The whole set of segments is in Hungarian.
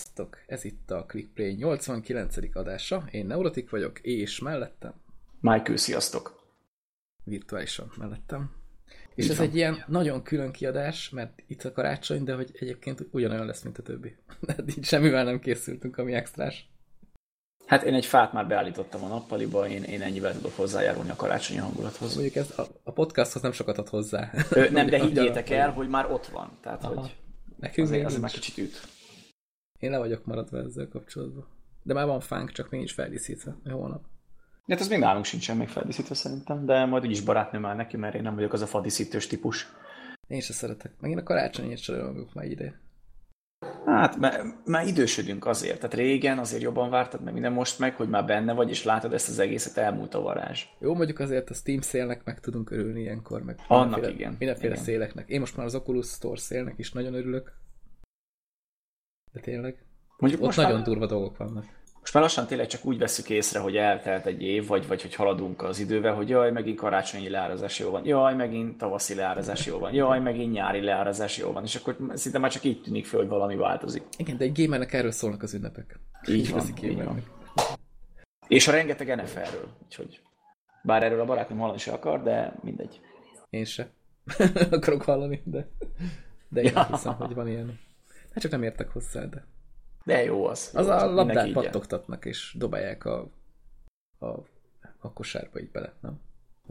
Sziasztok! Ez itt a ClickPlay 89. adása. Én Neurotik vagyok, és mellettem... Michael, sziasztok! Virtuálisan mellettem. És Így ez van. egy ilyen nagyon külön kiadás, mert itt a karácsony, de hogy egyébként ugyanolyan lesz, mint a többi. De így semmivel nem készültünk, ami extrás. Hát én egy fát már beállítottam a nappaliba, én, én ennyivel tudok hozzájárulni a karácsonyi hangulathoz. Mondjuk ez a, a podcasthoz nem sokat ad hozzá. Ö, nem, de higgyétek el, hogy már ott van. Tehát, Aha. hogy Nekünk azért, azért már kicsit üt. Én le vagyok maradva ezzel kapcsolatban. De már van fánk, csak még is feldíszítve. Holnap. Hát ez még nálunk sincsen még feldíszítve szerintem, de majd úgyis barátnő már neki, mert én nem vagyok az a fadíszítős típus. Én se szeretek. Megint a karácsonyért csalálogok már ide. Hát, mert, már idősödünk azért. Tehát régen azért jobban vártad meg minden most meg, hogy már benne vagy, és látod ezt az egészet, elmúlt a varázs. Jó, mondjuk azért a Steam szélnek meg tudunk örülni ilyenkor, meg Annak mindenféle, igen. Mindenféle igen. széleknek. Én most már az Oculus Store szélnek is nagyon örülök. De tényleg. Mondjuk Ott most nagyon már, durva dolgok vannak. most már lassan tényleg csak úgy veszük észre, hogy eltelt egy év, vagy, vagy hogy haladunk az idővel, hogy jaj, megint karácsonyi leárazás jó van, jaj, megint tavaszi leárazás jó van, jaj, megint nyári leárazás jó van, és akkor szinte már csak így tűnik föl, hogy valami változik. Igen, de egy gamernek erről szólnak az ünnepek. Így van, így van. És a rengeteg NFL-ről, úgyhogy bár erről a barátnőm hallani se akar, de mindegy. Én se. Akarok hallani, de, de én ja. hiszem, hogy van ilyen. Hát csak nem értek hozzá, de. De jó az. Az jó a mindenki labdát pattogtatnak, és dobálják a, a, a kosárba így bele, nem?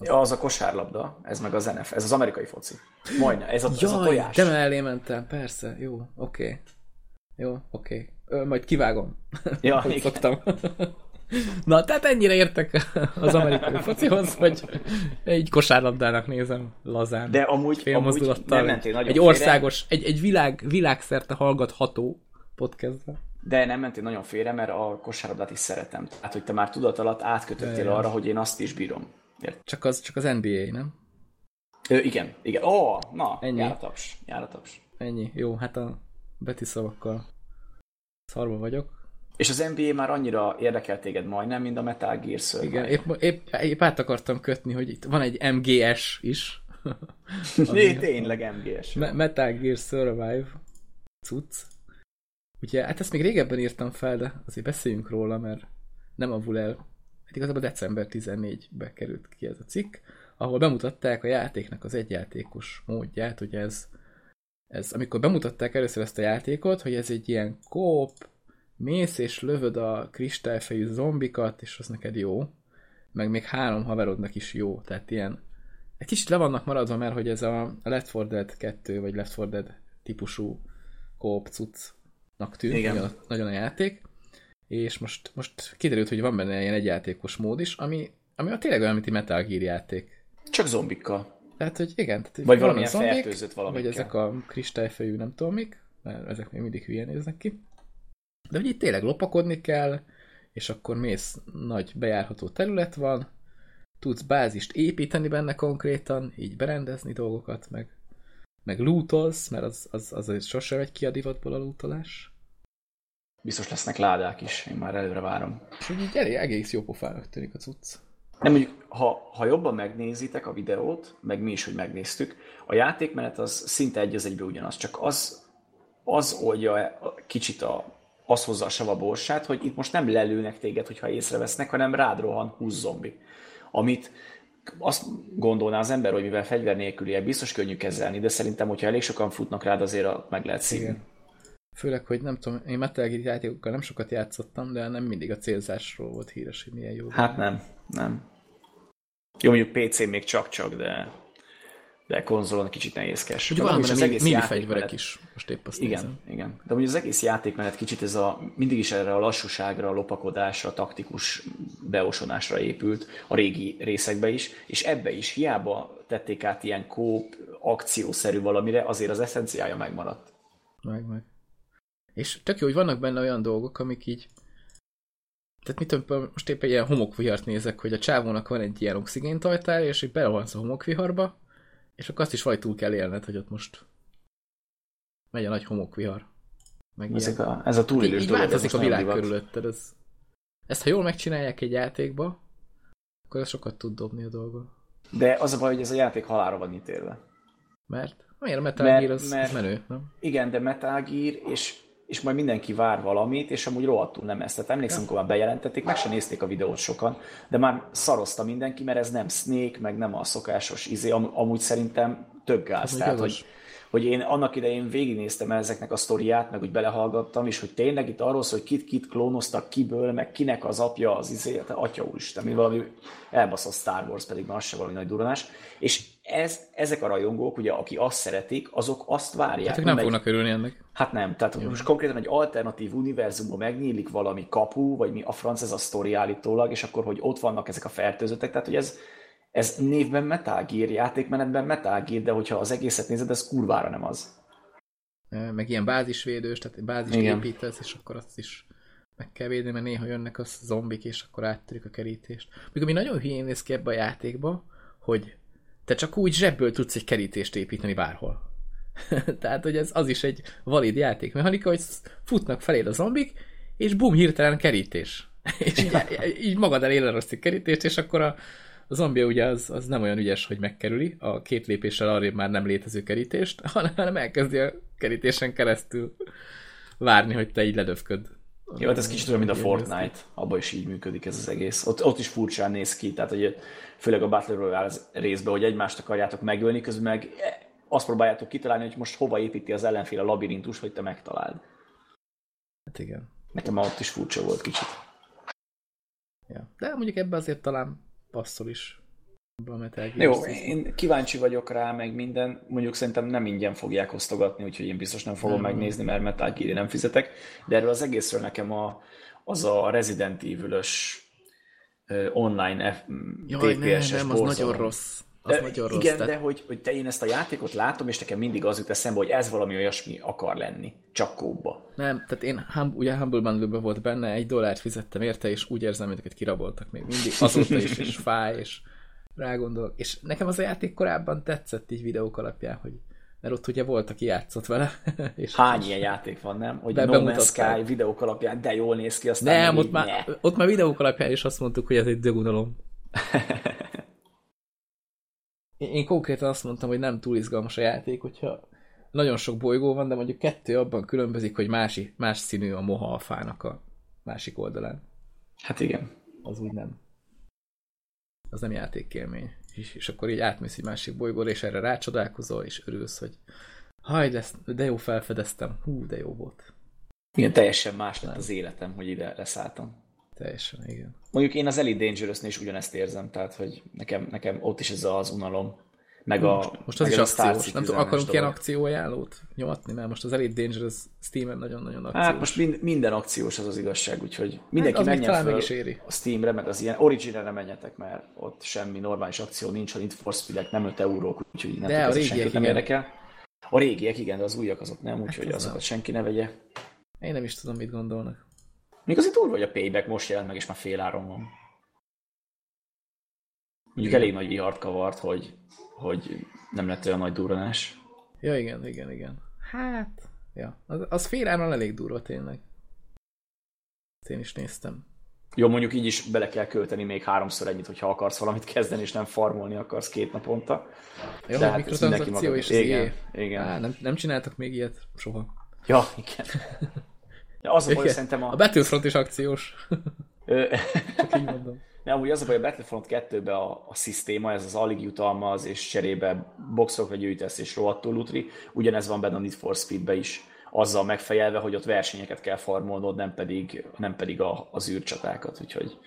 Ja, az a kosárlabda, ez meg az NFL, ez az amerikai foci. Majdnem, ez a, ez a Jaj, tojás. de mellé mentem, persze, jó, oké. Okay. Jó, oké. Okay. Majd kivágom. Ja, igen. szoktam. Na, tehát ennyire értek az amerikai focihoz, hogy egy kosárlabdának nézem lazán. De amúgy, fél amúgy nem mentél nagyon egy félre, országos, egy, egy világ, világszerte hallgatható podcastben. de nem mentél nagyon félre, mert a kosárlabdát is szeretem. Hát, hogy te már tudat alatt átkötöttél ja. arra, hogy én azt is bírom. Ért? Csak az, csak az NBA, nem? Ö, igen, igen. Ó, oh, na, Ennyi. jár a taps, jár a taps. Ennyi. Jó, hát a beti szavakkal szarva vagyok. És az NBA már annyira érdekel téged majdnem, mint a Metal Gear Survive. Igen, épp, épp, épp át akartam kötni, hogy itt van egy MGS is. Né, tényleg MGS. Me- Metal Gear Survive cucc. Ugye, hát ezt még régebben írtam fel, de azért beszéljünk róla, mert nem avul el. Hát igazából december 14-be került ki ez a cikk, ahol bemutatták a játéknak az egyjátékos módját, hogy ez, ez, amikor bemutatták először ezt a játékot, hogy ez egy ilyen kóp, mész és lövöd a kristályfejű zombikat, és az neked jó, meg még három haverodnak is jó, tehát ilyen egy kicsit le vannak maradva, mert hogy ez a Left 4 Dead 2, vagy Left 4 Dead típusú kóp cuccnak tűnt, Igen. nagyon, nagyon a játék, és most, most kiderült, hogy van benne ilyen egyjátékos mód is, ami, ami tényleg olyan, mint egy Metal Gear játék. Csak zombikkal. Tehát, hogy igen. Tehát, Vagy valamilyen zombik, fertőzött valamikkel. Vagy ezek a kristályfejű nem tudom mik, mert ezek még mindig hülyen néznek ki. De hogy itt tényleg lopakodni kell, és akkor mész, nagy bejárható terület van, tudsz bázist építeni benne konkrétan, így berendezni dolgokat, meg, meg lootolsz, mert az, az, az, az sose megy ki a divatból a lootolás. Biztos lesznek ládák is, én már előre várom. És hogy így elég, egész jó pofának tűnik a cucc. Nem mondjuk, ha, ha jobban megnézitek a videót, meg mi is, hogy megnéztük, a játékmenet az szinte egy az egybe ugyanaz, csak az, az oldja kicsit a, az hozza a sava borsát, hogy itt most nem lelőnek téged, hogyha észrevesznek, hanem rád rohan 20 zombi. Amit azt gondolná az ember, hogy mivel fegyver nélküliek biztos könnyű kezelni, de szerintem, hogyha elég sokan futnak rád, azért meg lehet szívni. Igen. Főleg, hogy nem tudom, én Metal Gear játékokkal nem sokat játszottam, de nem mindig a célzásról volt híres, hogy milyen jó. Hát nem, nem. Jó, mondjuk PC még csak-csak, de, de konzolon kicsit nehézkes. Ugye van az mini játékmenet- fegyverek is, most épp azt Igen, nézem. igen. De ugye az egész játékmenet kicsit ez a, mindig is erre a lassúságra, a lopakodásra, a taktikus beosonásra épült, a régi részekbe is, és ebbe is hiába tették át ilyen kóp, akciószerű valamire, azért az eszenciája megmaradt. Meg, meg. És tök jó, hogy vannak benne olyan dolgok, amik így tehát mit tudom, most éppen ilyen homokvihart nézek, hogy a csávónak van egy ilyen oxigéntajtár, és így belehalsz a homokviharba, és akkor azt is vagy túl kell élned, hogy ott most megy a nagy homokvihar. Meg Ezek ilyen. a, ez a túlélős így dolog, ez változik a világ divat. körülötted. Ez, ezt ha jól megcsinálják egy játékba, akkor ez sokat tud dobni a dolgot. De az a baj, hogy ez a játék halára van ítélve. Mert miért a Metal Mert- Gear az, mert- az menő, nem? Igen, de Metal Gear, és és majd mindenki vár valamit, és amúgy rohadtul nem ezt. Tehát emlékszem, amikor már bejelentették, meg sem nézték a videót sokan, de már szarozta mindenki, mert ez nem Snake, meg nem a szokásos izé, am- amúgy szerintem több gáz. Tehát, hogy, hogy én annak idején végignéztem ezeknek a sztoriát, meg úgy belehallgattam, és hogy tényleg itt arról szól, hogy kit-kit klónoztak kiből, meg kinek az apja az izé, hát atya úristen, mint valami elbaszott Star Wars, pedig már az se valami nagy duranás. És ez, ezek a rajongók, ugye, aki azt szeretik, azok azt várják. Hát ők nem fognak örülni ennek. Hát nem, tehát Jó. most konkrétan egy alternatív univerzumban megnyílik valami kapu, vagy mi a franc ez a sztori állítólag, és akkor, hogy ott vannak ezek a fertőzöttek, tehát hogy ez, ez névben Metal Gear, játékmenetben Metal Gear, de hogyha az egészet nézed, ez kurvára nem az. Meg ilyen bázisvédős, tehát bázis építesz, és akkor azt is meg kell védeni, mert néha jönnek a zombik, és akkor áttörik a kerítést. Még ami nagyon hülyén néz ki ebbe a játékba, hogy te csak úgy zsebből tudsz egy kerítést építeni bárhol. Tehát, hogy ez az is egy valid játékmechanika, hogy futnak felé a zombik, és bum, hirtelen kerítés. és így, így magad elé lerasztik kerítést, és akkor a, a zombi ugye az, az nem olyan ügyes, hogy megkerüli a két lépéssel arrébb már nem létező kerítést, hanem elkezdi a kerítésen keresztül várni, hogy te így ledöfköd. Jó, hát ez kicsit olyan, mint a Fortnite, abban is így működik ez az egész. Ott, ott is furcsán néz ki, tehát hogy főleg a Battle Royale részben, hogy egymást akarjátok megölni, közben meg azt próbáljátok kitalálni, hogy most hova építi az ellenfél a labirintus, hogy te megtaláld. Hát igen. Nekem már ott is furcsa volt kicsit. Ja. De mondjuk ebben azért talán passzol is. Jó, én kíváncsi vagyok rá, meg minden. Mondjuk szerintem nem ingyen fogják osztogatni, úgyhogy én biztos nem fogom nem. megnézni, mert Metal Gear nem fizetek. De erről az egészről nekem a, az a Resident Evil-ös uh, online F- Jaj, TPS-es nem, nem, az nagyon rossz. Az de, nagyon rossz. Igen, tehát... de hogy, hogy te én ezt a játékot látom, és nekem mindig az jut eszembe, hogy ez valami olyasmi akar lenni, csak kóba. Nem, tehát én hum, ugye Humble bundle volt benne, egy dollárt fizettem érte, és úgy érzem, hogy kiraboltak még mindig, azóta is, és fáj, és rágondolok. És nekem az a játék korábban tetszett így videók alapján, hogy mert ott ugye volt, aki játszott vele. És Hány ilyen játék van, nem? Hogy No Man's Sky videók alapján, de jól néz ki, aztán Nem, ott már, ott már videók alapján is azt mondtuk, hogy ez egy dögunalom. én, én konkrétan azt mondtam, hogy nem túl izgalmas a játék, hogyha nagyon sok bolygó van, de mondjuk kettő abban különbözik, hogy mási, más színű a moha a fának a másik oldalán. Hát igen. Az úgy nem az nem játékélmény. És, és akkor így átmész egy másik bolygóra, és erre rácsodálkozol, és örülsz, hogy haj, de, de jó felfedeztem, hú, de jó volt. Igen, teljesen más lett az életem, hogy ide leszálltam. Teljesen, igen. Mondjuk én az Elite dangerous is ugyanezt érzem, tehát hogy nekem, nekem ott is ez az unalom meg a, most, most az meg is akciós. Nem tudom, akarunk ilyen akcióajánlót nyomatni, mert most az Elite Dangerous Steam-en nagyon-nagyon akciós. Hát most mind, minden akciós az az igazság, úgyhogy mindenki hát menjen fel meg is éri. a Steamre, meg az ilyen Origin-re menjetek, mert ott semmi normális akció nincs, a Need for speed nem 5 eurók, úgyhogy nem de a régiek nem érdekel. A régiek, igen, de az újak azok nem, úgyhogy hát azokat nem. senki ne vegye. Én nem is tudom, mit gondolnak. Még azért durva, hogy a payback most jelent meg, és már fél áron van. Mondjuk elég nagy vihart kavart, hogy hogy nem lett olyan nagy durranás. Ja, igen, igen, igen. Hát, ja. Az, az féláron elég durva tényleg. Én is néztem. Jó, mondjuk így is bele kell költeni még háromszor ennyit, hogyha akarsz valamit kezdeni, és nem farmolni akarsz két naponta. Jó, De hát mikrotranszakció és igen, igen. Á, nem, nem csináltak még ilyet soha. Ja, igen. De az a baj, szerintem a... A Battlefront is akciós. Csak így mondom. Nem, amúgy az a baj, a Battlefront 2-ben a, a szisztéma, ez az alig jutalmaz, és cserébe boxokra gyűjtesz, és rohadtul lutri. Ugyanez van benne a Need for Speed-be is, azzal megfejelve, hogy ott versenyeket kell farmolnod, nem pedig, nem pedig a, az űrcsatákat, úgyhogy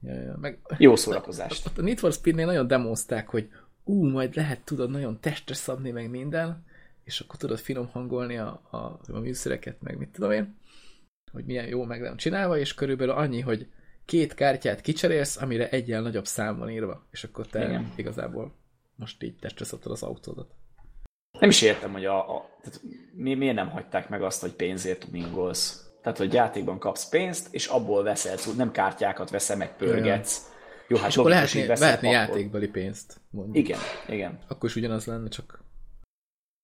ja, ja. Meg, jó szórakozást. A, a Need for Speed-nél nagyon demozták, hogy ú, majd lehet tudod nagyon testre szabni meg minden, és akkor tudod finom hangolni a, a, a műszereket, meg mit tudom én, hogy milyen jó meg nem csinálva, és körülbelül annyi, hogy két kártyát kicserélsz, amire egyen nagyobb szám van írva, és akkor te Igen. igazából most így testre szabtad az autódat. Nem is értem, hogy a, a tehát mi, miért nem hagyták meg azt, hogy pénzért tuningolsz. Tehát, hogy játékban kapsz pénzt, és abból veszel, nem kártyákat veszel, meg pörgetsz. Jó, hát akkor lehetné, lehetné játékbeli pénzt. Mondjuk. Igen, igen. Akkor is ugyanaz lenne, csak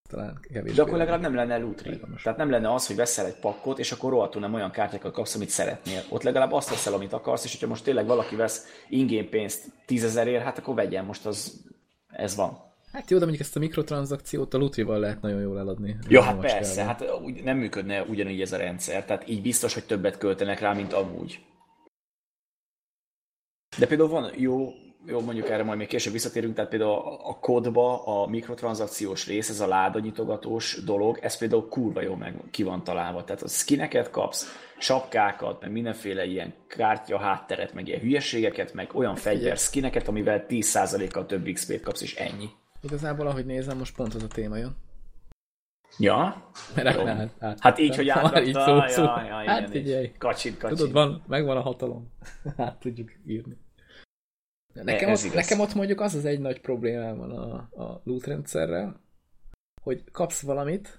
talán kevés. De akkor legalább nem lenne lootri. Tehát nem lenne az, hogy veszel egy pakkot, és akkor rohadtul nem olyan kártyákat kapsz, amit szeretnél. Ott legalább azt veszel, amit akarsz, és hogyha most tényleg valaki vesz ingén pénzt tízezerért, hát akkor vegyen, most az ez van. Hát jó, de mondjuk ezt a mikrotranszakciót a Lutrival lehet nagyon jól eladni. Ja, hát persze, hát nem működne ugyanígy ez a rendszer, tehát így biztos, hogy többet költenek rá, mint amúgy. De például van jó, jó mondjuk erre majd még később visszatérünk, tehát például a, kódba a mikrotranszakciós rész, ez a ládanyitogatós dolog, ez például kurva jó meg ki van találva. Tehát a skineket kapsz, sapkákat, meg mindenféle ilyen kártya hátteret, meg ilyen hülyeségeket, meg olyan fegyver skineket, amivel 10%-kal több XP-t kapsz, és ennyi. Igazából, ahogy nézem, most pont az a téma jön. Ja? Mert át, át, hát így, hogy átrakta, így szó, szó. Ja, ja, hát igen, figyelj. Kacsin, kacsin. Tudod, van, megvan a hatalom. hát tudjuk írni. Nekem, ott, igaz. nekem ott mondjuk az az egy nagy problémám van a, a loot rendszerrel, hogy kapsz valamit,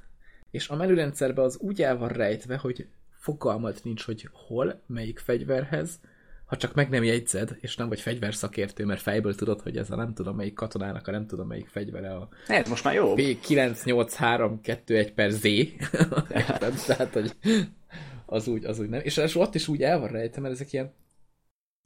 és a menürendszerben az úgy el van rejtve, hogy fogalmat nincs, hogy hol, melyik fegyverhez, ha csak meg nem jegyzed, és nem vagy fegyverszakértő, mert fejből tudod, hogy ez a nem tudom melyik katonának a nem tudom melyik fegyvere a Hát most már jó. P98321 per Z. Tehát, hogy az úgy, az úgy nem. És és ott is úgy el van rejtve, mert ezek ilyen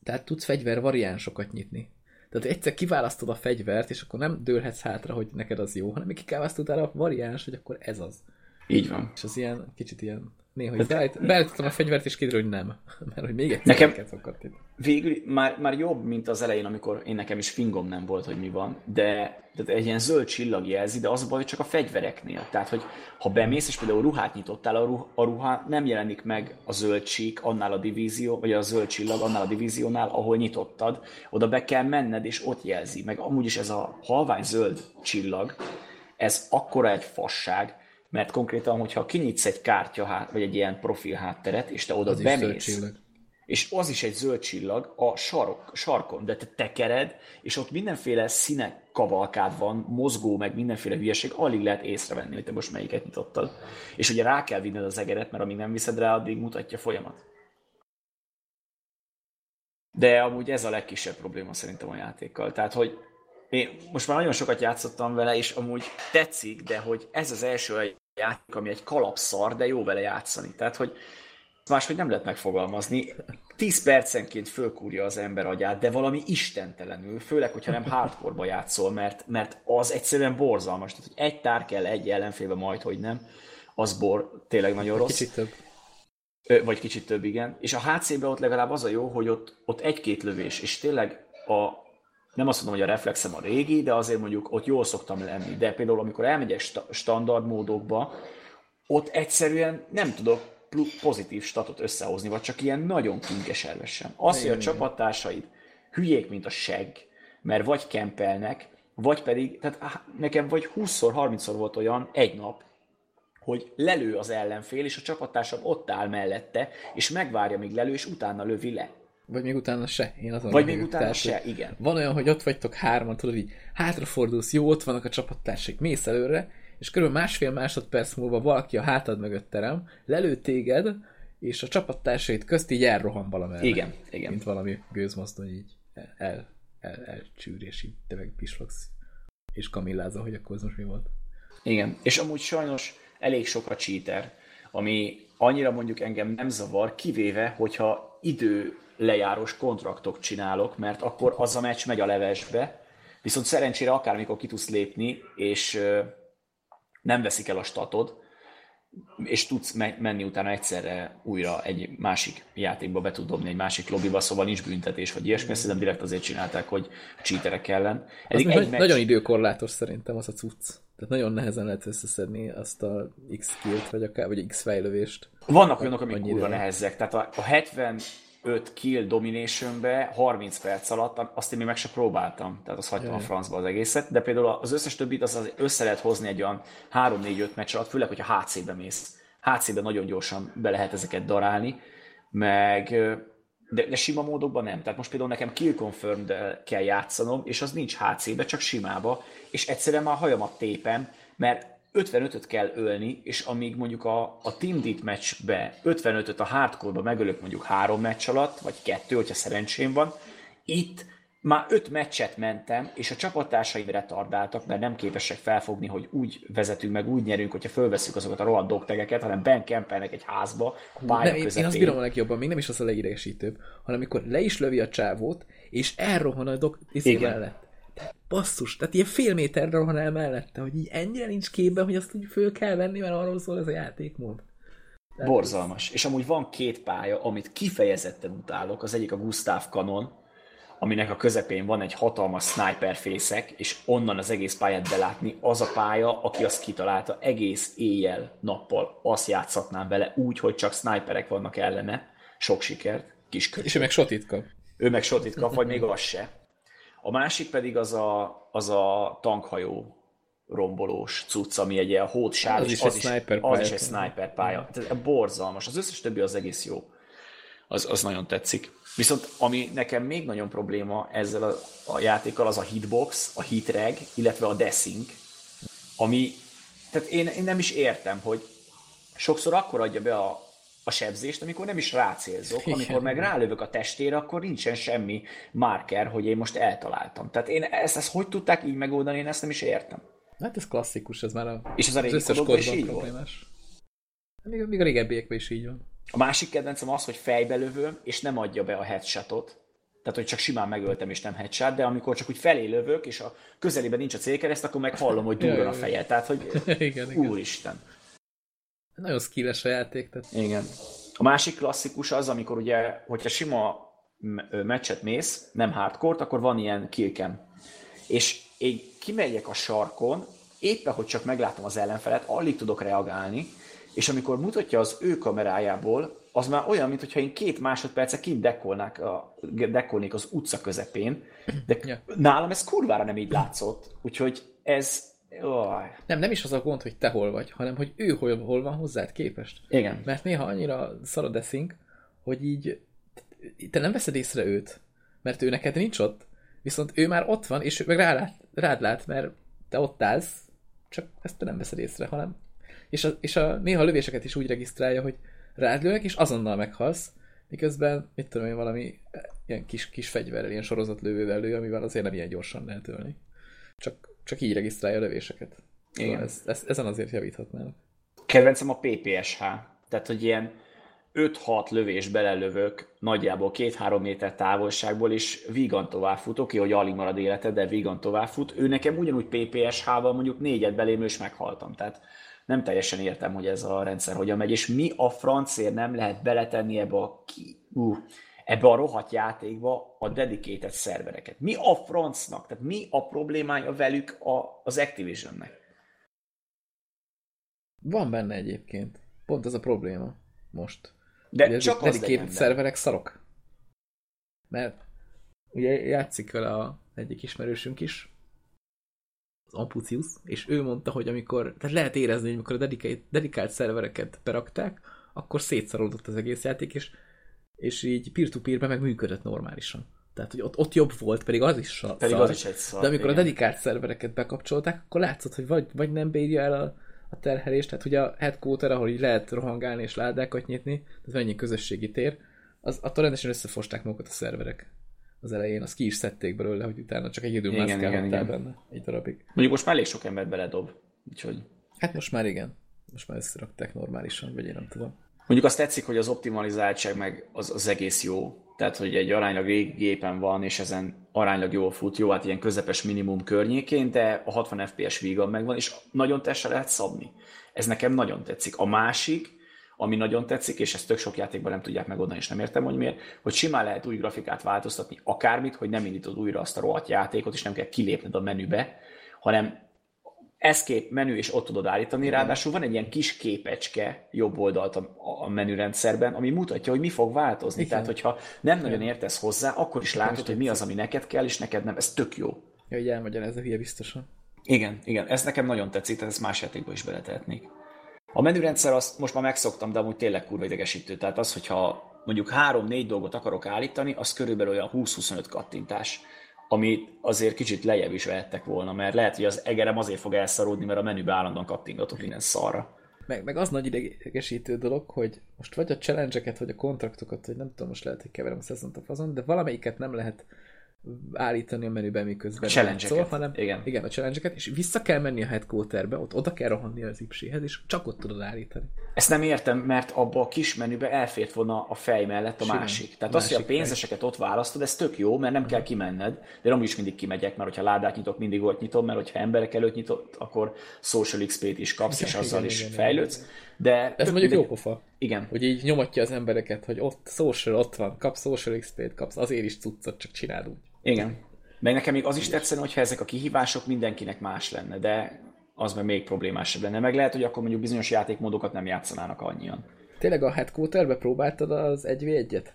tehát tudsz fegyver variánsokat nyitni. Tehát egyszer kiválasztod a fegyvert, és akkor nem dőlhetsz hátra, hogy neked az jó, hanem ki kiválasztottál a variáns, hogy akkor ez az. Így van. És az ilyen, kicsit ilyen, néha hogy beállít- beállítottam a fegyvert, és kiderül, hogy nem. Mert hogy még egyszer Nekem- kell szokatni. Végül már, már jobb, mint az elején, amikor én nekem is fingom nem volt, hogy mi van, de, de egy ilyen zöld csillag jelzi, de az a baj, hogy csak a fegyvereknél. Tehát, hogy ha bemész, és például ruhát nyitottál, a, ruh, a ruha nem jelenik meg a zöld csík annál a divízió, vagy a zöld csillag annál a divíziónál, ahol nyitottad, oda be kell menned, és ott jelzi. Meg amúgy is ez a halvány zöld csillag, ez akkora egy fasság, mert konkrétan, hogyha kinyitsz egy kártya hát, vagy egy ilyen profil hátteret, és te oda Az bemész, és az is egy zöld csillag a sarok, sarkon, de te tekered, és ott mindenféle színek kavalkád van, mozgó, meg mindenféle hülyeség, alig lehet észrevenni, hogy te most melyiket nyitottad. És ugye rá kell vinned az egeret, mert amíg nem viszed rá, addig mutatja folyamat. De amúgy ez a legkisebb probléma szerintem a játékkal. Tehát, hogy én most már nagyon sokat játszottam vele, és amúgy tetszik, de hogy ez az első játék, ami egy kalapszar, de jó vele játszani. Tehát, hogy máshogy nem lehet megfogalmazni. 10 percenként fölkúrja az ember agyát, de valami istentelenül, főleg, hogyha nem hardcore játszol, mert, mert az egyszerűen borzalmas. Tehát, hogy egy tár kell egy ellenfélbe, majd, hogy nem, az bor tényleg nagyon rossz. Kicsit több. Ö, vagy kicsit több, igen. És a HC-ben ott legalább az a jó, hogy ott, ott egy-két lövés, és tényleg a, nem azt mondom, hogy a reflexem a régi, de azért mondjuk ott jól szoktam lenni. De például, amikor elmegyek sta- standard módokba, ott egyszerűen nem tudok pozitív statot összehozni, vagy csak ilyen nagyon kinkes elvessem. Az, hogy a csapattársaid hülyék, mint a segg, mert vagy kempelnek, vagy pedig, tehát nekem vagy 20-szor, 30-szor volt olyan egy nap, hogy lelő az ellenfél, és a csapattársam ott áll mellette, és megvárja, míg lelő, és utána lövi le. Vagy még utána se. Én azon Vagy még utána Tehát, se, igen. Van olyan, hogy ott vagytok hárman, tudod, így hátrafordulsz, jó, ott vannak a csapattársak, mész előre, és körülbelül másfél másodperc múlva valaki a hátad mögött terem, lelő téged, és a csapattársait közt így elrohan valamerre. Igen, igen. Mint valami gőzmozdony így el, el, el, elcsűr, és így te meg pislogsz, és kamillázol, hogy akkor ez most mi volt. Igen, és amúgy sajnos elég sok a cheater, ami annyira mondjuk engem nem zavar, kivéve, hogyha idő lejárós kontraktok csinálok, mert akkor az a meccs megy a levesbe, viszont szerencsére akármikor ki tudsz lépni, és nem veszik el a statod, és tudsz me- menni utána egyszerre újra egy másik játékba be tud dobni egy másik lobbyba, szóval nincs büntetés, vagy ilyesmi, szerintem direkt azért csinálták, hogy cheaterek ellen. Eddig egy egy meccs... Nagyon időkorlátos szerintem az a cucc. Tehát nagyon nehezen lehet összeszedni azt a X killt, vagy, akár, vagy X fejlövést. Vannak olyanok, amik kurva nehezek. Tehát a, a 75 kill dominationbe 30 perc alatt, azt én még meg se próbáltam. Tehát azt hagytam a Jaj. francba az egészet. De például az összes többit az, az össze lehet hozni egy olyan 3-4-5 meccs alatt, főleg, hogyha HC-be mész. HC-be nagyon gyorsan be lehet ezeket darálni, meg de, de sima módokban nem. Tehát most például nekem kill confirmed kell játszanom, és az nincs HC-be, csak simába, és egyszerűen már hajamat tépem, mert 55-öt kell ölni, és amíg mondjuk a, a Team Deathmatch-be 55-öt a hardcore-ba megölök mondjuk három meccs alatt, vagy kettő, hogyha szerencsém van, itt már öt meccset mentem, és a csapattársaim retardáltak, mert nem képesek felfogni, hogy úgy vezetünk meg, úgy nyerünk, hogyha fölveszünk azokat a rohadt dogtegeket, hanem ben kempelnek egy házba, a pálya Nem, én, én közepén. azt bírom a legjobban, még nem is az a legidegesítőbb, hanem amikor le is lövi a csávót, és elrohan a dok izé Igen. mellett. Basszus, tehát ilyen fél méterre van el mellette, hogy így ennyire nincs képben, hogy azt úgy föl kell venni, mert arról szól ez a játékmód. Tehát Borzalmas. És amúgy van két pálya, amit kifejezetten utálok. Az egyik a Gustav Kanon, aminek a közepén van egy hatalmas sniper fészek, és onnan az egész pályát belátni, az a pálya, aki azt kitalálta, egész éjjel, nappal azt játszhatnám vele úgy, hogy csak sniperek vannak ellene. Sok sikert, kis köcsög. És ő meg sotit kap. Ő meg sotit kap, vagy még az se. A másik pedig az a, az a tankhajó rombolós cucc, ami egy ilyen hódsár, Az is az, egy sniper az is egy sniper pálya. Tehát borzalmas. Az összes többi az egész jó. Az, az nagyon tetszik. Viszont ami nekem még nagyon probléma ezzel a, a játékkal, az a hitbox, a hitreg, illetve a desync, ami, tehát én, én nem is értem, hogy sokszor akkor adja be a, a sebzést, amikor nem is rácélzok, Igen. amikor meg rálövök a testére, akkor nincsen semmi marker, hogy én most eltaláltam. Tehát én ezt, ezt hogy tudták így megoldani, én ezt nem is értem. Hát ez klasszikus, ez már a, És ez a régi összes kodokban is kodban így volt? problémás. Még, még a régebbiekben is így van. A másik kedvencem az, hogy fejbe lövöm, és nem adja be a headshotot. Tehát, hogy csak simán megöltem, és nem headshot, de amikor csak úgy felé lövök, és a közelében nincs a célkereszt, akkor meg hallom, hogy durran a feje. Tehát, hogy igen, igen. Nagyon skilles a játék, tehát Igen. A másik klasszikus az, amikor ugye, hogyha sima meccset mész, nem hardcore akkor van ilyen killcam. És én kimegyek a sarkon, éppen, hogy csak meglátom az ellenfelet, alig tudok reagálni, és amikor mutatja az ő kamerájából, az már olyan, mintha én két másodperce kint dekkolnák a, dekkolnék az utca közepén, de Ja. nálam ez kurvára nem így látszott. Úgyhogy ez... Oj. nem, nem is az a gond, hogy te hol vagy, hanem hogy ő hol, hol van hozzád képest. Igen. Mert néha annyira szar a deszink, hogy így te nem veszed észre őt, mert ő neked nincs ott, viszont ő már ott van, és ő meg rálát, rád lát, mert te ott állsz, csak ezt te nem veszed észre, hanem és a, és a néha a lövéseket is úgy regisztrálja, hogy rád lőnek, és azonnal meghalsz, miközben, mit tudom én, valami ilyen kis, kis fegyverrel, ilyen sorozatlövővel lő, amivel azért nem ilyen gyorsan lehet ölni. Csak, csak így regisztrálja a lövéseket. Szóval Igen. Ez, ez, ezen azért javíthatnának. Kedvencem a PPSH. Tehát, hogy ilyen 5-6 lövés belelövök, nagyjából 2-3 méter távolságból, és vígan tovább fut. Oké, hogy alig marad élete, de vígan tovább fut. Ő nekem ugyanúgy PPSH-val mondjuk négyet belém, és meghaltam. Tehát nem teljesen értem, hogy ez a rendszer hogyan megy, és mi a francért nem lehet beletenni ebbe a, ki, uh, ebbe a rohadt játékba a dedicated szervereket. Mi a francnak? Tehát mi a problémája velük a, az Activisionnek? Van benne egyébként. Pont ez a probléma most. De Ugye csak az dedicated szerverek szarok. Mert ugye játszik vele a egyik ismerősünk is, az Ampucius, és ő mondta, hogy amikor, tehát lehet érezni, hogy amikor a dedikált, dedikált szervereket berakták, akkor szétszarodott az egész játék, és, és így peer-to-peerben meg működött normálisan. Tehát, hogy ott, ott jobb volt, pedig az is sa- Pedig szar. az is egy szar, De amikor igen. a dedikált szervereket bekapcsolták, akkor látszott, hogy vagy, vagy nem bírja el a, a terhelést, tehát ugye a headquarter, ahol így lehet rohangálni és ládákat nyitni, tehát mennyi közösségi tér, az, attól rendesen összefosták magukat a szerverek az elején, azt ki is szedték belőle, hogy utána csak egy Igen, igen, mászkálhattál benne egy darabig. Mondjuk most már elég sok ember beledob. Úgyhogy Hát most már igen. Most már összerakták normálisan, vagy én nem tudom. Mondjuk azt tetszik, hogy az optimalizáltság meg az, az egész jó. Tehát, hogy egy aránylag régi gépen van, és ezen aránylag jól fut, jó, hát ilyen közepes minimum környékén, de a 60 FPS vígan megvan, és nagyon testre lehet szabni. Ez nekem nagyon tetszik. A másik, ami nagyon tetszik, és ezt tök sok játékban nem tudják megoldani, és nem értem, hogy miért, hogy simán lehet új grafikát változtatni, akármit, hogy nem indítod újra azt a rohadt játékot, és nem kell kilépned a menübe, hanem escape menü, és ott tudod állítani, ráadásul van egy ilyen kis képecske jobb oldalt a, a menürendszerben, ami mutatja, hogy mi fog változni. Igen. Tehát, hogyha nem nagyon értesz hozzá, akkor is látod, hogy mi az, ami neked kell, és neked nem. Ez tök jó. Ja, hogy elmagyarázza hülye biztosan. Igen, igen, ez nekem nagyon tetszik, tehát ezt más játékba is beletehetnék. A menürendszer azt most már megszoktam, de amúgy tényleg kurva idegesítő. Tehát az, hogyha mondjuk három-négy dolgot akarok állítani, az körülbelül olyan 20-25 kattintás, amit azért kicsit lejjebb is vehettek volna, mert lehet, hogy az egerem azért fog elszaródni, mert a menübe állandóan kattingatok minden szarra. Meg, meg az nagy idegesítő dolog, hogy most vagy a challenge vagy a kontraktokat, hogy nem tudom, most lehet, hogy keverem a szezont a fazon, de valamelyiket nem lehet állítani a menüben, miközben Challenge-eket, játszol, hanem igen. igen, a challenge és vissza kell menni a headquarterbe, ott oda kell rohanni az ipséhez, és csak ott tudod állítani. Ezt nem értem, mert abba a kis menübe elfért volna a fej mellett a Simán. másik. Tehát Másik az, hogy a fej. pénzeseket ott választod, ez tök jó, mert nem kell kimenned, de nem is mindig kimegyek, mert hogyha ládát nyitok, mindig ott nyitom, mert hogyha emberek előtt nyitott, akkor social XP-t is kapsz, és Igen, azzal igen, is igen, fejlődsz. De Ez mondjuk jó mindegy- pofa, Igen, hogy így nyomatja az embereket, hogy ott social, ott van, kapsz social XP-t, kapsz, azért is cuccot, csak csináld úgy. igen. Meg nekem még az is tetszene, hogyha ezek a kihívások mindenkinek más lenne, de az meg még problémásabb lenne. Meg lehet, hogy akkor mondjuk bizonyos játékmódokat nem játszanának annyian. Tényleg a headquarterbe próbáltad az 1v1-et?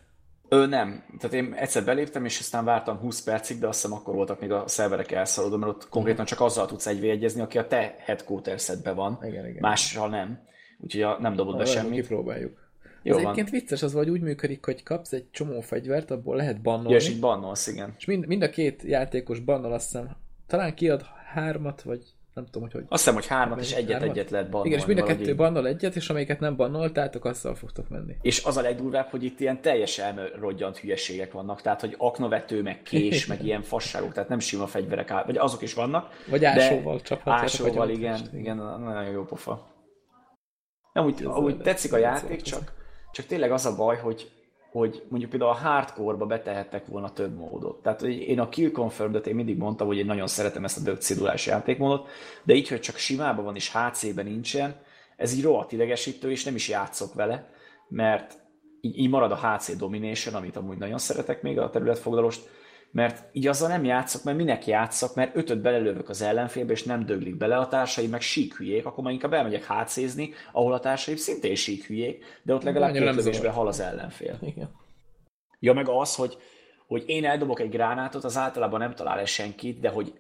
Ő nem. Tehát én egyszer beléptem, és aztán vártam 20 percig, de azt hiszem akkor voltak még a szerverek elszaladó, mert ott konkrétan csak azzal tudsz egyvédjezni, aki a te headquartersedben van. Igen, igen. Mással nem. Úgyhogy a, nem dobod be semmit. Kipróbáljuk. Jó Ez van. egyébként vicces, az vagy úgy működik, hogy kapsz egy csomó fegyvert, abból lehet bannolni, Ja, és így bannolsz, igen. és mind, mind a két játékos bannol, azt hiszem, talán kiad hármat, vagy nem tudom, hogy hogy. Azt hiszem, hogy hármat és Vagy hármat? egyet-egyet lehet bannolni. Igen, és mind a kettő így. bannol egyet, és amelyiket nem bannoltátok, azzal fogtok menni. És az a legdurvább, hogy itt ilyen teljes elrodjant hülyeségek vannak, tehát hogy aknavető, meg kés, meg ilyen fasságok, tehát nem sima fegyverek áll, vagy azok is vannak. Vagy ásóval csaphatjátok. Ásóval, igen, igen, nagyon jó pofa. Ez amúgy a- tetszik a játék, csak, csak tényleg az a baj, hogy, hogy mondjuk például a hardcore-ba betehettek volna több módot. Tehát hogy én a Kill Confirmed-et én mindig mondtam, hogy én nagyon szeretem ezt a dögcédulás játékmódot, de így, hogy csak simában van és HC-ben nincsen, ez így rohadt idegesítő, és nem is játszok vele, mert így, így marad a HC Domination, amit amúgy nagyon szeretek még a területfoglalást, mert így azzal nem játszok, mert minek játszok, mert ötöt belelövök az ellenfélbe, és nem döglik bele a társaim, meg sík hülyék, akkor már inkább elmegyek hátszézni, ahol a társaim szintén sík hülyék, de ott legalább két lövésben hal az ellenfél. Igen. Ja, meg az, hogy, hogy én eldobok egy gránátot, az általában nem talál el senkit, de hogy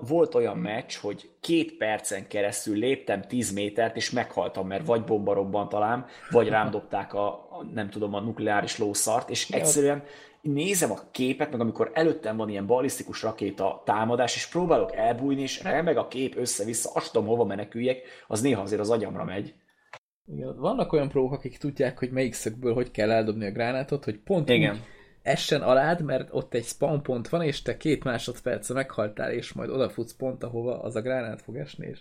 volt olyan meccs, hogy két percen keresztül léptem 10 métert, és meghaltam, mert vagy bomba robbant talán, vagy rám dobták a nem tudom, a nukleáris lószart, és egyszerűen nézem a képet, meg amikor előttem van ilyen balisztikus rakéta támadás, és próbálok elbújni, és remeg a kép össze-vissza, azt tudom, hova meneküljek, az néha azért az agyamra megy. Igen. Vannak olyan prók, akik tudják, hogy melyik szögből hogy kell eldobni a gránátot, hogy pont Igen. úgy essen alád, mert ott egy spawn pont van, és te két másodperce meghaltál, és majd odafutsz pont, ahova az a gránát fog esni, és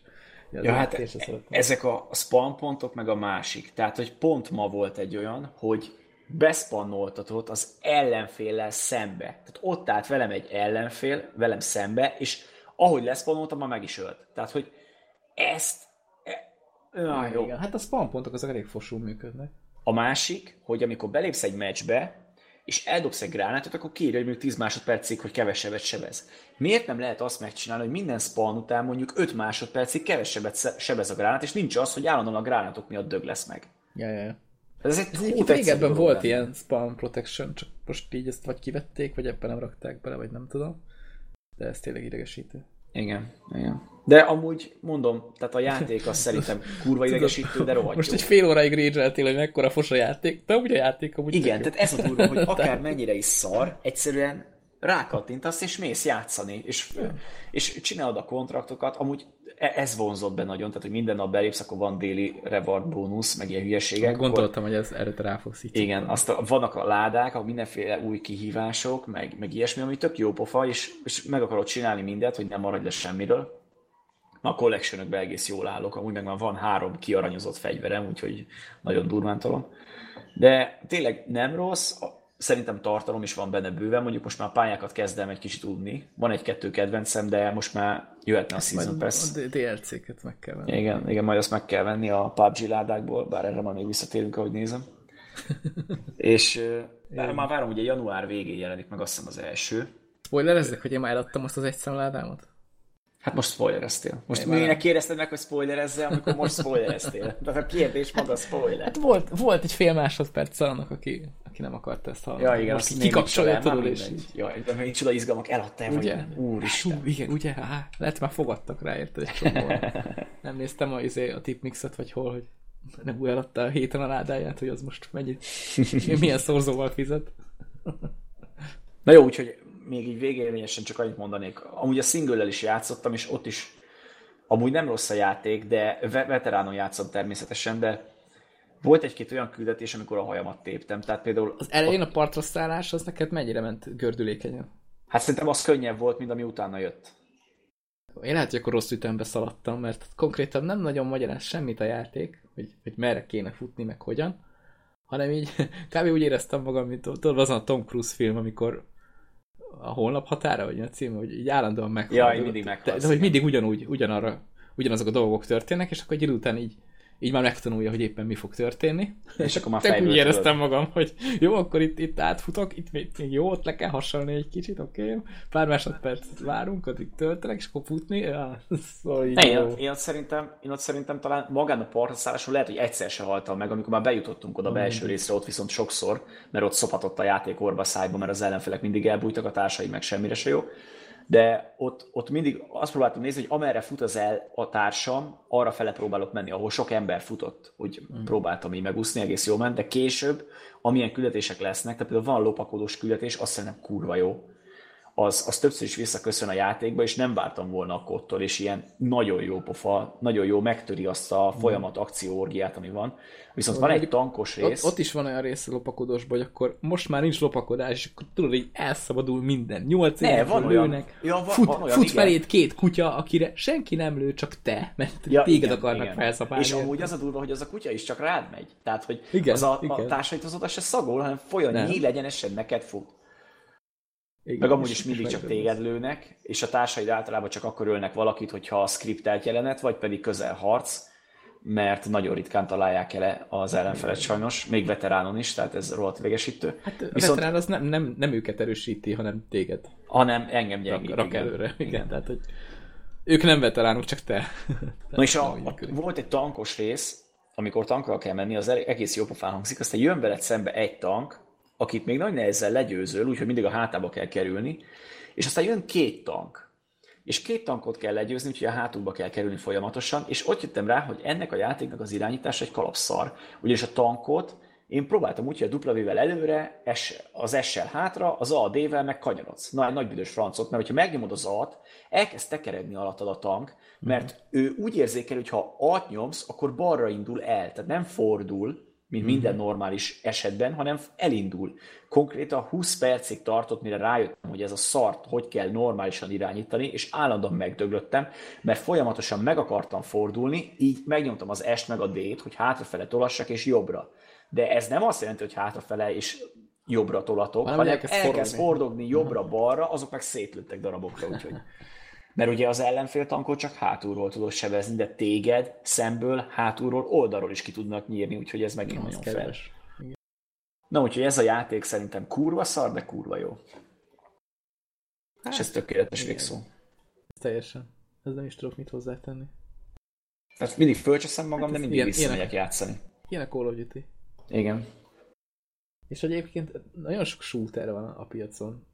az Ja, hát ezek a spawn pontok, meg a másik. Tehát, hogy pont ma volt egy olyan, hogy beszpannoltatott az ellenféllel szembe. Tehát ott állt velem egy ellenfél, velem szembe, és ahogy leszpannoltam, már meg is ölt. Tehát, hogy ezt... E, ah, jó. Igen, hát a spawn pontok azok elég fosul működnek. A másik, hogy amikor belépsz egy meccsbe, és eldobsz egy gránátot, akkor kiírja, hogy mondjuk 10 másodpercig, hogy kevesebbet sebez. Miért nem lehet azt megcsinálni, hogy minden spawn után mondjuk 5 másodpercig kevesebbet sebez a gránát, és nincs az, hogy állandóan a gránátok miatt dög lesz meg. Ja, ja, ja. Ez egy egyébként régebben volt lenne. ilyen spawn protection, csak most így ezt vagy kivették, vagy ebben nem rakták bele, vagy nem tudom. De ez tényleg idegesítő. Igen, igen. De amúgy mondom, tehát a játék az szerintem kurva idegesítő, de rohadt Most jó. egy fél óráig rage hogy mekkora fos a játék, de úgy a játék amúgy Igen, tehát ez a durva, hogy akár mennyire is szar, egyszerűen rákattintasz, és mész játszani, és, és csinálod a kontraktokat, amúgy e- ez vonzott be nagyon, tehát hogy minden nap belépsz, akkor van déli reward bónusz, meg ilyen hülyeségek. akkor- Gondoltam, hogy ez erre rá fogsz így. Igen, azt a, vannak a ládák, a mindenféle új kihívások, meg, meg ilyesmi, ami tök jó pofa, és, és meg akarod csinálni mindent, hogy nem maradj le semmiről. Na, a collectionökben egész jól állok, amúgy meg már van három kiaranyozott fegyverem, úgyhogy nagyon durván tolom. De tényleg nem rossz, szerintem tartalom is van benne bőven, mondjuk most már a pályákat kezdem egy kicsit tudni. Van egy-kettő kedvencem, de most már jöhetne a Season Pass. A DLC-ket meg kell venni. Igen, igen, majd azt meg kell venni a PUBG ládákból, bár erre már még visszatérünk, ahogy nézem. És uh, már várom, ugye január végén jelenik meg azt hiszem az első. Spoilerezzek, hogy én már eladtam azt az egy szemládámat? Hát most spoilereztél. Most Én már- kérdezted meg, hogy spoilerezzel, amikor most spoilereztél? Tehát a kérdés maga spoiler. Hát volt, volt egy fél másodperc annak, aki, aki nem akarta ezt hallani. Ja, igen, Most kikapcsolja, tudod, és így. Jaj, de még csoda izgalmak eladtál, Ugye? vagy úristen. Hú, igen, ugye? Há, lehet már fogadtak rá, érted egy. Nem néztem a, izé, a tipmixet, vagy hol, hogy nem úgy eladta a héten a ládáját, hogy az most mennyit, milyen szorzóval fizet. Na jó, úgyhogy még így végérvényesen csak annyit mondanék. Amúgy a single is játszottam, és ott is amúgy nem rossz a játék, de ve- veteránon játszom természetesen, de volt egy-két olyan küldetés, amikor a hajamat téptem. Tehát például Az elején a partra szállás, az neked mennyire ment gördülékenyen? Hát szerintem az könnyebb volt, mint ami utána jött. Én lehet, hogy akkor rossz ütembe szaladtam, mert konkrétan nem nagyon magyaráz semmit a játék, hogy, hogy merre kéne futni, meg hogyan, hanem így kb. úgy éreztem magam, mint tudod, azon a Tom Cruise film, amikor a holnap határa, vagy a cím, hogy így állandóan meghalod. Ja, mindig meghalsz. De, de hogy mindig ugyanúgy, ugyanarra, ugyanazok a dolgok történnek, és akkor egy idő után így így már megtanulja, hogy éppen mi fog történni. És akkor már fejből úgy éreztem magam, hogy jó, akkor itt, itt átfutok, itt még, még jó, ott le kell hasonlni egy kicsit, oké? Okay? Pár másodpercet várunk, addig töltenek, és akkor futni. Ja, szóval így én, én, ott szerintem, én ott szerintem talán magán a partra lehet, hogy egyszer se haltam meg, amikor már bejutottunk oda a belső részre, ott viszont sokszor, mert ott szopatott a játék orba szájba, mert az ellenfelek mindig elbújtak, a társai meg semmire se jó de ott, ott mindig azt próbáltam nézni, hogy amerre fut az el a társam, arra fele próbálok menni, ahol sok ember futott, úgy mm. próbáltam így megúszni, egész jól ment, de később, amilyen küldetések lesznek, tehát például van lopakodós küldetés, azt szerintem kurva jó, az, az többször is visszaköszön a játékba, és nem vártam volna a kottól, és ilyen nagyon jó pofa, nagyon jó megtöri azt a folyamat akcióorgiát, ami van. Viszont van egy tankos rész. Ott, ott is van olyan rész a lopakodósból, hogy akkor most már nincs lopakodás, és akkor tudod, hogy elszabadul minden. Nyolc ne, van lőnek, ja, van, fut, van olyan, fut feléd két kutya, akire senki nem lő, csak te, mert ja, téged igen, akarnak igen. felszabálni. És amúgy az a durva, hogy az a kutya is csak rád megy. Tehát, hogy igen, az a, igen. a társait az oda se szagol, hanem folyam nyíl egyenesen neked fut. Igen, meg amúgy is mindig csak téged lőnek, és a társaid általában csak akkor ölnek valakit, hogyha a skriptelt jelenet, vagy pedig közel harc, mert nagyon ritkán találják el az ellenfelet sajnos, még veteránon is, tehát ez rohadt végesítő. Hát a Viszont, veterán az nem, nem, nem őket erősíti, hanem téged. Hanem engem gyengít. Rak, rak előre, igen. igen. Tehát, hogy ők nem veteránok, csak te. Na és a, a, volt egy tankos rész, amikor tankra kell menni, az egész jó pofán hangzik, aztán jön veled szembe egy tank, akit még nagy nehezen legyőzöl, úgyhogy mindig a hátába kell kerülni, és aztán jön két tank, és két tankot kell legyőzni, úgyhogy a hátulba kell kerülni folyamatosan, és ott jöttem rá, hogy ennek a játéknak az irányítása egy kalapszar. Ugyanis a tankot én próbáltam úgy, hogy a W-vel előre, az S-sel hátra, az A, D-vel meg kanyarodsz. Na, egy nagy büdös francot, mert hogyha megnyomod az A-t, elkezd tekeredni alattad a tank, mert mm. ő úgy érzékel, hogy ha A-t nyomsz, akkor balra indul el, tehát nem fordul, mint mm-hmm. minden normális esetben, hanem elindul. Konkrétan 20 percig tartott, mire rájöttem, hogy ez a szart hogy kell normálisan irányítani, és állandóan megdöglöttem, mert folyamatosan meg akartam fordulni, így megnyomtam az est meg a D-t, hogy hátrafele tolassak és jobbra. De ez nem azt jelenti, hogy hátrafele és jobbra tolatok, hanem, hanem elkezd, elkezd fordogni jobbra-balra, azok meg szétlőttek darabokra, úgyhogy mert ugye az ellenfél tankot csak hátulról tudod sebezni, de téged szemből, hátulról, oldalról is ki tudnak nyírni, úgyhogy ez megint nagyon fel. Na, úgyhogy ez a játék szerintem kurva szar, de kurva jó. Hát, És ez tökéletes végszó. Teljesen. Ez nem is tudok mit hozzátenni. Tehát mindig fölcseszem magam, hát de mindig visszamegyek játszani. Ilyen a Call of Duty. Igen. És egyébként nagyon sok shooter van a piacon.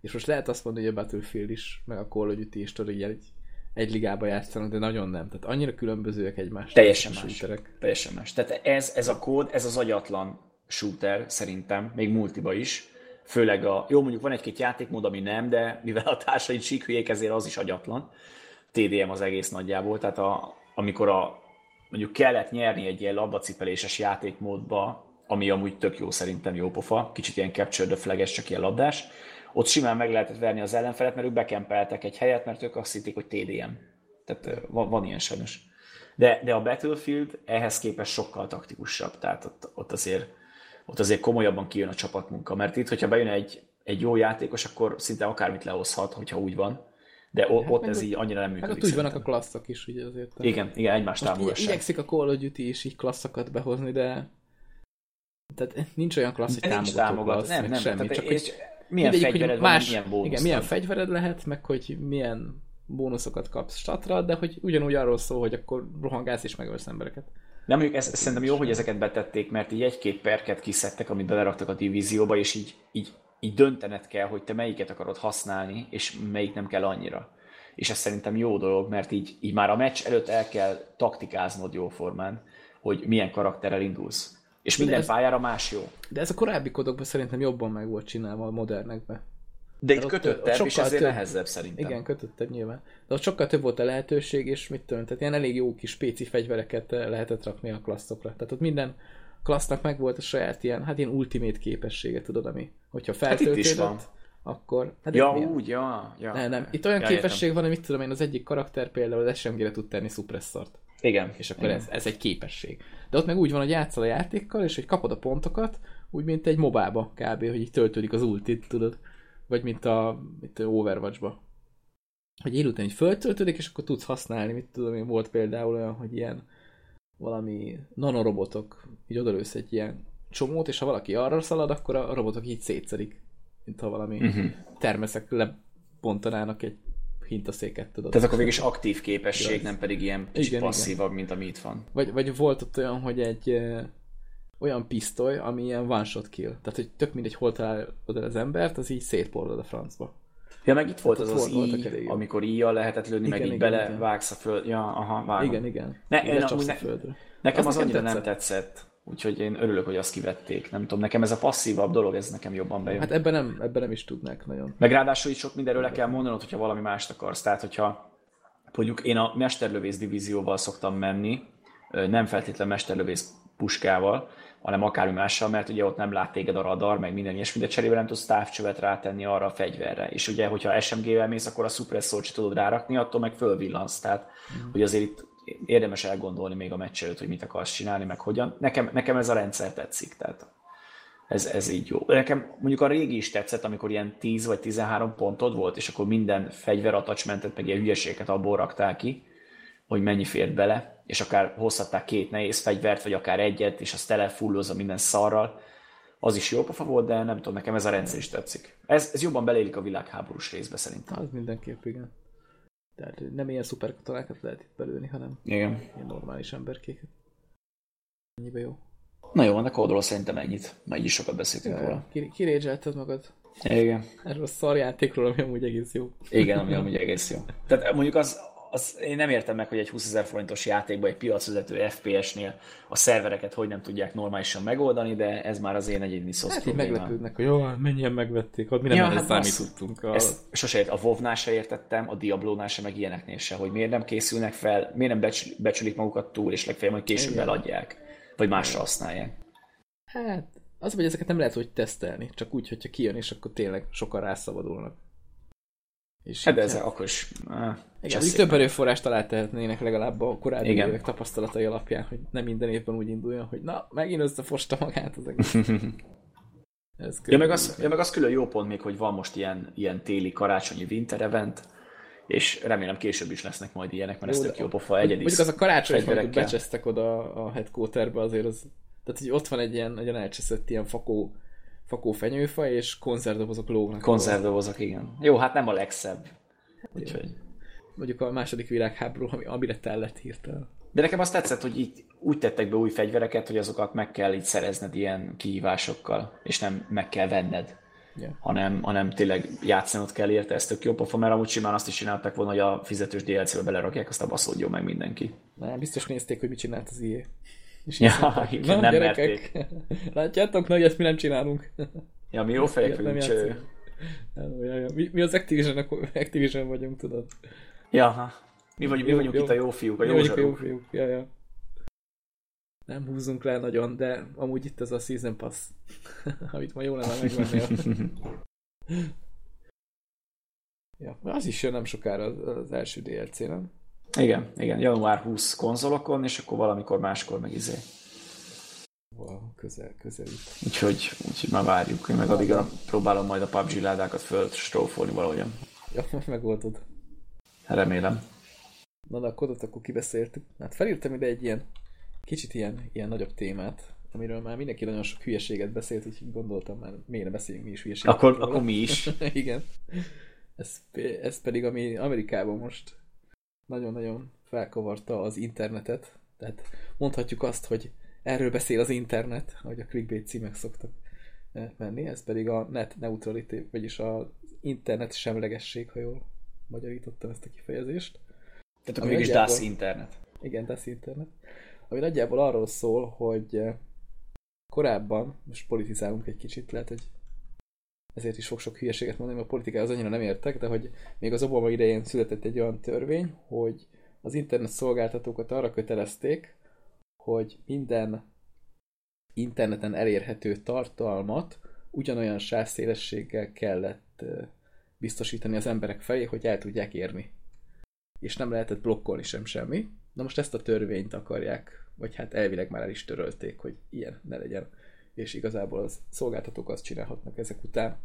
És most lehet azt mondani, hogy a Battlefield is, meg a Call of Duty is tudod, egy, egy ligába játszanak, de nagyon nem. Tehát annyira különbözőek egymást. Teljesen más. Shooterek. Teljesen más. Tehát ez, ez a kód, ez az agyatlan shooter szerintem, még multiba is. Főleg a, jó mondjuk van egy-két játékmód, ami nem, de mivel a társaid síkhülyék, ezért az is agyatlan. TDM az egész nagyjából, tehát a, amikor a, mondjuk kellett nyerni egy ilyen labdacipeléses játékmódba, ami amúgy tök jó szerintem, jó pofa, kicsit ilyen capture the flag csak ilyen labdás, ott simán meg lehetett verni az ellenfelet, mert ők bekempeltek egy helyet, mert ők azt hitték, hogy TDM. Tehát van, van ilyen sajnos. De, de a Battlefield ehhez képest sokkal taktikusabb, tehát ott, ott, azért, ott azért komolyabban kijön a csapatmunka, mert itt, hogyha bejön egy, egy jó játékos, akkor szinte akármit lehozhat, hogyha úgy van. De o, hát ott ez így annyira nem működik. Hát ott úgy vannak a klasszok is, ugye azért. Igen, igen, egymást támogassák. Igyekszik a Call of Duty is így klasszokat behozni, de tehát nincs olyan klassz, hogy támogató támogat. klassz, nem, nem, semmi, tehát csak és, hogy milyen fegyvered van, más, milyen bónusz Igen, milyen fegyvered lehet, meg hogy milyen bónuszokat kapsz statra, de hogy ugyanúgy arról szól, hogy akkor rohangálsz és megölsz embereket. De mondjuk ez, szerintem jó, hogy ezeket betették, mert így egy-két perket kiszedtek, amit beleraktak a divízióba, és így, így, így döntened kell, hogy te melyiket akarod használni, és melyik nem kell annyira. És ez szerintem jó dolog, mert így, így már a meccs előtt el kell taktikáznod jó formán, hogy milyen karakterrel indulsz. És minden ez, pályára más jó. De ez a korábbi kodokban szerintem jobban meg volt csinálva a modernekbe. De itt kötöttebb, és ezért több, nehezebb szerintem. Igen, kötöttebb nyilván. De ott sokkal több volt a lehetőség, és mit tudom, tehát ilyen elég jó kis péci fegyvereket eh, lehetett rakni a klasszokra. Tehát ott minden klassznak meg volt a saját ilyen, hát ilyen ultimate képessége, tudod, ami, hogyha feltöltődött, hát akkor... Hát Ja, milyen? úgy, ja. ja. Nem, nem. Itt olyan ja, képesség van, hogy mit tudom én, az egyik karakter például az SMG-re tud tenni szupresszort. Igen. És akkor Igen. ez, ez egy képesség. De ott meg úgy van, hogy játszol a játékkal, és hogy kapod a pontokat, úgy, mint egy mobába kb., hogy így töltődik az ultit, tudod? Vagy mint a, mint a Overwatchba. Hogy élőten így föltöltődik, és akkor tudsz használni, mit tudom én, volt például olyan, hogy ilyen valami nanorobotok, így odalősz egy ilyen csomót, és ha valaki arra szalad, akkor a robotok így szétszedik. Mint ha valami Mhm. termeszek lebontanának egy hintaszéket, tudod. Tehát akkor mégis aktív képesség, Igaz. nem pedig ilyen Igen, passzívabb, mint ami itt van. Vagy, vagy volt ott olyan, hogy egy ö, olyan pisztoly, ami ilyen one shot kill. Tehát, hogy tök mindegy, hol találod el az embert, az így szétporlod a francba. Ja, meg itt volt az ott az volt- voltak így, elég amikor íjjal lehetett lőni, meg Igen, így igen, belevágsz a föld. Ja, aha, vágom. Igen, igen. Ne, én amúgy a ne- földre. Nekem az, Az annyira nekem nem tetszett. Úgyhogy én örülök, hogy azt kivették. Nem tudom, nekem ez a passzívabb dolog, ez nekem jobban bejön. Hát ebben nem, ebben nem is tudnák nagyon. Meg ráadásul is sok mindenről le kell mondanod, hogyha valami mást akarsz. Tehát, hogyha mondjuk én a mesterlövész divízióval szoktam menni, nem feltétlen mesterlövész puskával, hanem akármi mással, mert ugye ott nem lát téged a radar, meg minden ilyesmi, de cserébe nem tudsz távcsövet rátenni arra a fegyverre. És ugye, hogyha SMG-vel mész, akkor a suppressort sem tudod rárakni, attól meg fölvillansz. Tehát, mm. hogy azért itt érdemes elgondolni még a meccs előtt, hogy mit akarsz csinálni, meg hogyan. Nekem, nekem ez a rendszer tetszik, tehát ez, ez így jó. Nekem mondjuk a régi is tetszett, amikor ilyen 10 vagy 13 pontod volt, és akkor minden fegyver attachmentet, meg ilyen hülyeséget abból raktál ki, hogy mennyi fért bele, és akár hozhatták két nehéz fegyvert, vagy akár egyet, és azt telefullozza minden szarral. Az is jó pofa volt, de nem tudom, nekem ez a rendszer is tetszik. Ez, ez jobban belélik a világháborús részbe szerintem. Az mindenképp, igen. Tehát nem ilyen szuper katonákat lehet itt belőni, hanem Igen. ilyen normális emberkéket. Ennyibe jó. Na jó, a kódról szerintem ennyit. Ma így is sokat beszéltünk Ja, róla. Kirédzselted magad Igen. erről a szarjátékról, ami amúgy egész jó. Igen, ami amúgy egész jó. Tehát mondjuk az, az, én nem értem meg, hogy egy 20 ezer forintos játékban, egy piacvezető FPS-nél a szervereket hogy nem tudják normálisan megoldani, de ez már az én egyéni szosz Hát problémám. meglepődnek, hogy jó, mennyien megvették, ott mi nem Ja, hát számítottunk. A... Ezt sose ért, a WoW-nál se értettem, a Diablo-nál se, meg ilyeneknél se, hogy miért nem készülnek fel, miért nem becs, becsülik magukat túl, és legfeljebb majd később Igen. eladják, vagy másra használják. Hát, az, hogy ezeket nem lehet úgy tesztelni, csak úgy, hogyha kijön, és akkor tényleg sokan rászabadulnak. És Hát de így, ezzel akkor is... Ah, Igen, mondjuk több erőforrást alá tehetnének legalább a korábbi Igen. évek tapasztalatai alapján, hogy nem minden évben úgy induljon, hogy na, megint összefosta magát az egész. Ez Ja meg, az, ja, meg az külön jó pont még, hogy van most ilyen, ilyen téli, karácsonyi winter event, és remélem később is lesznek majd ilyenek, mert ez Jó, tök de jó pofa, egyedi Mondjuk az a karácsony, fegyverekkel. becsesztek oda a headquarterbe, azért az... Tehát, hogy ott van egy ilyen nagyon elcseszett ilyen fakó, fakó fenyőfa, és konzervdobozok lógnak. Konzervdobozok, igen. Jó, hát nem a legszebb. Úgyhogy. Mondjuk a második világháború, ami, amire tellett hirtelen. De nekem azt tetszett, hogy így úgy tettek be új fegyvereket, hogy azokat meg kell így szerezned ilyen kihívásokkal, és nem meg kell venned, Ja. hanem, hanem tényleg játszanod kell érte, ez tök jó pofa, mert amúgy simán azt is csináltak volna, hogy a fizetős DLC-be belerakják, azt a baszódjon meg mindenki. Nem, biztos nézték, hogy mit csinált az IE. És Ja, igen, "Na, nem gyerekek, Látjátok, hogy ezt mi nem csinálunk. Ja, mi jó fejek nem vagyunk, cső. Ja, ja. Mi, mi az Activision, Activision vagyunk, tudod. Ja, mi vagyunk, mi Jó, vagyunk jó. itt a jó fiúk, a Mi jó vagyunk a jó fiúk. Ja, ja. Nem húzzunk le nagyon, de amúgy itt ez a Season Pass, amit ma jó lenne megvenni. ja, az is jön nem sokára az, az első DLC, nem? Igen, igen, január 20 konzolokon, és akkor valamikor máskor meg izé. Wow, közel, közel. Úgyhogy, úgyhogy már várjuk. Én meg addigra próbálom majd a PUBG ládákat fölstrófolni valahogyan. Ja, most megoldod. Remélem. Na, de a kodot akkor kibeszéltük. Hát felírtam ide egy ilyen, kicsit ilyen, ilyen nagyobb témát, amiről már mindenki nagyon sok hülyeséget beszélt, úgyhogy gondoltam már, miért ne beszéljünk mi is hülyeséget. Akkor, róla. akkor mi is. Igen. Ez, ez pedig, ami Amerikában most nagyon-nagyon felkavarta az internetet. Tehát mondhatjuk azt, hogy erről beszél az internet, ahogy a clickbait címek szoktak eh, menni. Ez pedig a net neutrality, vagyis az internet semlegesség, ha jól magyarítottam ezt a kifejezést. Tehát akkor mégis DAS internet. Igen, DAS internet. Ami nagyjából arról szól, hogy eh, korábban, most politizálunk egy kicsit, lehet, hogy ezért is fog sok hülyeséget mondani, mert a politikához annyira nem értek, de hogy még az Obama idején született egy olyan törvény, hogy az internet szolgáltatókat arra kötelezték, hogy minden interneten elérhető tartalmat ugyanolyan sávszélességgel kellett biztosítani az emberek felé, hogy el tudják érni. És nem lehetett blokkolni sem semmi. Na most ezt a törvényt akarják, vagy hát elvileg már el is törölték, hogy ilyen ne legyen. És igazából az szolgáltatók azt csinálhatnak ezek után,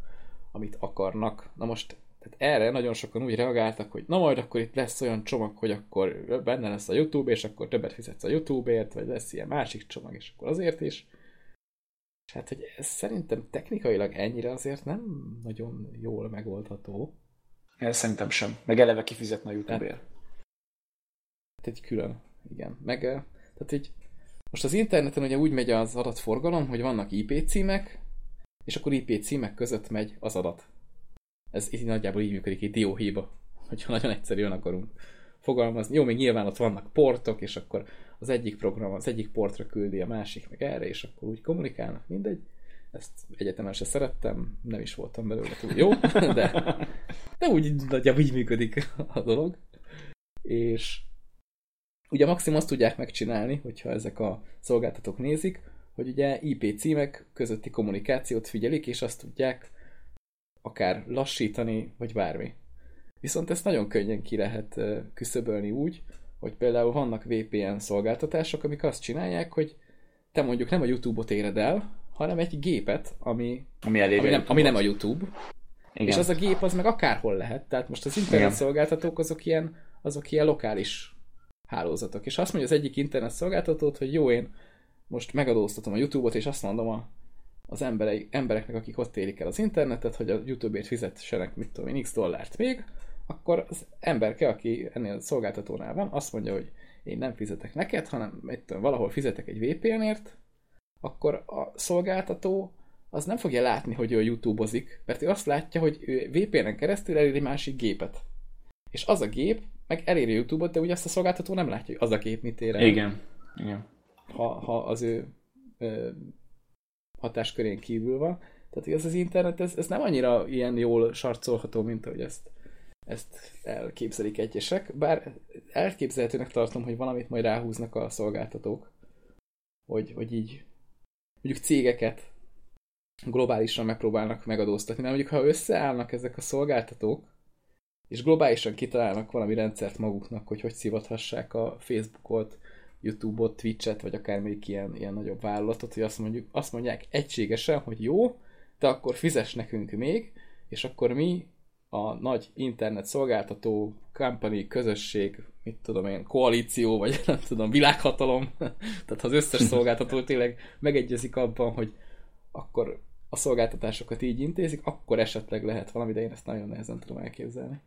amit akarnak. Na most tehát erre nagyon sokan úgy reagáltak, hogy na majd akkor itt lesz olyan csomag, hogy akkor benne lesz a YouTube, és akkor többet fizetsz a YouTube-ért, vagy lesz ilyen másik csomag, és akkor azért is. És hát, hogy ez szerintem technikailag ennyire azért nem nagyon jól megoldható. Ez szerintem sem. Meg eleve kifizetne a YouTube-ért. Hát egy külön, igen. Meg, tehát így, most az interneten ugye úgy megy az adatforgalom, hogy vannak IP címek, és akkor IP címek között megy az adat. Ez így nagyjából így működik egy dióhéba, hogyha nagyon egyszerűen akarunk fogalmazni. Jó, még nyilván ott vannak portok, és akkor az egyik program az egyik portra küldi, a másik meg erre, és akkor úgy kommunikálnak, mindegy. Ezt egyetemen se szerettem, nem is voltam belőle túl jó, de, de úgy nagyjából így működik a dolog. És ugye maximum azt tudják megcsinálni, hogyha ezek a szolgáltatók nézik, hogy ugye IP címek közötti kommunikációt figyelik, és azt tudják akár lassítani, vagy bármi. Viszont ezt nagyon könnyen ki lehet küszöbölni úgy, hogy például vannak VPN szolgáltatások, amik azt csinálják, hogy te mondjuk nem a YouTube-ot éred el, hanem egy gépet, ami, ami, ami, nem, ami nem a YouTube. Igen. És az a gép az meg akárhol lehet. Tehát most az internet Igen. szolgáltatók azok ilyen, azok ilyen lokális hálózatok. És azt mondja az egyik internet szolgáltatót, hogy jó, én most megadóztatom a YouTube-ot, és azt mondom a, az emberei, embereknek, akik ott érik el az internetet, hogy a YouTube-ért fizessenek, mit tudom én, x dollárt még, akkor az emberke, aki ennél a szolgáltatónál van, azt mondja, hogy én nem fizetek neked, hanem mit tudom, valahol fizetek egy VPN-ért, akkor a szolgáltató az nem fogja látni, hogy ő YouTube-ozik, mert ő azt látja, hogy ő VPN-en keresztül eléri másik gépet. És az a gép meg eléri YouTube-ot, de ugye azt a szolgáltató nem látja, hogy az a gép mit ér el. Igen. Igen. Ha, ha az ő ö, hatáskörén kívül van. Tehát ez az internet, ez, ez nem annyira ilyen jól sarcolható, mint ahogy ezt, ezt elképzelik egyesek, bár elképzelhetőnek tartom, hogy valamit majd ráhúznak a szolgáltatók, hogy, hogy így mondjuk cégeket globálisan megpróbálnak megadóztatni, mert mondjuk ha összeállnak ezek a szolgáltatók, és globálisan kitalálnak valami rendszert maguknak, hogy hogy szivathassák a Facebookot, YouTube-ot, Twitch-et, vagy akár még ilyen, ilyen nagyobb vállalatot, hogy azt, mondjuk, azt mondják egységesen, hogy jó, de akkor fizes nekünk még, és akkor mi a nagy internet szolgáltató company, közösség, mit tudom én, koalíció, vagy nem tudom, világhatalom, tehát az összes szolgáltató tényleg megegyezik abban, hogy akkor a szolgáltatásokat így intézik, akkor esetleg lehet valami, de én ezt nagyon nehezen tudom elképzelni.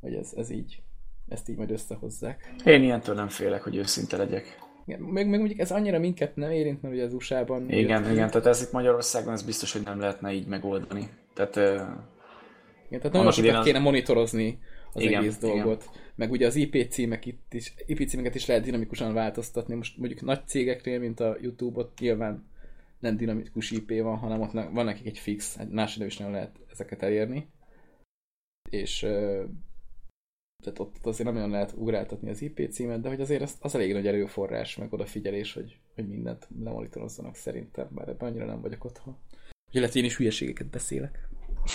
Hogy ez, ez így, ezt így majd összehozzák. Én ilyentől nem félek, hogy őszinte legyek. Igen, meg, meg mondjuk ez annyira minket nem érint, mert ugye az USA-ban... Igen, jött, igen, tehát ez itt Magyarországon ez biztos, hogy nem lehetne így megoldani. Tehát, igen, tehát nagyon sokat az... kéne monitorozni az igen, egész dolgot. Igen. Meg ugye az IP címek itt is, IP címeket is lehet dinamikusan változtatni. Most mondjuk nagy cégeknél, mint a YouTube-ot nyilván nem dinamikus IP van, hanem ott van nekik egy fix, egy másodő is nem lehet ezeket elérni. És tehát ott azért nem olyan lehet ugráltatni az IP címet, de hogy azért az, az elég nagy erőforrás, meg odafigyelés, hogy, hogy mindent lemonitorozzanak szerintem, bár ebben annyira nem vagyok otthon. Illetve én is hülyeségeket beszélek.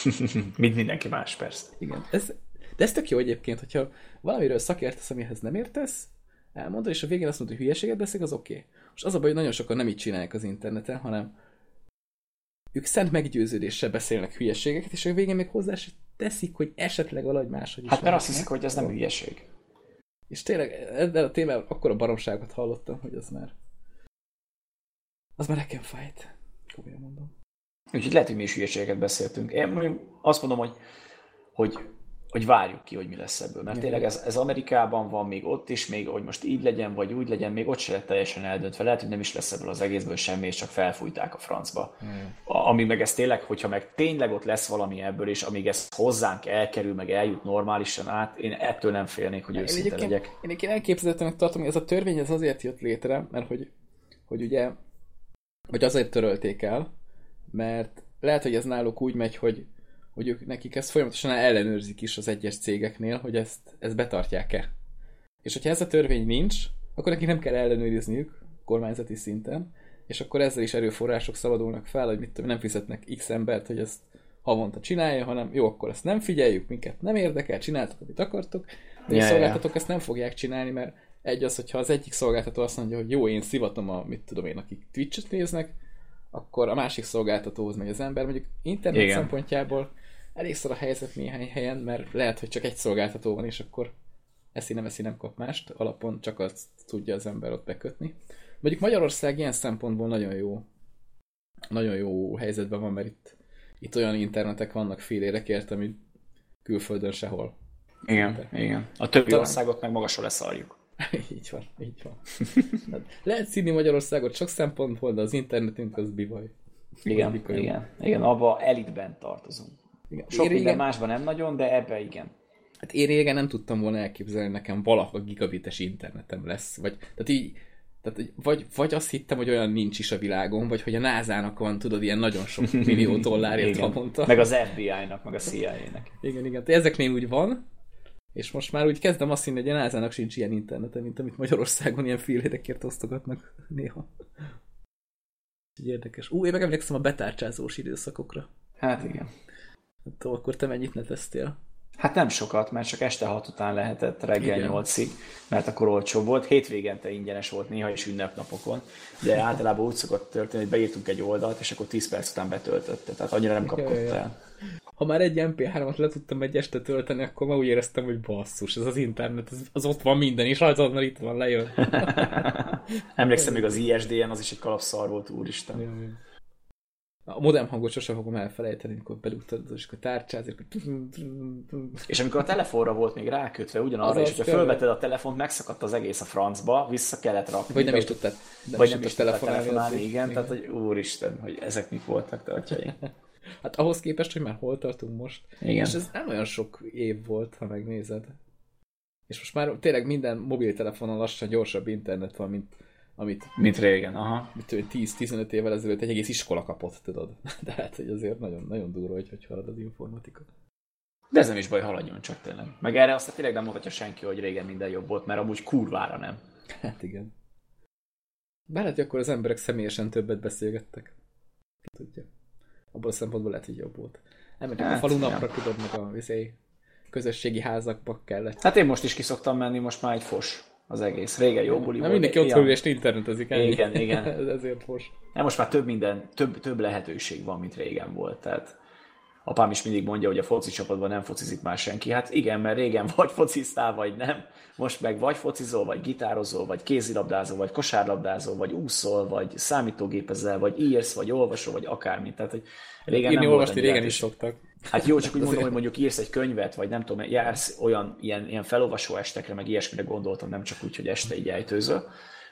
Mint mindenki más, persze. Igen. Ez, de ez tök jó egyébként, hogyha valamiről szakértesz, amihez nem értesz, elmondod, és a végén azt mondod, hogy hülyeséget beszél, az oké. Okay. Most az a baj, hogy nagyon sokan nem így csinálják az interneten, hanem ők szent meggyőződéssel beszélnek hülyeségeket, és a végén még hozzá teszik, hogy esetleg valahogy máshogy is. Hát mert azt hiszik, hogy ez nem hülyeség. És tényleg ebben a akkor a baromságot hallottam, hogy az már az már nekem fájt. Komolyan mondom. Úgyhogy lehet, hogy mi is hülyeséget beszéltünk. Én azt mondom, hogy, hogy hogy várjuk ki, hogy mi lesz ebből. Mert tényleg ez, ez Amerikában van, még ott is, még hogy most így legyen, vagy úgy legyen, még ott se lett teljesen eldöntve. Lehet, hogy nem is lesz ebből az egészből semmi, és csak felfújták a francba. Hmm. Ami meg ez tényleg, hogyha meg tényleg ott lesz valami ebből, és amíg ez hozzánk elkerül, meg eljut normálisan át, én ettől nem félnék, hogy őszinte én legyek. Én egyébként elképzelhetőnek tartom, hogy ez a törvény ez azért jött létre, mert hogy, hogy ugye, vagy azért törölték el, mert lehet, hogy ez náluk úgy megy, hogy hogy ők nekik ezt folyamatosan ellenőrzik is az egyes cégeknél, hogy ezt, ezt betartják-e. És hogyha ez a törvény nincs, akkor nekik nem kell ellenőrizniük kormányzati szinten, és akkor ezzel is erőforrások szabadulnak fel, hogy mit tudom, nem fizetnek x embert, hogy ezt havonta csinálja, hanem jó, akkor ezt nem figyeljük, minket nem érdekel, csináltok, amit akartok, de Ja, a szolgáltatók ezt nem fogják csinálni, mert egy az, hogyha az egyik szolgáltató azt mondja, hogy jó, én szivatom a, mit tudom én, akik Twitch-et néznek, akkor a másik szolgáltatóhoz megy az ember. Mondjuk internet Igen. szempontjából elég szar a helyzet néhány helyen, mert lehet, hogy csak egy szolgáltató van, és akkor eszi nem eszi nem kap mást, alapon csak azt tudja az ember ott bekötni. Mondjuk Magyarország ilyen szempontból nagyon jó nagyon jó helyzetben van, mert itt, itt olyan internetek vannak fél érekért, ami külföldön sehol. Igen, igen. A többi Talán. országot meg magasra leszarjuk. így van, így van. Hát lehet színi Magyarországot sok szempontból, de az internetünk az bivaj. Igen, igen, igen, abba elitben tartozunk. Igen. Sok Én minden régen, másban nem nagyon, de ebbe igen. hát én régen nem tudtam volna elképzelni, hogy nekem valaha gigabites internetem lesz. Vagy, tehát így, tehát, vagy, vagy azt hittem, hogy olyan nincs is a világon, vagy hogy a NASA-nak van, tudod, ilyen nagyon sok millió dollárért havonta. Meg az FBI-nak, meg a CIA-nek. Igen, igen. De ezeknél úgy van, és most már úgy kezdem azt hinni, hogy a NASA-nak sincs ilyen internete, mint amit Magyarországon ilyen félérekért osztogatnak néha. Így érdekes. Ú, én meg emlékszem a betárcsázós időszakokra. Hát igen. Hát, akkor te mennyit neteztél? Hát nem sokat, mert csak este 6 után lehetett reggel Igen. 8-ig, mert akkor olcsó volt. Hétvégente ingyenes volt, néha is ünnepnapokon, de általában úgy szokott történni, hogy beírtunk egy oldalt, és akkor 10 perc után betöltötte, tehát annyira nem kapkodta Ja, ja, ja. el. Ha már egy MP3-at le tudtam egy este tölteni, akkor már úgy éreztem, hogy basszus, ez az internet, az, az ott van minden, és rajtad, mert itt van, lejön. Emlékszem, még az ISDN, az is egy kalapszar volt, úristen. Ja, ja. A modem hangot sosem fogom elfelejteni, amikor belugtad, és akkor tárcsát, és akkor... És amikor a telefonra volt még rákötve ugyanarra, Azaz, és hogyha tényleg. fölvetted a telefont, megszakadt az egész a francba, vissza kellett rakni. Vagy nem is tudtad. vagy nem is tudtad telefonálni, telefonálni, addig. igen, tehát hogy úristen, hogy ezek mik voltak, te atyai. Hát ahhoz képest, hogy már hol tartunk most. Igen. És ez nem olyan sok év volt, ha megnézed. És most már tényleg minden mobiltelefonon lassan gyorsabb internet van, mint amit Mint régen, aha. mit tudom, én, 10-15 évvel ezelőtt egy egész iskola kapott, tudod. De hát, hogy azért nagyon, nagyon durva, hogy hogy halad az informatika. De ez nem is baj, haladjon csak tényleg. Meg erre azt tényleg nem mondhatja senki, hogy régen minden jobb volt, mert amúgy kurvára nem. Hát igen. Bár lehet, hogy akkor az emberek személyesen többet beszélgettek. Tudja. Abból a szempontból lehet, hogy jobb volt. Elmentek Hát, a falunapra, ja. tudod, meg a vizé, közösségi házakba kellett. Hát én most is kiszoktam menni, most már egy fos az egész. Régen jó buli volt. mindenki de otthon ül és internetezik. ennyi. Igen, igen. Ez Ezért most. Nem, most már több minden, több, több lehetőség van, mint régen volt. Tehát apám is mindig mondja, hogy a foci csapatban nem focizik már senki. Hát igen, mert régen vagy fociztál, vagy nem. Most meg vagy focizol, vagy gitározol, vagy kézilabdázol, vagy kosárlabdázol, vagy úszol, vagy számítógépezel, vagy írsz, vagy olvasol, vagy akármit. Tehát, hogy régen Írni, nem olvasni régen is szoktak. Hát jó, csak úgy mondom, hogy mondjuk írsz egy könyvet, vagy nem tudom, jársz olyan ilyen, ilyen felolvasó estekre, meg ilyesmire gondoltam, nem csak úgy, hogy este így ejtőzöl.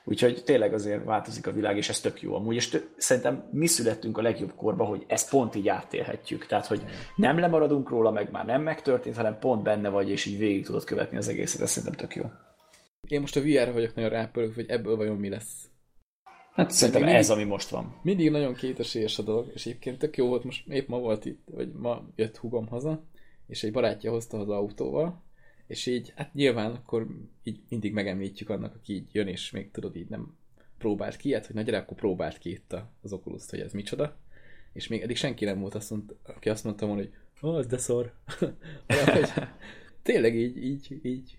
Úgyhogy tényleg azért változik a világ, és ez tök jó amúgy. És tök, szerintem mi születtünk a legjobb korba, hogy ezt pont így átélhetjük. Tehát, hogy nem lemaradunk róla, meg már nem megtörtént, hanem pont benne vagy, és így végig tudod követni az egészet. Ez szerintem tök jó. Én most a VR-re vagyok nagyon rápörög, hogy ebből vajon mi lesz. Hát szerintem mindig- ez, ami most van. Mindig nagyon kétesélyes a dolog, és egyébként tök jó volt, most épp ma volt itt, vagy ma jött húgom haza, és egy barátja hozta az autóval, és így, hát nyilván akkor így mindig megemlítjük annak, aki így jön, és még tudod, így nem próbált ki, hát hogy na gyere, akkor próbált ki itt az oculus hogy ez micsoda, és még eddig senki nem volt, azt mondta, aki azt mondta volna, hogy ó, az de hogy tényleg így, így, így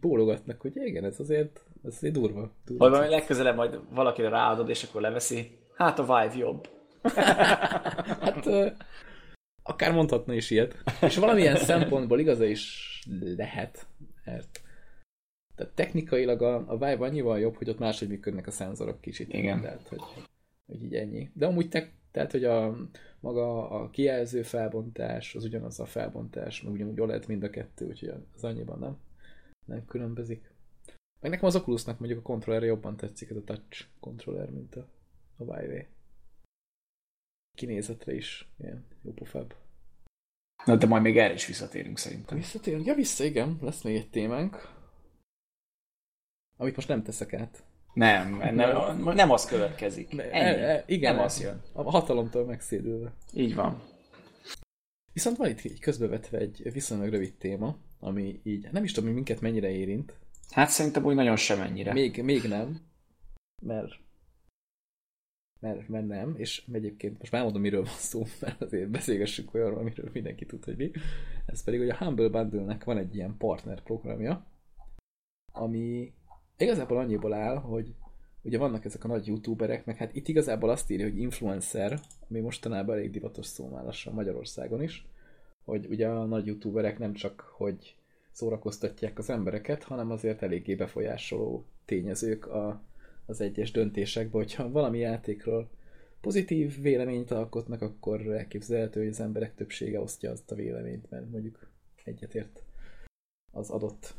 bólogatnak, hogy igen, ez azért, ez azért durva. durva Vagy valami legközelebb majd valakire ráadod, és akkor leveszi. Hát a Vive jobb. Hát akár mondhatna is ilyet. És valamilyen szempontból igaza is lehet, mert tehát technikailag a, a Vive annyival jobb, hogy ott máshogy működnek a szenzorok kicsit. Igen. Tehát, hogy, hogy így ennyi. De amúgy te, tehát, hogy a maga a kijelző felbontás, az ugyanaz a felbontás, meg ugyanúgy OLED mind a kettő, úgyhogy az annyiban nem, nem különbözik. Meg nekem az Oculusnak mondjuk a kontrollerre jobban tetszik ez a touch kontroller, mint a, a Vive kinézetre is ilyen jó pofább. Na, de majd még erre is visszatérünk szerintem. Visszatérünk? Ja, vissza, igen. Lesz még egy témánk. Amit most nem teszek át. Nem, nem, nem az következik. Ennyi. e- e- igen, nem az jön. A hatalomtól megszédülve. Így van. Viszont van itt így közbevetve egy viszonylag rövid téma, ami így, nem is tudom, hogy minket mennyire érint. Hát szerintem úgy nagyon semennyire. Még, még nem, mert mert, mert nem, és egyébként most már mondom, miről van szó, mert azért beszélgessünk olyanról, amiről mindenki tud, hogy mi. Ez pedig, hogy a Humble Bundle-nek van egy ilyen partner programja, ami igazából annyiból áll, hogy ugye vannak ezek a nagy youtuberek, meg hát itt igazából azt írja, hogy influencer, ami mostanában elég divatos szó már lassan Magyarországon is, hogy ugye a nagy youtuberek nem csak, hogy szórakoztatják az embereket, hanem azért eléggé befolyásoló tényezők a, az egyes döntésekbe, hogyha valami játékról pozitív véleményt alkotnak, akkor elképzelhető, hogy az emberek többsége osztja azt a véleményt, mert mondjuk egyetért az adott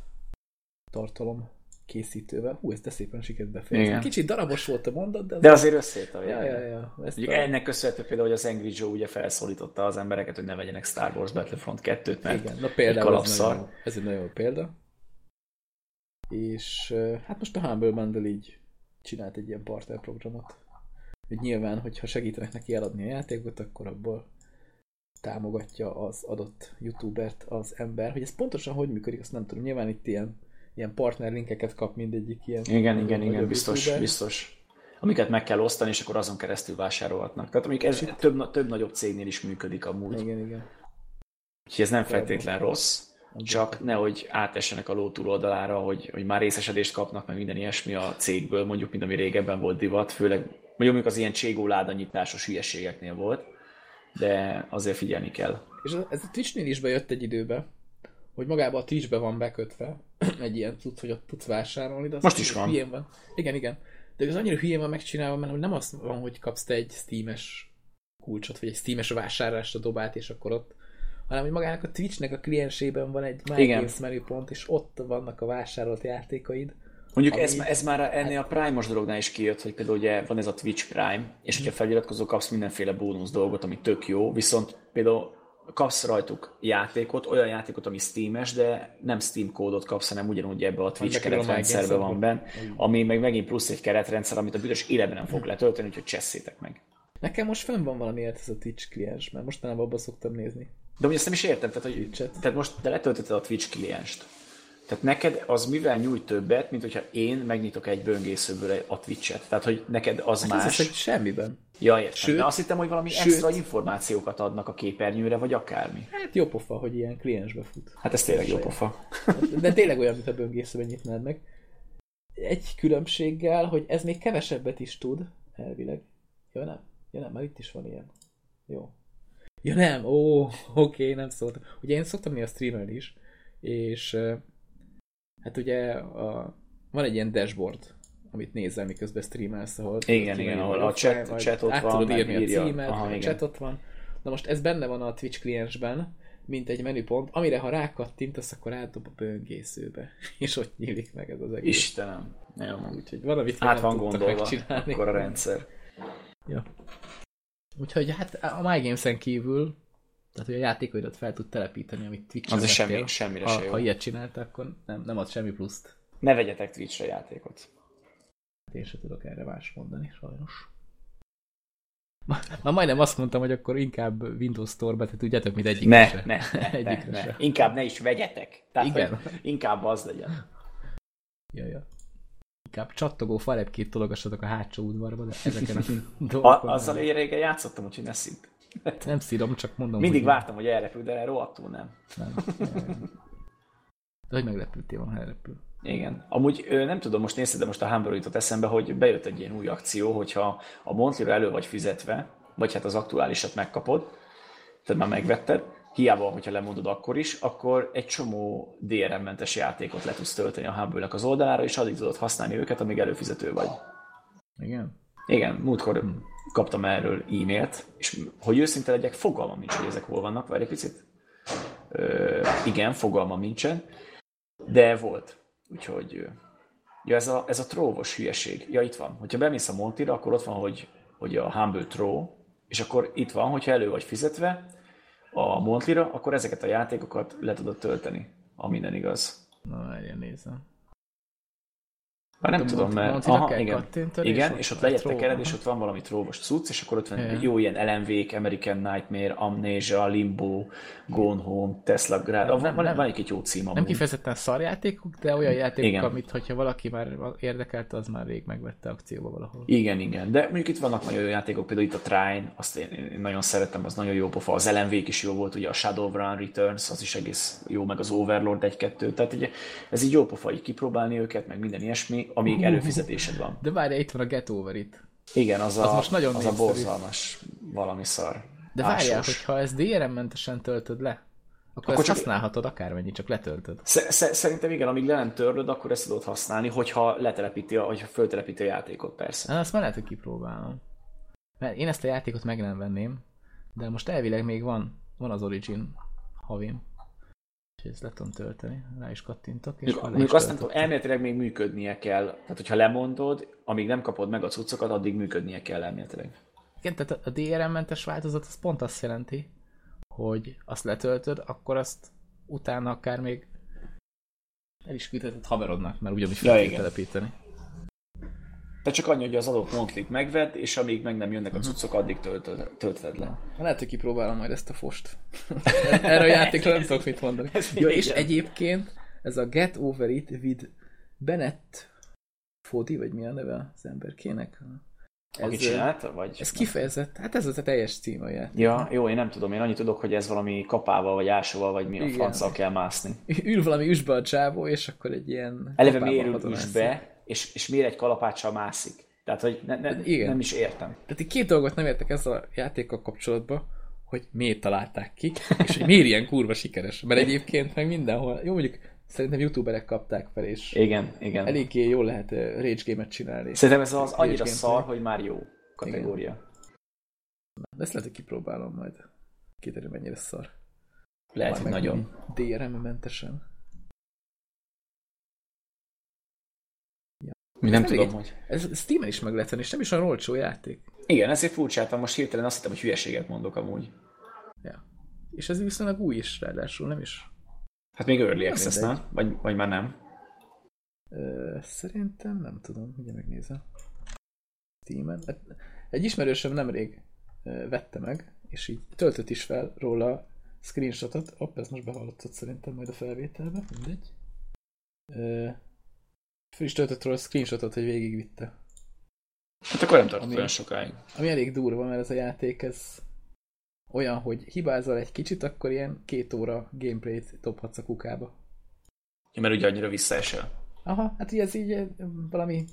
tartalom készítővel. Hú, ez de szépen sikerült befejezni. Kicsit darabos volt a mondat, de, az de azért összejött a ja, ja, ja. Ezt a... Ennek köszönhető például, hogy az Angry Joe ugye felszólította az embereket, hogy ne vegyenek Star Wars Battlefront 2-t, mert Igen, na például ez, nagyon, ez egy nagyon jó példa. És hát most a Humble Bundle így csinált egy ilyen partner programot. Hogy nyilván, hogyha segítenek neki eladni a játékot, akkor abból támogatja az adott youtubert az ember. Hogy ez pontosan hogy működik, azt nem tudom. Nyilván itt ilyen ilyen partner linkeket kap mindegyik ilyen. Igen, igen, igen, biztos, youtuber. biztos. Amiket meg kell osztani, és akkor azon keresztül vásárolhatnak. Tehát mondjuk ez több, több nagyobb cégnél is működik amúgy. Igen, igen. Úgyhogy ez nem feltétlen rossz, csak nehogy átessenek a ló túloldalára, hogy, hogy már részesedést kapnak, meg minden ilyesmi a cégből, mondjuk, mint ami régebben volt divat, főleg mondjuk az ilyen cségóláda nyitásos hülyeségeknél volt, de azért figyelni kell. És ez a Twitch-nél is bejött egy időbe, hogy magába a Twitch-be van bekötve egy ilyen cucc, hogy ott tudsz vásárolni. De Most is van. van. Igen, igen. De ez annyira hülyén van megcsinálva, mert nem az van, hogy kapsz te egy Steam-es kulcsot, vagy egy Steam-es vásárlást a dobát, és akkor ott hanem hogy magának a Twitch-nek a kliensében van egy My Games menüpont, és ott vannak a vásárolt játékaid. Mondjuk ami... ez, ez már ennél a Prime-os dolognál is kijött, hogy például ugye van ez a Twitch Prime, és hogyha feliratkozol, kapsz mindenféle bónusz dolgot, ami tök jó, viszont például kapsz rajtuk játékot, olyan játékot, ami Steam-es, de nem Steam kódot kapsz, hanem ugyanúgy ebbe a Twitch keretrendszerbe van benne, ami meg megint plusz egy keretrendszer, amit a büdös életben nem fog letölteni, úgyhogy cseszétek meg. Nekem most fenn van valamiért ez a Twitch kliens, mert mostanában abban szoktam nézni. De ugye ezt nem is értem, tehát, hogy, tehát most de letöltötted a Twitch klienst. Tehát neked az mivel nyújt többet, mint hogyha én megnyitok egy böngészőből a Twitch-et. Tehát, hogy neked az hát más. Ez semmiben. Ja, értem. Sőt, De azt hittem, hogy valami sőt, extra információkat adnak a képernyőre, vagy akármi. Hát jó pofa, hogy ilyen kliensbe fut. Hát ez tényleg jó pofa. De tényleg olyan, mint a böngészőben nyitnád meg. Egy különbséggel, hogy ez még kevesebbet is tud, elvileg. Jó, nem? Ja, nem, már itt is van ilyen. Jó. Ja, nem, ó, oké, okay, nem szóltam. Ugye én szoktam nézni a streamer is, és hát ugye a, van egy ilyen dashboard, amit nézel, miközben streamelsz, ahol... Igen, igen, ahol a chat, chat ott át van, tudod írni a címet, Aha, a chat ott van. Na most ez benne van a Twitch kliensben, mint egy menüpont, amire ha rákattintasz, akkor átdob a böngészőbe, és ott nyílik meg ez az egész. Istenem, jó. Úgyhogy valamit Át van gondolva, akkor a rendszer. Ja. Úgyhogy hát a MyGames-en kívül, tehát hogy a játékoidat fel tud telepíteni, amit Twitch-en Az semmi, semmire ha, ha ilyet csinált, akkor nem, nem ad semmi pluszt. Ne vegyetek Twitch-re játékot. Én sem tudok erre más mondani, sajnos. Már majdnem azt mondtam, hogy akkor inkább Windows Store-be, tehát tudjátok, mint egyik ne, se. Ne, ne, ne, ne. Se. Inkább ne is vegyetek. Tehát, Igen. Inkább az legyen. Ja, ja. Inkább csattogó falepkét tologassatok a hátsó udvarba, de ezeken a dolgokon... Azzal én régen játszottam, úgyhogy ne szint. Nem szírom, csak mondom. Mindig hogy vártam, hogy elrepül, de rohadtul nem. Nem. De hogy meglepültél, van, ha elrepül. Igen. Amúgy nem tudom, most nézted, de most a Humble jutott eszembe, hogy bejött egy ilyen új akció, hogyha a monthly elő vagy fizetve, vagy hát az aktuálisat megkapod, tehát már megvetted, hiába, hogyha lemondod akkor is, akkor egy csomó DRM-mentes játékot le tudsz tölteni a humble az oldalára, és addig tudod használni őket, amíg előfizető vagy. Igen? Igen, múltkor hmm. kaptam erről e-mailt, és hogy őszinte legyek, fogalmam nincs, hogy ezek hol vannak, várj egy picit. Ö, igen, fogalmam nincsen, de volt. Úgyhogy, ja, ez a, ez a tróvos hülyeség. Ja, itt van. Hogyha bemész a Montira, akkor ott van, hogy, hogy a Humble Troll, és akkor itt van, hogyha elő vagy fizetve a Montlira, akkor ezeket a játékokat le tudod tölteni, ha minden igaz. Na, várjál, nézem. Már nem tudom, mert... Aha, igen, igen és ott legyet tekered, és ott van valami tróvos cucc, és akkor ott van Ja. jó ilyen LMV-k, American Nightmare, Amnesia, Limbo, Gone Home, Tesla Grad, Nem, van, van, nem. van egy jó cím Nem kifejezetten szarjátékok, de olyan játékok, Igen. amit hogyha valaki már érdekelte, az már rég megvette akcióba valahol. Igen, igen, de mondjuk itt vannak nagyon jó játékok, például itt a Trine, azt én, én nagyon szeretem, az nagyon jó pofa, az LMV is jó volt, ugye a Shadowrun Returns, az is egész jó, meg az Overlord 1-2, tehát ugye, ez így jó pofa, így kipróbálni őket, meg minden ilyesmi, amíg előfizetésed van. De várjál, itt van a Get Over It. Igen, az, Az a, most nagyon az a borzalmas valami szar. De várjál, hogyha ezt DRM-mentesen töltöd le, akkor, Akkor csak- használhatod akármennyi, csak letöltöd. Sze- sze- Szerintem igen, amíg le nem törlöd, akkor ezt tudod használni, hogyha letelepíti, a, hogyha föltelepíti a játékot, persze. Na, azt már lehet, hogy kipróbálom. Mert én ezt a játékot meg nem venném, de most elvileg még van, van az Origin havim. És ezt le tudom tölteni, rá is kattintok, és Mondjuk, azt nem tudom, elméletileg még működnie kell. Tehát, hogyha lemondod, amíg nem kapod meg a cuccokat, addig működnie kell elméletileg. Igen, tehát a DRM-mentes változat az pont azt jelenti, hogy azt letöltöd, akkor azt utána akár még el is küldheted haverodnak, mert ugyanúgy fel Ja, telepíteni. De csak annyi, hogy az adott montlit megvedd, és amíg meg nem jönnek a cuccok, addig töltöd, töltöd le. Lehet, hogy kipróbálom majd ezt a fost. Erre a játékra nem tudok mit mondani. Ja, és egyébként ez a Get Over It with Bennett Fodi, vagy mi a neve az emberkének? Aki csinálta, vagy? Ez kifejezett, hát ez az a teljes cím a játék. Ja, jó, én nem tudom, én annyit tudok, hogy ez valami kapával, vagy ásóval, vagy mi a Igen. franccal kell mászni. Ül valami üsbe a csávó, és akkor egy ilyen... Eleve miért ül üsbe, és, és miért egy kalapáccsal mászik? Tehát, hogy ne, ne, Igen. nem is értem. Tehát így két dolgot nem értek ezzel a játékkal kapcsolatban, hogy miért találták ki, és hogy miért ilyen kurva sikeres. Mert egyébként meg mindenhol, jó mondjuk szerintem youtuberek kapták fel, és Igen, igen. eléggé jól lehet rage game-et csinálni. Szerintem ez az annyira gameplay. szar, hogy már jó kategória. De ezt lehet, hogy kipróbálom majd. Kiderül, mennyire szar. Lehet, hogy nagyon. DRM-mentesen. Mi nem Ez tudom, hogy... Ez Steam-en is meg lehet venni, és nem is olyan olcsó játék. Igen, ezért furcsáltam, most hirtelen azt hittem, hogy hülyeséget mondok amúgy. Ja. És ez viszonylag új is, ráadásul nem is. Hát még Early Access, nem? Vagy, vagy már nem? Ö, szerintem nem tudom, ugye megnézem. Steam-en. Hát, egy ismerősöm nemrég vette meg, és így töltött is fel róla screenshotot. Hopp, ez most behallottad szerintem majd a felvételbe, mindegy. Ö, fel is töltött róla screenshotot, hogy végigvitte. Hát akkor nem tartott Ami- olyan sokáig. Ami elég durva, mert ez a játék, ez olyan, hogy hibázol egy kicsit, akkor ilyen két óra gameplayt dobhatsz a kukába. Ja, mert ugye annyira visszaesel. Aha, hát ugye ez így eh, valami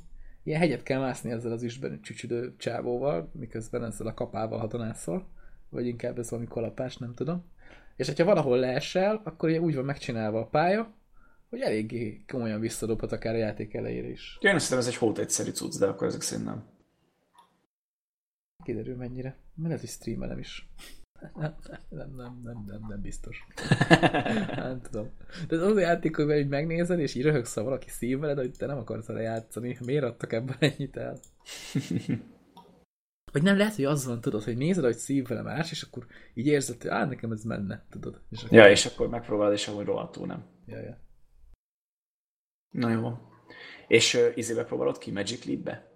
ilyen hegyet kell mászni ezzel az üsben csücsüdő csávóval, miközben ezzel a kapával hatonászol, vagy inkább ez valami kalapás, nem tudom. És hogyha valahol leesel, akkor ugye úgy van megcsinálva a pálya, hogy eléggé komolyan visszadobhat akár a játék elejére is. Én azt hiszem, ez egy hót egyszerű cucc, de akkor ezek szerint nem. Kiderül mennyire. Mert lehet, hogy streamelem is. Nem, nem, nem, nem, nem, nem biztos. Nem tudom. De az a játék, hogy így megnézed, és így röhögsz, ha valaki szívveled, hogy te nem akarsz vele játszani. Miért adtak ebből ennyit el? Vagy nem lehet, hogy az van, tudod, hogy nézed, hogy szív vele más, és akkor így érzed, hogy á, nekem ez menne, tudod. És akkor, Ja, és akkor megpróbálod, és amúgy rohadtul nem. ja, ja. Na jó. És uh, izébe próbálod ki Magic Leap-be?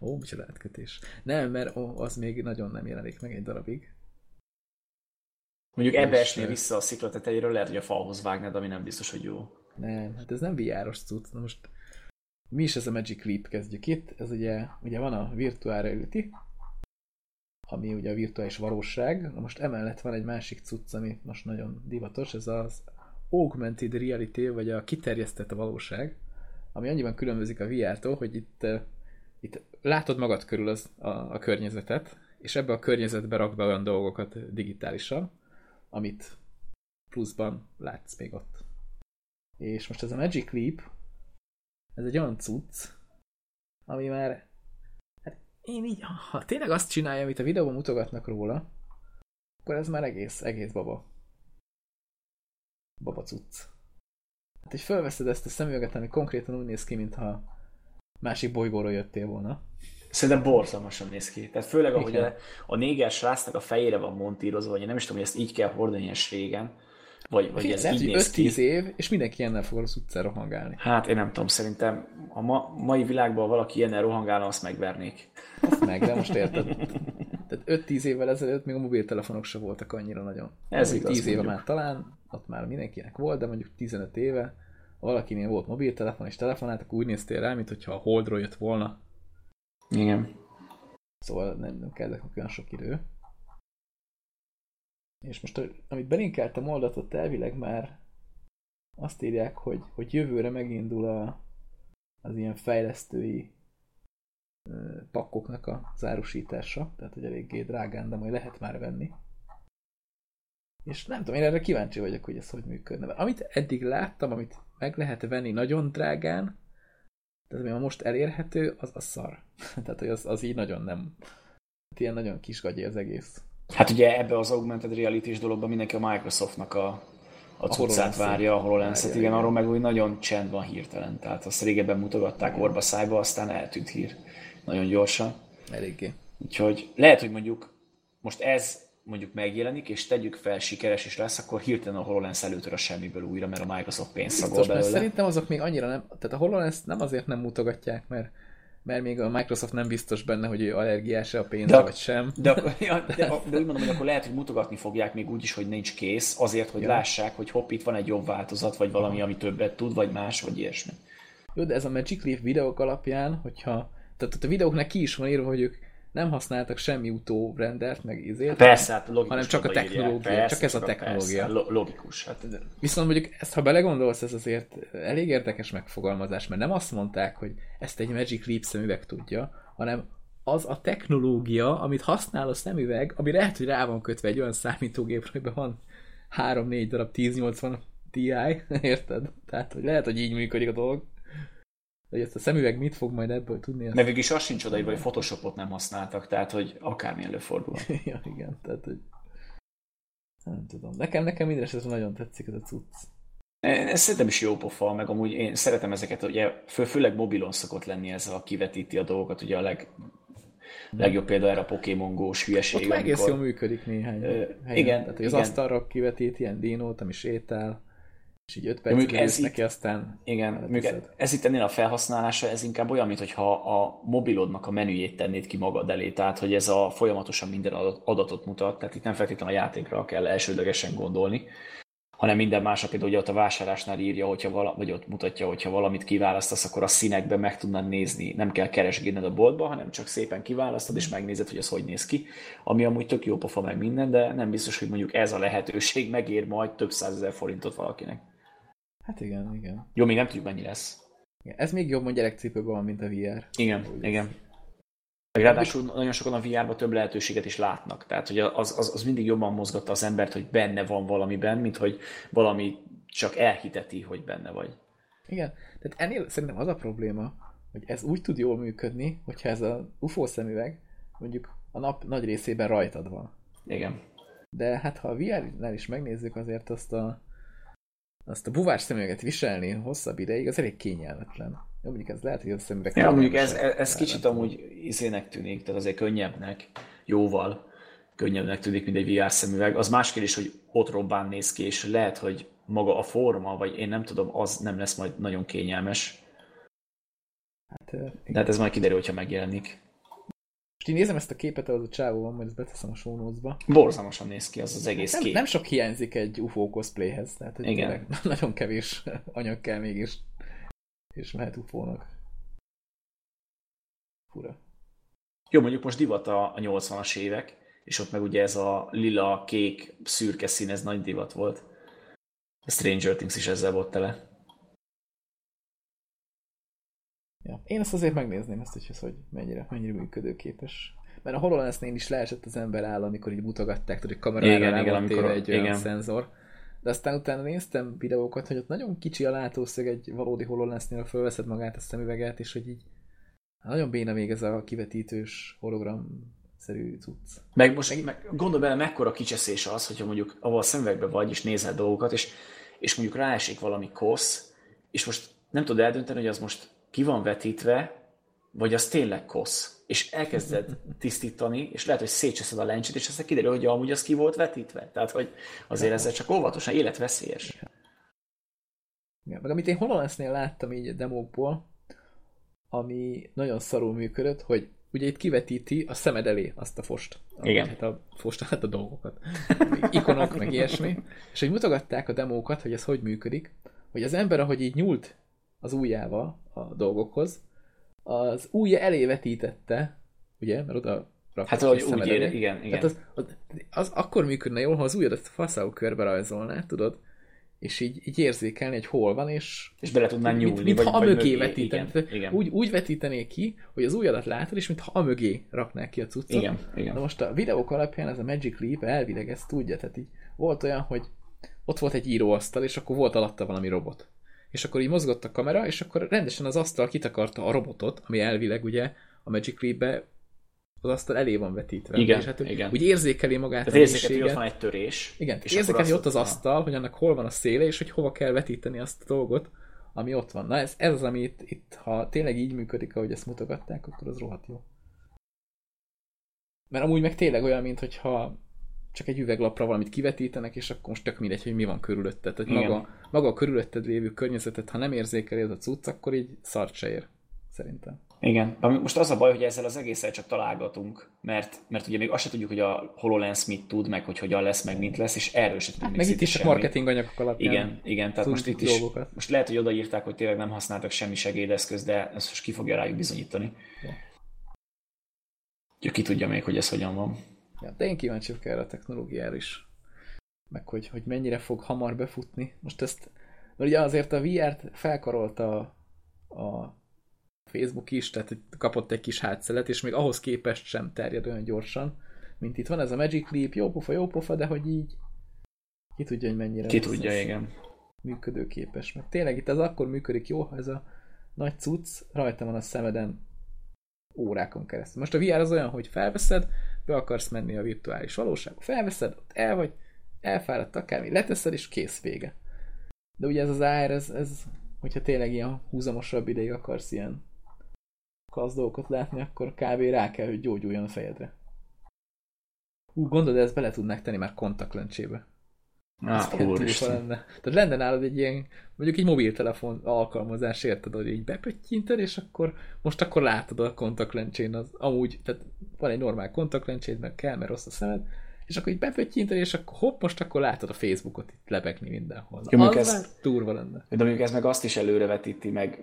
Ó, micsoda átkötés. Nem, mert ó, az még nagyon nem jelenik meg egy darabig. Mondjuk ebbe esnél vissza a szikla tetejéről, lehet, hogy a falhoz vágnád, ami nem biztos, hogy jó. Nem, hát ez nem VR-os cucc. Na most mi is ez a Magic Leap kezdjük itt? Ez ugye, ugye van a Virtual Reality, ami ugye a virtuális valóság. Na most emellett van egy másik cucc, ami most nagyon divatos, ez az Augmented Reality, vagy a kiterjesztett valóság, ami annyiban különbözik a VR-tól, hogy itt, eh, itt látod magad körül az, a, a környezetet, és ebbe a környezetbe rak be olyan dolgokat digitálisan, amit pluszban látsz még ott. És most ez a Magic Leap, ez egy olyan cucc, ami már, hát én így, ha tényleg azt csinálja, amit a videóban mutogatnak róla, akkor ez már egész, egész baba. Baba cucc. Hát, hogy felveszed ezt a szemüveget, ami konkrétan úgy néz ki, mintha másik bolygóról jöttél volna. Szerintem borzalmasan néz ki. Tehát főleg, ahogy Igen. a, a néger srácnak a fejére van montírozva, vagy én nem is tudom, hogy ezt így kell hordani ilyen régen. Vagy, vagy ez Lehet, így néz ki? 5-10 év, és mindenki ilyennel fog az utcára hangálni. Hát én nem tudom, szerintem a ma, mai világban valaki ilyennel rohangálna, azt megvernék. Azt meg, de most érted. Tehát 5-10 évvel ezelőtt még a mobiltelefonok se voltak annyira nagyon. Ez igaz, 10 éve mondjuk. már talán, ott már mindenkinek volt, de mondjuk 15 éve, ha valakinél volt mobiltelefon és telefonált, akkor úgy néztél rá, mintha a holdról jött volna. Igen. Szóval nem, nem kellett olyan sok idő. És most, amit belinkeltem oldatot, elvileg már azt írják, hogy, hogy jövőre megindul a, az ilyen fejlesztői pakkoknak a zárusítása, tehát hogy eléggé drágán, de majd lehet már venni. És nem tudom, én erre kíváncsi vagyok, hogy ez hogy működne. Amit eddig láttam, amit meg lehet venni nagyon drágán, tehát ami most elérhető, az a szar. tehát, hogy az, az így nagyon nem... Hát ilyen nagyon kis gagyi az egész. Hát ugye ebbe az augmented reality dologban mindenki a Microsoftnak a, a cuccát várja, a HoloLens-et, Várja, igen, igen. arról meg úgy nagyon csend van hirtelen. Tehát azt régebben mutogatták orba szájba, aztán eltűnt hír nagyon gyorsan. Eléggé. Úgyhogy lehet, hogy mondjuk most ez mondjuk megjelenik, és tegyük fel, sikeres is lesz, akkor hirtelen a HoloLens előtör a semmiből újra, mert a Microsoft pénzt szagol Biztos, belőle. szerintem azok még annyira nem... Tehát a HoloLens nem azért nem mutogatják, mert mert még a Microsoft nem biztos benne, hogy ő allergiás-e a pénzre, De- vagy sem. De, ja, de, de úgy mondom, hogy akkor lehet, hogy mutogatni fogják még úgy is, hogy nincs kész, azért, hogy Ja. lássák, hogy hopp, itt van egy jobb változat, vagy valami, ami többet tud, vagy más, vagy ilyesmi. Jó, de ez a Magic Leaf videók alapján, hogyha... Tehát a videóknak ki is van írva, hogy ők nem használtak semmi utórendert, meg izét. Persze, hát logikus. Hanem csak a technológia, csak ez a persze, technológia. lo- logikus. Hát, Viszont mondjuk ezt, ha belegondolsz, ez azért elég érdekes megfogalmazás, mert nem azt mondták, hogy ezt egy Magic Leap szemüveg tudja, hanem az a technológia, amit használ a szemüveg, ami lehet, hogy rá van kötve egy olyan számítógépre, amiben van 3-4 darab 1080 Ti, érted? Tehát, hogy lehet, hogy így működik a dolog. Hogy ezt a szemüveg mit fog majd ebből tudni? Azt... mert végül is az sincs odaírva, hogy Photoshopot nem használtak, tehát hogy akármi előfordul. ja, igen, tehát, hogy nem tudom. Nekem, nekem minden esetre nagyon tetszik ez a cucc. Ez szerintem is jó pofa, meg amúgy én szeretem ezeket, ugye fő, főleg mobilon szokott lenni ez, a kivetíti a dolgokat, ugye a leg, legjobb példa erre a Pokémon Go-s hülyeség. Ott már egész jól működik néhány Ö, helyen. igen, Tehát, az igen. asztalra kivetít ilyen dinót, ami sétál, és így 5 mondjuk percig ez ez itt- neki, aztán Igen, ez itt ennél a felhasználása, ez inkább olyan, mintha a mobilodnak a menüjét tennéd ki magad elé, tehát hogy ez a folyamatosan minden adat- adatot mutat, tehát itt nem feltétlenül a játékra kell elsődlegesen gondolni, hanem minden másra például ugye ott a vásárlásnál írja, hogyha vala, vagy ott mutatja, hogyha valamit kiválasztasz, akkor a színekben meg tudnád nézni. Nem kell keresgélned a boltba, hanem csak szépen kiválasztod, és megnézed, hogy ez hogy néz ki. Ami amúgy tök jó pofa meg minden, de nem biztos, hogy mondjuk ez a lehetőség megér majd több százezer forintot valakinek. Hát igen, igen. Jó, még nem tudjuk, mennyi lesz. igen. Ez még jobb, hogy gyerekcipőben van, mint a VR. Igen, igen. Meg ráadásul nagyon sokan a VR-ban több lehetőséget is látnak. Tehát, hogy az, az, az mindig jobban mozgatta az embert, hogy benne van valamiben, mint hogy valami csak elhiteti, hogy benne vagy. Igen, tehát ennél szerintem az a probléma, hogy ez úgy tud jól működni, hogyha ez a UFO szemüveg mondjuk a nap nagy részében rajtad van. Igen. De hát ha a VR-nál is megnézzük, azért azt a, azt a buvás szemüveget viselni hosszabb ideig, az elég kényelmetlen. Jó, mondjuk ez lehet, hogy a szemüveg... Ja, mondjuk ez, ez, ez kicsit amúgy izének tűnik, tehát azért könnyebbnek, jóval könnyebbnek tűnik, mint egy VR szemüveg. Az más kérdés, hogy ott robbán néz ki, és lehet, hogy maga a forma, vagy én nem tudom, az nem lesz majd nagyon kényelmes. Hát. De hát ez majd kiderül, hogyha megjelenik. Most így nézem ezt a képet, az a csávó van, majd ezt beteszem a notes-ba. Borzalmasan néz ki az az egész Nem, kép. nem sok hiányzik egy UFO cosplayhez, tehát hogy Igen. nagyon kevés anyag kell mégis, és mehet UFO-nak. Fura. Jó, mondjuk most divat a, a 80-as évek, és ott meg ugye ez a lila, kék, szürke szín, ez nagy divat volt. A Stranger Things is ezzel volt tele. Ja. Én ezt azért megnézném, ezt, hogy ez hogy mennyire, mennyire működőképes. Mert a HoloLens-nél is leesett az ember áll, amikor így mutogatták, hogy kamerára Igen, rá igen, amikor- egy olyan igen. szenzor. De aztán utána néztem videókat, hogy ott nagyon kicsi a látószög egy valódi HoloLens-nél, fölveszed magát a szemüveget, és hogy így nagyon béna még ez a kivetítős hologram-szerű cucc. Meg most meg, gondolj bele, mekkora kicseszés az, hogyha mondjuk avval a szemüvegben vagy, és nézel dolgokat, és, és mondjuk ráesik valami kosz, és most nem tudod eldönteni, hogy az most ki van vetítve, vagy az tényleg kosz. és elkezded tisztítani, és lehet, hogy szétcseszed a lencsét, és aztán kiderül, hogy amúgy az ki volt vetítve. Tehát, hogy azért ezzel csak óvatosan életveszélyes. Ja, meg amit én HoloLens-nél láttam így a demókból, ami nagyon szarul működött, hogy ugye itt kivetíti a szemed elé azt a fost. Igen. Hát a fost, hát a dolgokat. Ikonok, meg ilyesmi. És hogy mutogatták a demókat, hogy ez hogy működik, hogy az ember, ahogy így nyúlt az ujjával a dolgokhoz, az ujja elé vetítette, ugye, mert oda Hát ahogy úgy ér, igen, igen. Tehát az, az, az, akkor működne jól, ha az ujjadat faszául körbe rajzolná, tudod? és így, így érzékelni, hogy hol van, és... És bele tudnál nyúlni, mint, mint vagy, ha mögé mögé, vetíteni. igen, igen. Úgy, úgy vetítené ki, hogy az ujjadat látod, és mintha a mögé raknák ki a cuccot. Igen, igen. Na most a videók alapján ez a Magic Leap elvileg ezt tudja, tehát így volt olyan, hogy ott volt egy íróasztal, és akkor volt alatta valami robot. És akkor így mozgott a kamera, és akkor rendesen az asztal kitakarta a robotot, ami elvileg ugye a Magic Leap-be az asztal elé van vetítve. Igen, és hát, igen. Úgy érzékeli magát Tehát a érzéket, hogy ott van egy törés. Igen, és azt ott az asztal, hogy annak hol van a széle, és hogy hova kell vetíteni azt a dolgot, ami ott van. Na ez, ez az, ami itt, itt, ha tényleg így működik, ahogy ezt mutogatták, akkor az rohadt jó. Mert amúgy meg tényleg olyan, mintha csak egy üveglapra valamit kivetítenek, és akkor most tök mindegy, hogy mi van körülötted. Tehát Igen. maga, maga a körülötted lévő környezetet, ha nem érzékeli ez a cucc, akkor így szart se ér. Szerintem. Igen. Most az a baj, hogy ezzel az egésszel csak találgatunk, mert, mert ugye még azt se tudjuk, hogy a HoloLens mit tud, meg hogy hogyan lesz, meg mint lesz, és erről se tudunk Hát meg itt is csak semmit. marketing anyagok alapján. Igen, igen, tehát most itt is, dolgokat. most lehet, hogy odaírták, hogy tényleg nem használtak semmi segédeszköz, de ezt most ki fogja rájuk bizonyítani. Ja, ki tudja még, hogy ez hogyan van. Ja, de én kíváncsi vagyok erre a technológiára is. Meg hogy, hogy mennyire fog hamar befutni. Most ezt, mert ugye azért a VR-t felkarolta a, a Facebook is, tehát kapott egy kis hátszelet, és még ahhoz képest sem terjed olyan gyorsan, mint itt van ez a Magic Leap, jó pofa, jó pofa, de hogy így ki tudja, hogy mennyire Ki tudja, igen. működőképes. Meg tényleg itt ez akkor működik jó, ha ez a nagy cucc rajta van a szemeden órákon keresztül. Most a VR az olyan, hogy felveszed, be akarsz menni a virtuális valóságba, felveszed, ott el vagy, elfáradt akármi, leteszed, és kész vége. De ugye ez az AR, ez, ez hogyha tényleg ilyen húzamosabb ideig akarsz ilyen klassz dolgokat látni, akkor kb. rá kell, hogy gyógyuljon a fejedre. Ú, gondolod, ezt bele tudnák tenni már kontaktlencsébe. Á, túlfa úristen. lenne. Tehát lenne nálad egy ilyen, mondjuk egy mobiltelefon alkalmazás, érted, hogy így bepöttyinted, és akkor most akkor látod a kontaktlencsén az, amúgy, tehát van egy normál kontaktlencséd, mert kell, mert rossz a szemed, és akkor így bepöttyinted, és akkor hopp, most akkor látod a Facebookot itt lebegni mindenhol. Jó, az ez- már durva lenne. De mondjuk ez meg azt is előrevetíti meg,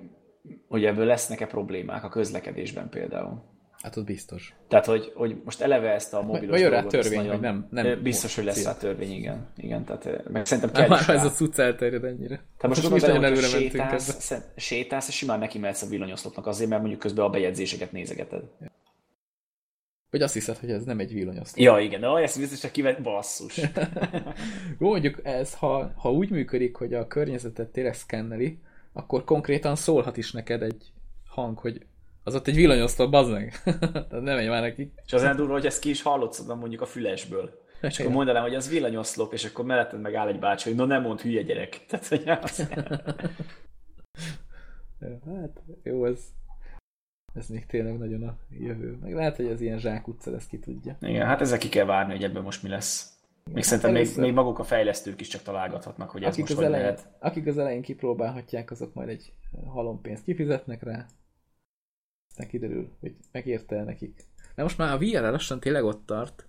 hogy ebből lesznek-e problémák a közlekedésben például. Hát ott biztos. Tehát, hogy, hogy most eleve ezt a mobilos vagy dolgot, törvény, hogy nem- nem Biztos, hogy lesz cél. rá törvény, igen. igen tehát, meg szerintem kell már ez a cucc elterjed ennyire. Tehát most, most nagyon nagyon előre mentünk sétálsz, szem- sétálsz, és simán neki mehetsz a villanyoszlopnak azért, mert mondjuk közben a bejegyzéseket nézegeted. Vagy azt hiszed, hogy ez nem egy villanyoszlop. Ja, igen, de ezt biztos, hogy kivet basszus. Jó, mondjuk ez, ha, ha úgy működik, hogy a környezetet tényleg szkenneli, akkor konkrétan szólhat is neked egy hang, hogy az ott egy villanyoszlop, bazd meg. Nem menj már neki. és az durva, hogy ezt ki is hallod mondjuk a fülesből. És akkor mondanám, hogy az villanyoszlop, és akkor melletted meg áll egy bácsi, hogy no nem mond hülye gyerek. Tehát, hogy az... Hát jó, ez, ez még tényleg nagyon a jövő. Meg lehet, hogy ez ilyen zsákutca lesz, ki tudja. Igen, hát ezzel ki kell várni, hogy ebből most mi lesz. Még szerintem még, először- még maguk a fejlesztők is csak találgathatnak, hogy ez Akik most az, elején, lehet. akik az elején kipróbálhatják, azok majd egy halompénzt kifizetnek rá. Aztán kiderül, hogy megérte nekik. De most már a VR lassan tényleg ott tart,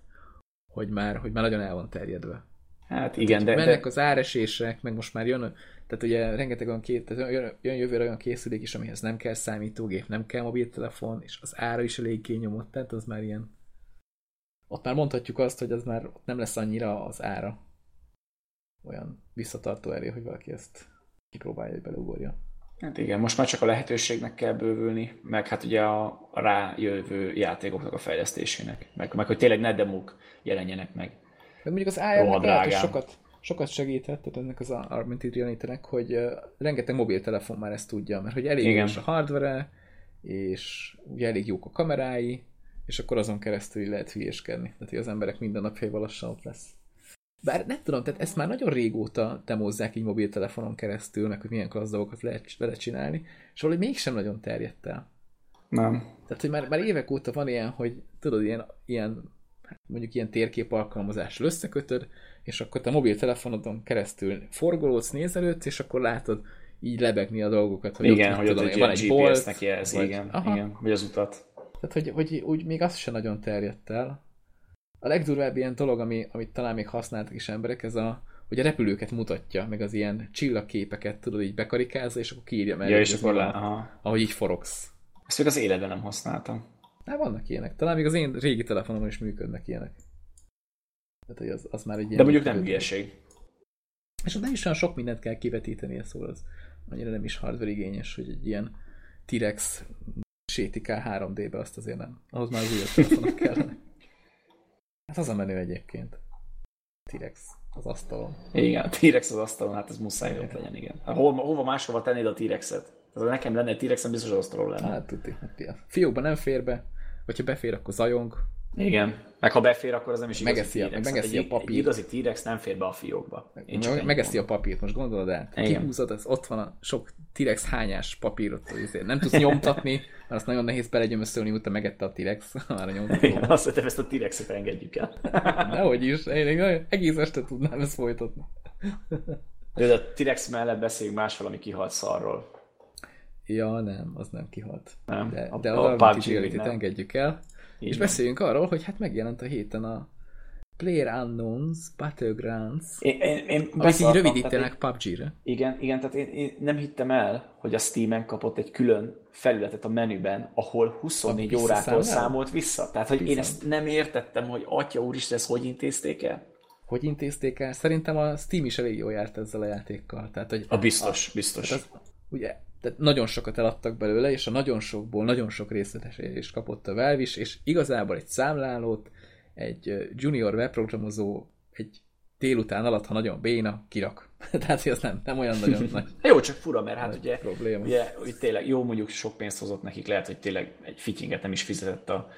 hogy már, hogy már nagyon el van terjedve. Hát igen, de, Mennek de az áresések, meg most már jön, tehát ugye rengeteg olyan, két, tehát jön, jön jövőre olyan készülék is, amihez nem kell számítógép, nem kell mobiltelefon, és az ára is eléggé nyomott, tehát az már ilyen ott már mondhatjuk azt, hogy az már ott nem lesz annyira az ára olyan visszatartó erő, hogy valaki ezt kipróbálja, hogy beleugorja. Hát igen, most már csak a lehetőségnek kell bővülni, meg hát ugye a, rájövő játékoknak a fejlesztésének, meg, meg hogy tényleg ne demók jelenjenek meg. Meg mondjuk az AR-nek sokat, sokat segített, tehát ennek az Augmented reality hogy rengeteg mobiltelefon már ezt tudja, mert hogy elég Igen. a hardware és ugye elég jók a kamerái, és akkor azon keresztül lehet hülyéskedni. Tehát, hogy az emberek minden napjaival lassan ott lesz. Bár nem tudom, tehát ezt már nagyon régóta demózzák így mobiltelefonon keresztül, meg hogy milyen klassz dolgokat lehet vele csinálni, és valahogy mégsem nagyon terjedt el. Nem. Tehát, hogy már, már évek óta van ilyen, hogy tudod, ilyen, ilyen hát mondjuk ilyen térkép alkalmazással összekötöd, és akkor te mobiltelefonodon keresztül forgolódsz, nézelődsz, és akkor látod így lebegni a dolgokat. Hogy igen, ott, hogy tudom, ott van egy GPS-nek jelz, vagy, igen, aha. igen, vagy az utat. Tehát, hogy, hogy úgy még az sem nagyon terjedt el. A legdurvább ilyen dolog, ami, amit talán még használtak is emberek, ez a, hogy a repülőket mutatja, meg az ilyen csillagképeket tudod így bekarikázza, és akkor kiírja meg, ja, és akkor le, aha. ahogy így forogsz. Ezt még az életben nem használtam. Hát vannak ilyenek. Talán még az én régi telefonomon is működnek ilyenek. Tehát, hogy az, az már egy ilyen... De mondjuk nem hülyeség. És ott nem is olyan sok mindent kell kivetíteni, szóval az annyira nem is hardware igényes, hogy egy ilyen T-Rex sétikál 3D-be, azt azért nem. Ahhoz már az újabb telefonok kellene. Hát az a menő egyébként. T-Rex az asztalon. Igen, a T-Rex az asztalon, hát ez muszáj ott legyen, igen. Hát hol, hova máshova tennéd a T-Rexet? Tehát nekem lenne egy T-Rexem, biztos az asztalon lenne. Hát tudti, hát fiókban nem fér be, vagy ha befér, akkor zajong. Igen. Meg ha befér, akkor az nem is igazi megeszi a, T-Rex. Megeszi hát a papírt. Egy igazi T-Rex nem fér be a fiókba. Én csak megeszi a papírt, most gondolod el. Kihúzod, az ott van a sok T-Rex hányás papírot, azért nem tudsz nyomtatni, mert azt nagyon nehéz belegyömöszölni, utána megette a T-Rex, már a nyomtató. Igen, azt hiszem, ezt a T-Rexet engedjük el. Dehogy is, én egész este tudnám ezt folytatni. De a T-Rex mellett beszéljünk más valami kihalt szarról. Ja, nem, az nem kihalt. Nem, de, a, de a, a, a PUBG engedjük el. Így és van. beszéljünk arról, hogy hát megjelent a héten a Player Unknowns Battlegrounds, én, én, én amit így rövidítenek PUBG-re. Igen, igen, tehát én, én nem hittem el, hogy a Steam-en kapott egy külön felületet a menüben, ahol 24 a órától számolt vissza. Tehát, hogy Bizony. én ezt nem értettem, hogy atya úristen, ezt hogy intézték el? Hogy intézték el? Szerintem a Steam is elég jól járt ezzel a játékkal. Tehát, hogy a biztos, a, biztos. Tehát az, ugye tehát nagyon sokat eladtak belőle, és a nagyon sokból nagyon sok részletesést kapott a Valve is, és igazából egy számlálót, egy junior webprogramozó egy délután alatt, ha nagyon béna, kirak. Tehát, hogy az nem, nem olyan nagyon nagy. jó, csak fura, mert hát ugye, probléma. ugye hogy tényleg jó, mondjuk sok pénzt hozott nekik, lehet, hogy tényleg egy fityinget nem is fizetett a,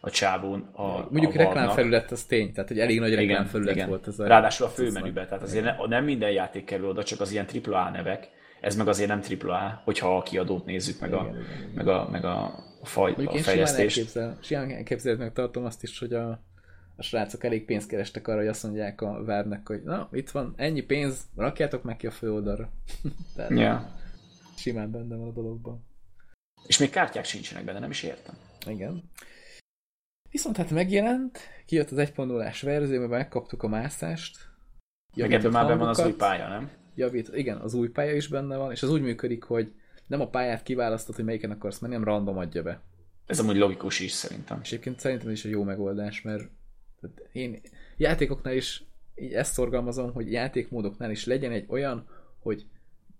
a csávón. A, mondjuk a reklámfelület az tény, tehát hogy elég nagy reklámfelület igen, volt ez a... Ráadásul a főmenüben, tehát azért ne, nem minden játék kerül oda, csak az ilyen AAA nevek, ez meg azért nem AAA, hogyha a kiadót nézzük, meg, igen, a, igen, igen. meg, a, meg a, faj, Mondjuk a fejlesztést. Én simán elképzelhetőnek tartom azt is, hogy a, a srácok elég pénzt kerestek arra, hogy azt mondják a várnak, hogy na, itt van ennyi pénz, rakjátok meg ki a főoldalra. Tehát yeah. simán benne van a dologban. És még kártyák sincsenek benne, nem is értem. Igen. Viszont hát megjelent, kijött az 1.0-ás verzió, megkaptuk a mászást. Meg ebben már van az új pálya, nem? Javít, igen, az új pálya is benne van, és az úgy működik, hogy nem a pályát kiválasztod, hogy melyiken akarsz menni, hanem random adja be. Ez amúgy logikus is szerintem. És egyébként szerintem is egy jó megoldás, mert én játékoknál is így ezt szorgalmazom, hogy játékmódoknál is legyen egy olyan, hogy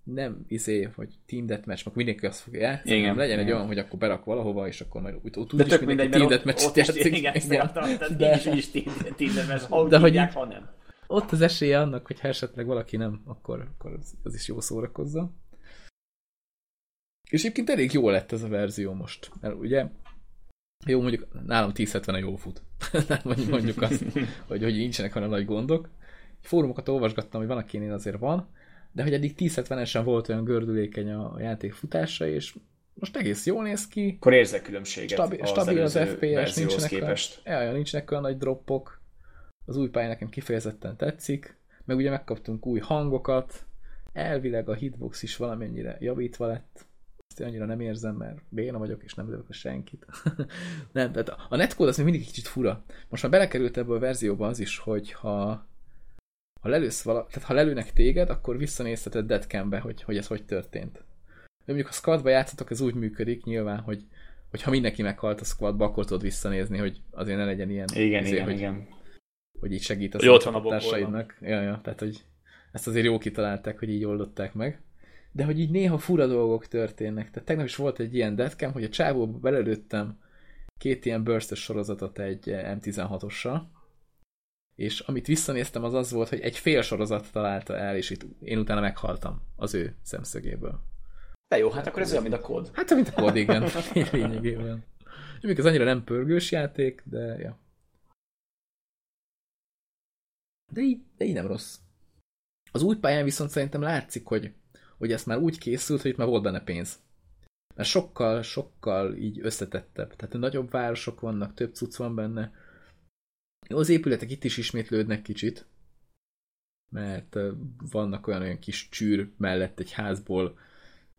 nem izé, hogy team deathmatch, meg mindenki azt fogja játszani, igen, legyen igen. egy olyan, hogy akkor berak valahova, és akkor majd úgy, úgy, úgy is mindenki team deathmatch játszik. Igen, igen. de, is, is team deathmatch, ha de hogy így, ha nem ott az esélye annak, hogy ha esetleg valaki nem, akkor, akkor az, az is jó szórakozza. És egyébként elég jó lett ez a verzió most. Mert ugye, jó, mondjuk nálam 1070 a jó fut. mondjuk azt, hogy, hogy nincsenek olyan nagy gondok. Fórumokat olvasgattam, hogy van, akinél azért van, de hogy eddig 1070-esen volt olyan gördülékeny a játék futása, és most egész jól néz ki. Akkor érzek különbséget stabil, stabil az FPS, nincsenek, képest. Olyan, ja, nincsenek olyan nagy droppok az új pálya nekem kifejezetten tetszik, meg ugye megkaptunk új hangokat, elvileg a hitbox is valamennyire javítva lett, ezt én annyira nem érzem, mert béna vagyok, és nem lövök a senkit. nem, tehát a netcode az még mindig kicsit fura. Most már belekerült ebbe a verzióba az is, hogy ha, ha, lelősz vala, tehát ha lelőnek téged, akkor visszanézheted deadcambe, hogy, hogy ez hogy történt. De mondjuk a squadba játszatok, ez úgy működik nyilván, hogy, hogy ha mindenki meghalt a squadba, akkor tudod visszanézni, hogy azért ne legyen ilyen. Igen, azért, igen, hogy, igen hogy így segít a társaidnak. Ja, ja, tehát, hogy ezt azért jó kitalálták, hogy így oldották meg. De hogy így néha fura dolgok történnek. Tehát tegnap is volt egy ilyen deathcam, hogy a csávóba belelőttem két ilyen burst sorozatot egy M16-ossal, és amit visszanéztem, az az volt, hogy egy fél sorozat találta el, és itt én utána meghaltam az ő szemszögéből. De jó, hát akkor ez olyan, mint a kód. Hát, mint a kód, igen. Lényegében. Még ez annyira nem pörgős játék, de ja. De így, de így nem rossz. Az új pályán viszont szerintem látszik, hogy, hogy ezt már úgy készült, hogy itt már volt benne pénz. Mert sokkal, sokkal így összetettebb. Tehát nagyobb városok vannak, több cucc van benne. Az épületek itt is ismétlődnek kicsit, mert vannak olyan, olyan kis csűr mellett egy házból,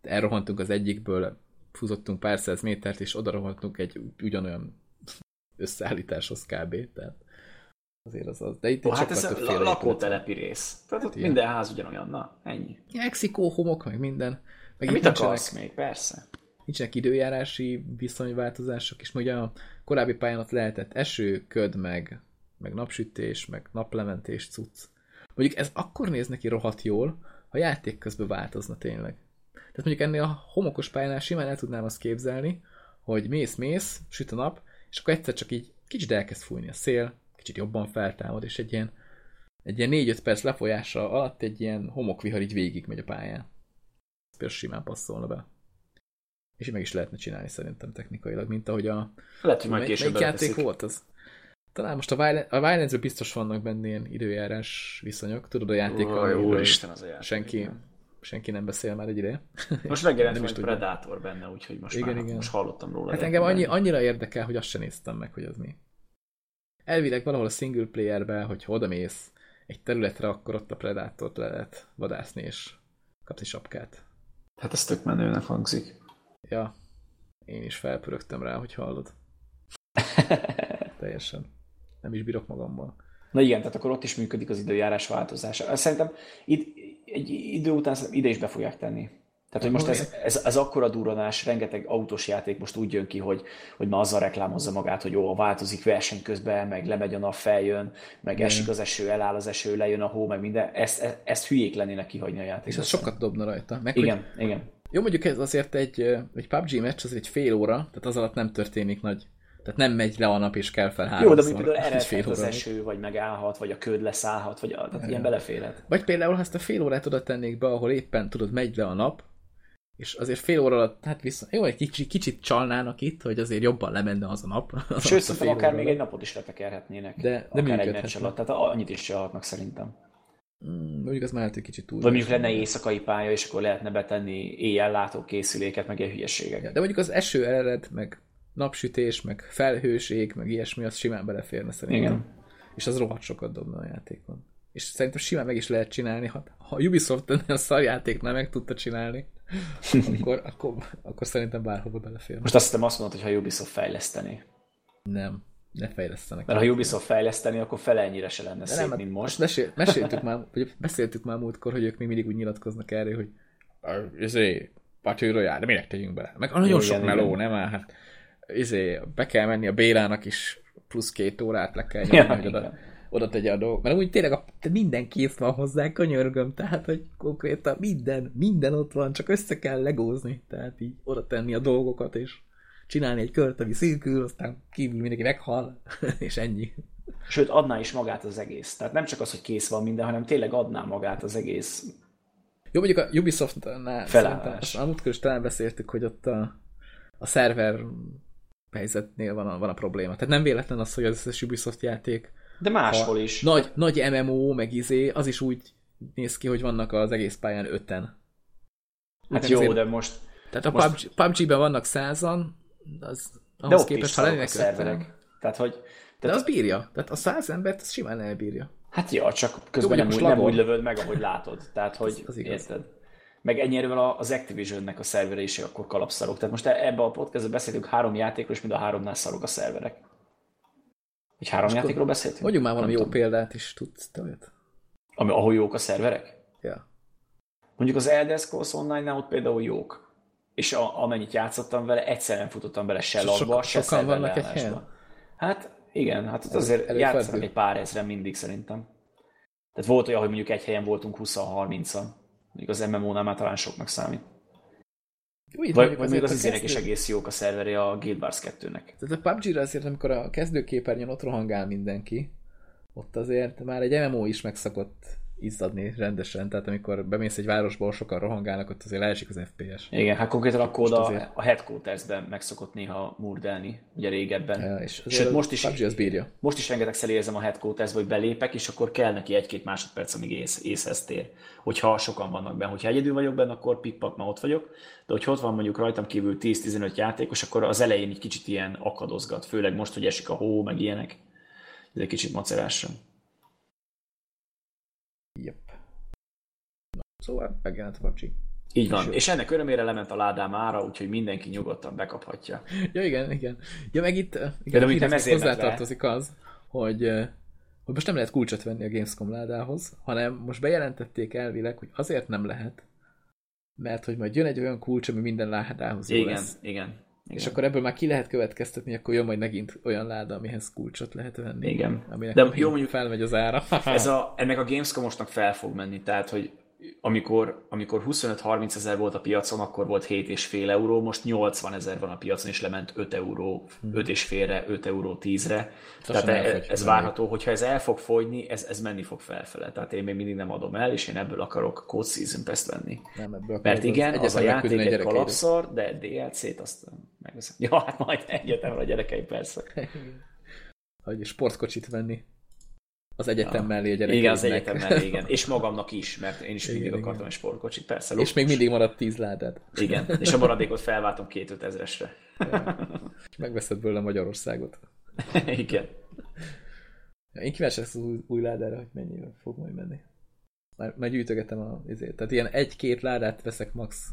elrohantunk az egyikből, fúzottunk pár száz métert, és oda rohantunk egy ugyanolyan összeállításhoz kb. Tehát azért az az. De itt oh, hát ez a lakótelepi rész. Tehát ott minden ház ugyanolyan, na, ennyi. Mexikó, homok, meg minden. Meg mit akarsz még, persze. Nincsenek időjárási viszonyváltozások, és ugye a korábbi pályán ott lehetett eső, köd, meg, meg napsütés, meg naplementés, cucc. Mondjuk ez akkor néz neki rohadt jól, ha játék közben változna tényleg. Tehát mondjuk ennél a homokos pályánál simán el tudnám azt képzelni, hogy mész-mész, süt a nap, és akkor egyszer csak így kicsit elkezd fújni a szél, kicsit jobban feltámad, és egy ilyen, egy ilyen 4-5 perc lefolyása alatt egy ilyen homokvihar így végig megy a pályán. Ez például simán passzolna be. És így meg is lehetne csinálni szerintem technikailag, mint ahogy a... Lehet, hogy majd később játék volt az? Talán most a, Violence, a violence biztos vannak benne ilyen időjárás viszonyok. Tudod a játékkal, oh, Isten az a játék, senki, igen. senki nem beszél már egy ideje. Most megjelent majd Predator benne, úgyhogy most igen, már igen. most hallottam róla. Hát engem annyi, annyira érdekel, hogy azt sem néztem meg, hogy az mi. Elvileg valahol a single playerben, hogy oda mész egy területre, akkor ott a Predatort le lehet vadászni, és kapni sapkát. Hát ez tök menőnek hangzik. Ja, én is felpörögtem rá, hogy hallod. Teljesen nem is bírok magammal. Na igen, tehát akkor ott is működik az időjárás változása. Szerintem id, egy idő után ide is be fogják tenni. Tehát, hogy most ez, ez, ez akkora duranás, rengeteg autós játék most úgy jön ki, hogy, hogy ma azzal reklámozza magát, hogy jó, változik verseny közben, meg lemegy a nap, feljön, meg Igen. esik az eső, eláll az eső, lejön a hó, meg minden. Ezt, ezt, ezt hülyék lennének kihagyni a játékot. És ez sokat dobna rajta. Meg, igen, hogy, igen. Jó, mondjuk ez azért egy, egy PUBG meccs, az egy fél óra, tehát az alatt nem történik nagy tehát nem megy le a nap, és kell fel három Jó, de például eredhet az eső, vagy megállhat, vagy a köd leszállhat, vagy a, tehát ilyen beleférhet. Vagy például, ha ezt a fél órát oda tennék be, ahol éppen tudod, megy le a nap, és azért fél óra alatt, hát vissza, jó, egy kicsit, kicsit csalnának itt, hogy azért jobban lemenne az a nap. Az Sőt, szerintem akár még egy napot is letekerhetnének. De, de akár egy meccs alatt, tehát annyit is csalhatnak szerintem. Mm, mondjuk az már lehet, hogy kicsit túl. Vagy mondjuk lenne éjszakai pálya, és akkor lehetne betenni éjjel készüléket, meg ilyen hülyeségek. Ja, de mondjuk az eső ered, meg napsütés, meg felhőség, meg ilyesmi, az simán beleférne szerintem. Igen. És az rohadt sokat dobna a játékon. És szerintem simán meg is lehet csinálni, ha, ha Ubisoft ennél a szarjátéknál meg tudta csinálni, akkor, akkor, akkor szerintem bárhova belefér. Most azt hiszem azt mondod, hogy ha Ubisoft fejleszteni. Nem, ne fejlesztenek. Mert ha Ubisoft fejleszteni, akkor fele ennyire se lenne szép, nem, mint most. Mesél, meséltük már, vagy beszéltük már múltkor, hogy ők még mindig úgy nyilatkoznak erről, hogy ezért Battle Royale, de minek tegyünk bele? Meg nagyon igen, sok meló, nem áll, hát izé, be kell menni a Bélának is plusz két órát le kell nyomni, ja, hogy oda, oda tegye a dolgok. Mert úgy tényleg a, minden kész van hozzá, könyörgöm, tehát, hogy konkrétan minden, minden ott van, csak össze kell legózni, tehát így oda tenni a dolgokat, és csinálni egy kört, ami szűkül, aztán kívül mindenki meghal, és ennyi. Sőt, adná is magát az egész. Tehát nem csak az, hogy kész van minden, hanem tényleg adná magát az egész. Jó, mondjuk a Ubisoft-nál szerintem, a múltkor is talán beszéltük, hogy ott a, a szerver helyzetnél van a, van a probléma. Tehát nem véletlen az, hogy az összes Ubisoft játék de máshol is. Nagy, nagy MMO, meg izé, az is úgy néz ki, hogy vannak az egész pályán öten. Hát jó, azért, de most... Tehát a most... PUBG, PUBG-ben vannak százan, az ahhoz de képest, ha lennének szerverek. Tehát, hogy... Tehát... De az bírja. Tehát a száz embert az simán elbírja. Hát ja, csak közben jó, nem, úgy, nem úgy lövöd meg, ahogy látod. Tehát, hogy az, az érted? meg ennyire az Activision-nek a szerverése akkor kalapszarok. Tehát most e- ebbe a podcastban beszéltünk három játékról, és mind a háromnál szarok a szerverek. Egy három most játékról beszéltünk? Mondjuk már valami jó tudom. példát is tudsz, te olyat? Ami, ahol jók a szerverek? Ja. Mondjuk az Elder Scrolls Online-nál ott például jók. És a, amennyit játszottam vele, egyszer nem futottam bele se lagba, se sokan vannak egy helyen? Hát igen, hát ott azért játszanak egy pár ezre mindig szerintem. Tehát volt olyan, hogy mondjuk egy helyen voltunk 20-30-an. Még az MMO-nál már talán soknak számít. Úgy, vagy, vagy még az izének is egész jók a szerveri a Guild Wars 2-nek. Tehát a PUBG-ra azért, amikor a kezdőképernyőn ott rohangál mindenki, ott azért már egy MMO is megszokott izzadni rendesen, tehát amikor bemész egy városból, sokan rohangálnak, ott azért leesik az FPS. Igen, hát konkrétan a kód azért- a, headquarters-ben meg szokott néha murdelni, ugye régebben. Ja, és Sőt, most is, PUBG az bírja. most is rengetegszer érzem a headquarters hogy belépek, és akkor kell neki egy-két másodperc, amíg ész, észhez tér. Hogyha sokan vannak benne. Hogyha egyedül vagyok benne, akkor pikpak, ma ott vagyok. De hogyha ott van mondjuk rajtam kívül 10-15 játékos, akkor az elején egy kicsit ilyen akadozgat. Főleg most, hogy esik a hó, meg ilyenek. Ez egy kicsit macerásra. Yep. Na, szóval megjelent a PUBG. Így van. Sőt. És ennek örömére lement a ládám ára, úgyhogy mindenki nyugodtan bekaphatja. Ja, igen, igen. Ja, meg itt de igen, mondjuk nem ezért hozzátartozik az, hogy, eh, hogy most nem lehet kulcsot venni a Gamescom ládához, hanem most bejelentették elvileg, hogy azért nem lehet, mert hogy majd jön egy olyan kulcs, ami minden ládához jó Igen, lesz. igen. igen. És akkor ebből már ki lehet következtetni, akkor jön majd megint olyan láda, amihez kulcsot lehet venni. Igen. Aminek De jó, mondjuk- felmegy az ára. Ez a, ennek a Gamescomosnak fel fog menni, tehát, hogy amikor, amikor 25-30 ezer volt a piacon, akkor volt 7,5 euró, most 80 ezer van a piacon, és lement 5 euró, 5,5-re, 5 euró 10-re. Tehát e- ez hogy várható, hogyha ez el fog fogyni, ez, ez menni fog felfele. Tehát én még mindig nem adom el, és én ebből akarok Code Season Pass venni. nem, ebből Mert igen, az a egyetemre játék egy kalapszar, de DLC-t azt megveszem. Ja, hát majd egyetemre a gyerekeim persze. Hogy sportkocsit venni az egyetem mellé a gyerekeidnek. Igen, az egyetem mellé, igen. És magamnak is, mert én is Igen, mindig igen. akartam egy sportkocsit, persze. És még mindig maradt tíz ládád. Igen, és a maradékot felváltom két öt ezresre. És megveszed belőle Magyarországot. Igen. Ja, Én kíváncsi lesz az új, új ládára, hogy mennyi fog majd menni. Már, már gyűjtögetem a izét. Tehát ilyen egy-két ládát veszek max.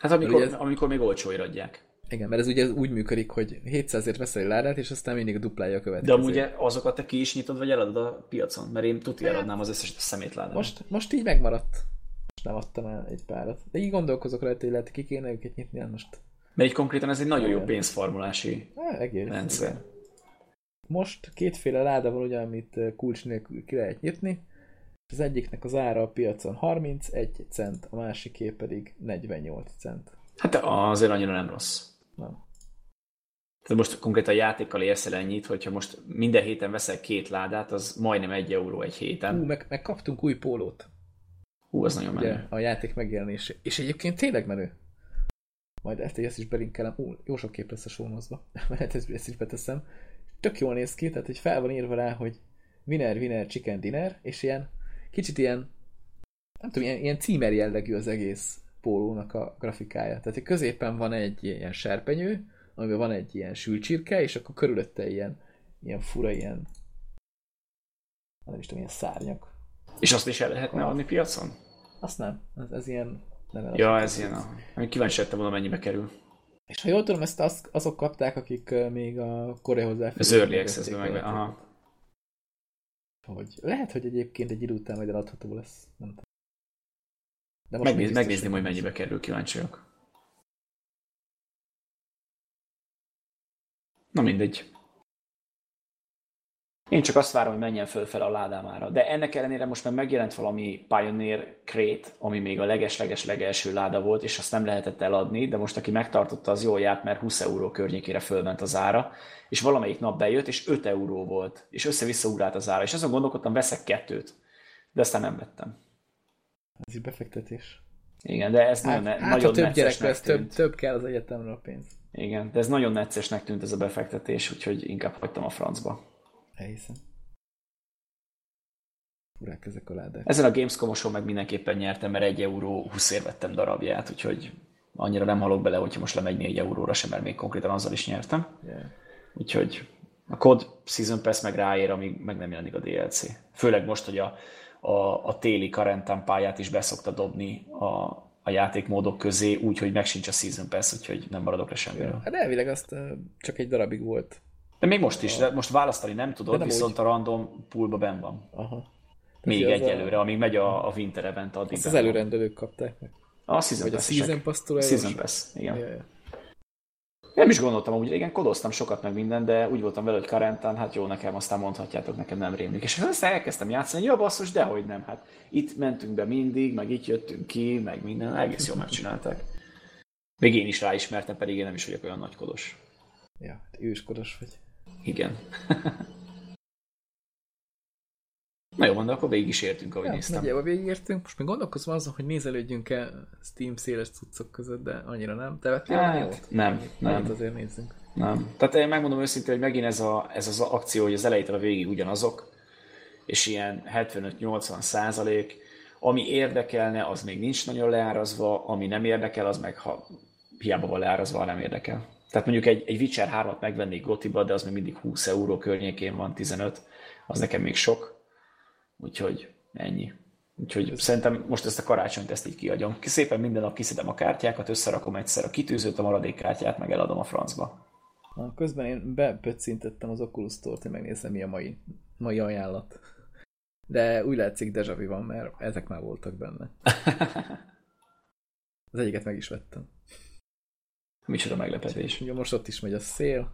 Hát amikor, ez- amikor még olcsóira adják. Igen, mert ez ugye úgy működik, hogy 700-ért veszel egy ládát, és aztán mindig duplája a De következő. amúgy azokat te ki is nyitod, vagy eladod a piacon? Mert én tuti eladnám az összes szemétládát. Most, most így megmaradt. Most nem adtam el egy párat. De így gondolkozok rajta, hogy lehet, hogy ki kéne őket nyitni, hát most Mert így konkrétan ez egy nagyon jó pénzformulási egész. rendszer. igen. Most kétféle láda van ugye, amit ö, kulcs nélkül ki lehet nyitni. Az egyiknek az ára a piacon 31 cent, a másiké pedig 48 cent. Hát azért annyira nem rossz. Nem. Tehát most konkrétan a játékkal érsz el ennyit, hogyha most minden héten veszel két ládát, az majdnem egy euró egy héten. Hú, meg, meg kaptunk új pólót. Hú, az nagyon menő. Ugye, a játék megjelenése. És egyébként tényleg menő. Majd ezt, ezt is belinkelem. Ú, jó sok kép lesz a sónozba. Mert ezt, ezt is beteszem. Tök jól néz ki, tehát hogy fel van írva rá, hogy winner, winner, chicken dinner, és ilyen kicsit ilyen nem tudom, ilyen, ilyen címer jellegű az egész pólónak a grafikája. Tehát középen van egy ilyen serpenyő, amiben van egy ilyen sülcsirke, és akkor körülötte ilyen, ilyen fura, ilyen nem is tudom, ilyen szárnyak. És azt is el lehetne adni piacon? Azt nem. Ez, ez ilyen... Nem Ja, ez ilyen. A... Ami kíváncsi lettem volna, mennyibe kerül. És ha jól tudom, ezt az, azok kapták, akik még a korai hozzáférés. Az Early Access-ben meg. Aha. Hogy lehet, hogy egyébként egy idő után majd eladható lesz. Nem. De Megnéz, megnézném, hogy mennyibe kerül, kíváncsi vagyok. Na mindegy. Én csak azt várom, hogy menjen fölfele a ládámára. De ennek ellenére most már megjelent valami Pioneer Crate, ami még a leges-leges legelső láda volt, és azt nem lehetett eladni, de most aki megtartotta, az jól járt, mert 20 euró környékére fölment az ára, és valamelyik nap bejött, és 5 euró volt, és össze-vissza ugrált az ára, és azon gondolkodtam, veszek kettőt, de aztán nem vettem. Ez is befektetés. Igen, de ez Hát, nagyon, hát nagyon több gyerek lesz, több, több kell az egyetemre a pénz. Igen, de ez nagyon neccesnek tűnt ez a befektetés, úgyhogy inkább hagytam a francba. Elhiszem. Furák ezek a ládák. Ezen a Gamescom-oson meg mindenképpen nyertem, mert 1 euró 20 ér vettem darabját, úgyhogy annyira nem halok bele, hogyha most lemegy 4 euróra sem, mert még konkrétan azzal is nyertem. Yeah. Úgyhogy a COD Season Pass meg ráér, amíg meg nem jelenik a DLC. Főleg most, hogy a, a, a téli Karentán pályát is beszokta dobni a, a játékmódok közé, úgyhogy meg sincs a Season Pass, úgyhogy nem maradok le semmiről. Hát elvileg azt csak egy darabig volt. De még most is, de most választani nem tudod, nem viszont a random poolba ben van. Aha. Még az a- egyelőre, amíg megy a, a Winter Event, addig Azt az előrendelők kapták meg. A Season Vagy a. Season Pass-tól Season Pass, igen. Ja. Nem is gondoltam, hogy igen, kodoztam sokat meg minden, de úgy voltam vele, hogy karentán, hát jó nekem, aztán mondhatjátok, nekem nem rémlik. És aztán elkezdtem játszani, ja basszus, dehogy nem, hát itt mentünk be mindig, meg itt jöttünk ki, meg minden, egész jól megcsinálták. Még én is ráismertem, pedig én nem is vagyok olyan nagy kodos. ja, hát őskodos vagy. Igen. Na jó, van, de akkor végig is értünk, ahogy Ja, néztem. nagyjából végigértünk. Most még gondolkozom azon, hogy nézelődjünk-e Steam széles cuccok között, de annyira nem. Te vettél? Hát, nem, nem. Annyit azért nézzünk. Nem. Tehát én megmondom őszintén, hogy megint ez, a, ez az akció, hogy az elejétől a végig ugyanazok, és ilyen 75-80 százalék, ami érdekelne, az még nincs nagyon leárazva, ami nem érdekel, az meg ha hiába van leárazva, ha nem érdekel. Tehát mondjuk egy, egy Witcher 3-at megvennék Gotiba, de az még mindig 20 euró környékén van, 15, az nekem még sok. Úgyhogy ennyi. Úgyhogy Ez... szerintem most ezt a karácsonyt ezt így kiadjam. Szépen minden nap kiszedem a kártyákat, összerakom egyszer a kitűzőt, a maradék kártyát, meg eladom a francba. Na, közben én bepöccintettem az Oculus Store-t, hogy megnézem, mi a mai, mai ajánlat. De úgy látszik deja vu van, mert ezek már voltak benne. Az egyiket meg is vettem. Micsoda meglepetés. Ugye most ott is megy a szél.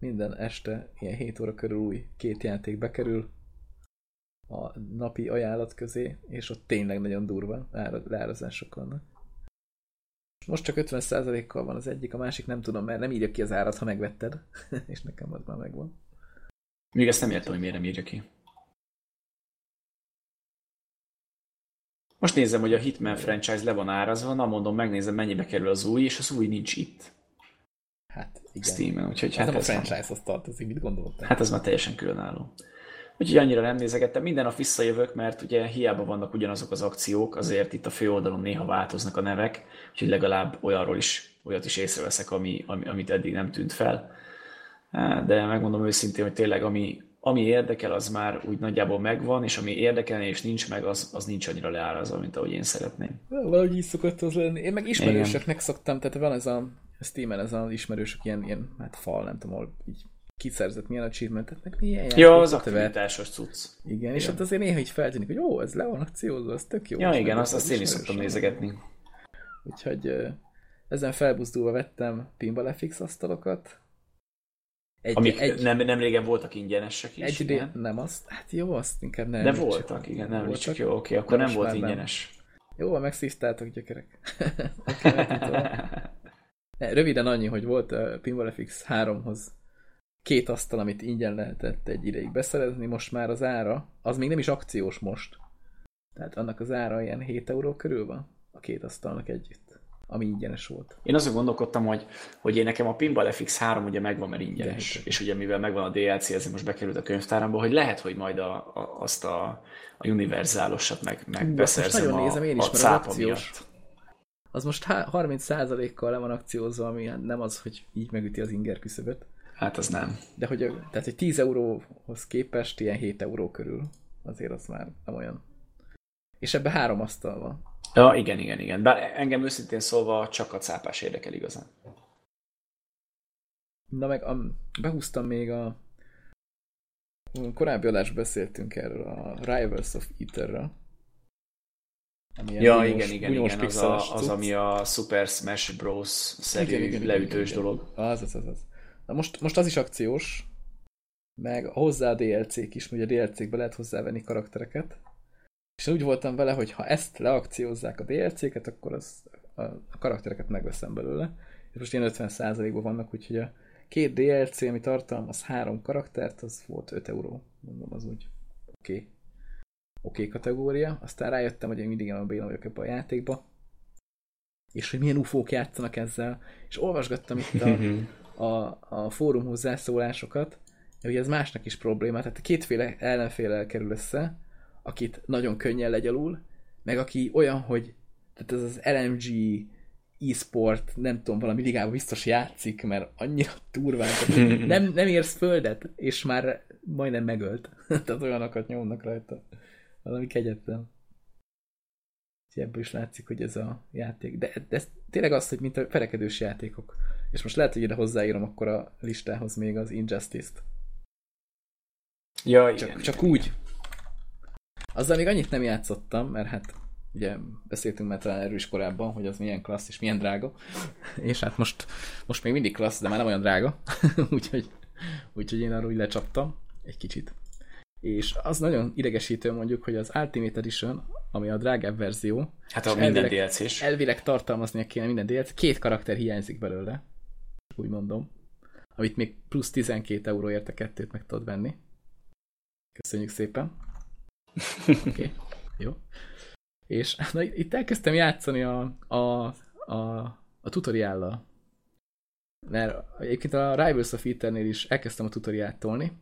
Minden este, ilyen 7 óra körül új két játék bekerül a napi ajánlat közé, és ott tényleg nagyon durva leárazások vannak. Most csak 50%-kal van az egyik, a másik nem tudom, mert nem írja ki az árat, ha megvetted, és nekem az már megvan. Még ezt nem értem, hogy miért nem írja ki. Most nézem, hogy a Hitman franchise le van árazva, na mondom, megnézem, mennyibe kerül az új, és az új nincs itt. Hát igen. Steam-en, úgyhogy hát hát ez a franchise-hoz tartozik, mit gondoltál? Hát ez már teljesen különálló. Úgyhogy annyira nem nézegettem. Minden nap visszajövök, mert ugye hiába vannak ugyanazok az akciók, azért itt a főoldalon néha változnak a nevek, úgyhogy legalább olyanról is, olyat is észreveszek, ami, ami, amit eddig nem tűnt fel. De megmondom őszintén, hogy tényleg ami, ami érdekel, az már úgy nagyjából megvan, és ami érdekelne és nincs meg, az, az nincs annyira leárazva, mint ahogy én szeretném. Valahogy így szokott az lenni. Én meg ismerősöknek szoktam, tehát van ez a Steam-en ez az ismerősök ilyen, ilyen hát fal, nem tudom, ahol így kiszerzett milyen achievementet, meg milyen játék. Ja, az aktivitásos cucc. Igen, igen, és ott azért néha így feltűnik, hogy ó, ez le van akciózva, az tök jó. Ja, igen, azt, azt én is szoktam nézegetni. Úgyhogy ezen felbuzdulva vettem Pinball FX asztalokat. Egy, Amik egy, nem, nem régen voltak ingyenesek is, egy igen? nem azt, hát jó, azt inkább nem. De voltak, igen, nem, voltak. csak jó, oké, akkor nem, nem volt ingyenes. Nem. Jó, megszívtáltok, gyökerek. okay, Röviden annyi, hogy volt a Pinball FX 3-hoz két asztal, amit ingyen lehetett egy ideig beszerezni, most már az ára, az még nem is akciós most. Tehát annak az ára ilyen 7 euró körül van a két asztalnak együtt, ami ingyenes volt. Én azon gondolkodtam, hogy, hogy én nekem a Pinball FX 3 ugye megvan, mert ingyenes, De, és ugye mivel megvan a DLC, ezért most bekerült a könyvtáramba, hogy lehet, hogy majd a, a, azt a, a univerzálosat meg, meg beszerzem nagyon a, nézem én is, a cápa miatt. Az most 30%-kal le van akciózva, ami nem az, hogy így megüti az inger küszöböt. Hát az nem. De hogy, tehát, hogy 10 euróhoz képest ilyen 7 euró körül. Azért az már nem olyan. És ebbe három asztal van. Ja, igen, igen, igen. Bár engem őszintén szólva csak a cápás érdekel igazán. Na meg a, behúztam még a korábbi adásban beszéltünk erről a Rivals of Ether-ről. Ja, bunyós, igen, igen, igen, az, a, az, ami a Super Smash Bros-szerű igen, igen, leütős igen, dolog. Az, az, az, az. Na most, most az is akciós, meg hozzá a DLC-k is, ugye a DLC-kbe lehet hozzávenni karaktereket. És úgy voltam vele, hogy ha ezt leakciózzák a DLC-ket, akkor az, a, karaktereket megveszem belőle. És most ilyen 50%-ban vannak, úgyhogy a két DLC, ami tartalmaz három karaktert, az volt 5 euró. Mondom, az úgy oké. Okay. Oké okay kategória. Aztán rájöttem, hogy én mindig nem béna vagyok ebbe a játékba. És hogy milyen ufók játszanak ezzel. És olvasgattam itt a, a, a fórum hozzászólásokat, ugye ez másnak is probléma, tehát kétféle ellenfél elkerül össze, akit nagyon könnyen legyalul, meg aki olyan, hogy tehát ez az LMG e-sport, nem tudom, valami ligában biztos játszik, mert annyira turván, nem, nem érsz földet, és már majdnem megölt. tehát olyanokat nyomnak rajta. Valami kegyetlen. Ebből is látszik, hogy ez a játék. De, de ez tényleg az, hogy mint a ferekedős játékok. És most lehet, hogy ide hozzáírom akkor a listához még az Injustice-t. Ja, igen, csak, igen, csak igen. úgy. Azzal még annyit nem játszottam, mert hát ugye beszéltünk már talán erről is korábban, hogy az milyen klassz és milyen drága. és hát most, most még mindig klassz, de már nem olyan drága. úgyhogy, úgyhogy én arról úgy lecsaptam egy kicsit. És az nagyon idegesítő mondjuk, hogy az Ultimate Edition, ami a drágább verzió, hát a minden DLC-s. Elvileg tartalmaznia kéne minden DLC, két karakter hiányzik belőle úgy mondom, amit még plusz 12 euróért a kettőt meg tudod venni. Köszönjük szépen. Oké, okay. jó. És na, itt elkezdtem játszani a, a, a, a tutoriállal. Mert egyébként a Rivals of Ethernél is elkezdtem a tutoriát tolni,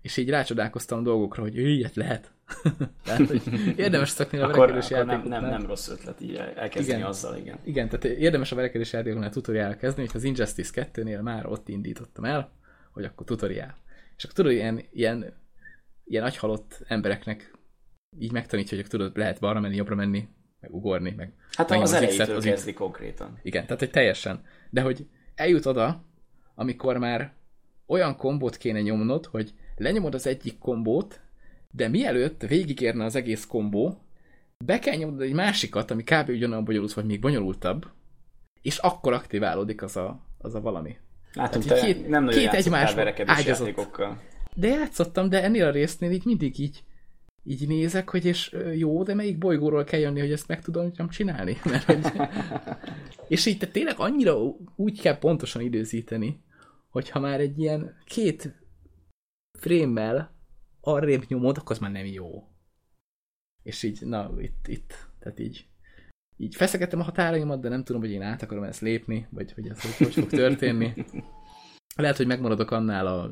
és így rácsodálkoztam dolgokra, hogy ilyet lehet. tehát, hogy érdemes szakni a verekedős játékot. Nem, nem, nem rossz ötlet így elkezdeni igen, azzal, igen. Igen, tehát érdemes a verekedős játékoknál tutoriál kezdeni, hogy az Injustice 2-nél már ott indítottam el, hogy akkor tutoriál. És akkor tudod, ilyen, ilyen, ilyen agyhalott embereknek így megtanítja, hogy tudod, lehet balra menni, jobbra menni, meg ugorni, meg... Hát az, az elejétől az kezdi konkrétan. Igen, tehát hogy teljesen. De hogy eljut oda, amikor már olyan kombót kéne nyomnod, hogy lenyomod az egyik kombót, de mielőtt végigérne az egész kombó, be kell nyomnod egy másikat, ami kb. ugyanolyan bonyolult, vagy még bonyolultabb, és akkor aktiválódik az a, az a valami. Látom, te két, nem nagyon két egymás ágyazott. De játszottam, de ennél a résznél így mindig így így nézek, hogy és jó, de melyik bolygóról kell jönni, hogy ezt meg tudom csinálni? Mert, hogy... és így te tényleg annyira úgy kell pontosan időzíteni, hogyha már egy ilyen két frémmel arrébb nyomod, akkor az már nem jó. És így, na, itt, itt, tehát így, így feszegettem a határaimat, de nem tudom, hogy én át akarom ezt lépni, vagy hogy ez hogy, hogy fog történni. Lehet, hogy megmaradok annál a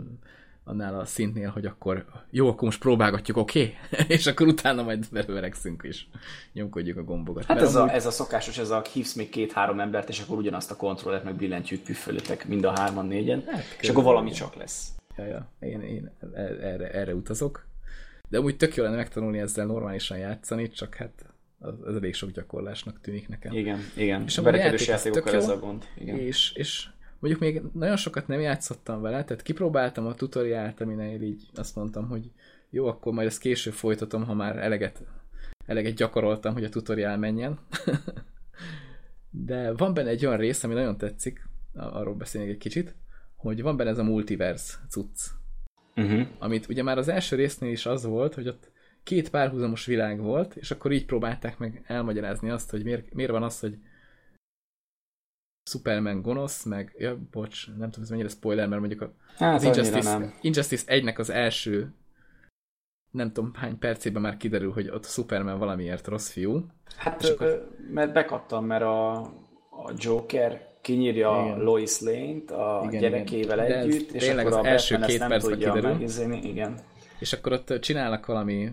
annál a szintnél, hogy akkor jó, akkor most próbálgatjuk, oké? Okay? és akkor utána majd beveregszünk is, nyomkodjuk a gombokat. Hát ez, amúgy... a, ez a szokásos, ez a hívsz még két-három embert, és akkor ugyanazt a kontrollert meg billentyűt püffölitek mind a hárman, négyen, hát, és akkor valami csak lesz. Ja, ja. Én, én erre, erre utazok. De úgy tök jó lenne megtanulni ezzel normálisan játszani, csak hát ez elég sok gyakorlásnak tűnik nekem. Igen, igen. És a verekedős játékokkal ez a gond. Igen. És, és Mondjuk még nagyon sokat nem játszottam vele, tehát kipróbáltam a tutoriált, aminél így azt mondtam, hogy jó, akkor majd ezt később folytatom, ha már eleget, eleget gyakoroltam, hogy a tutoriál menjen. De van benne egy olyan rész, ami nagyon tetszik, arról beszélnék egy kicsit, hogy van benne ez a multiverse cucc. Uh-huh. Amit ugye már az első résznél is az volt, hogy ott két párhuzamos világ volt, és akkor így próbálták meg elmagyarázni azt, hogy miért, miért van az, hogy Superman gonosz, meg, ja, bocs, nem tudom, ez mennyire spoiler, mert mondjuk a, hát, az Injustice, nem. Injustice 1-nek az első nem tudom hány percében már kiderül, hogy ott a Superman valamiért rossz fiú. Hát, akkor... mert bekattam, mert a, a Joker kinyírja igen. Lois Lane-t a igen, gyerekével igen. együtt, és akkor az a első két percben kiderül. Megizéni. Igen. És akkor ott csinálnak valami,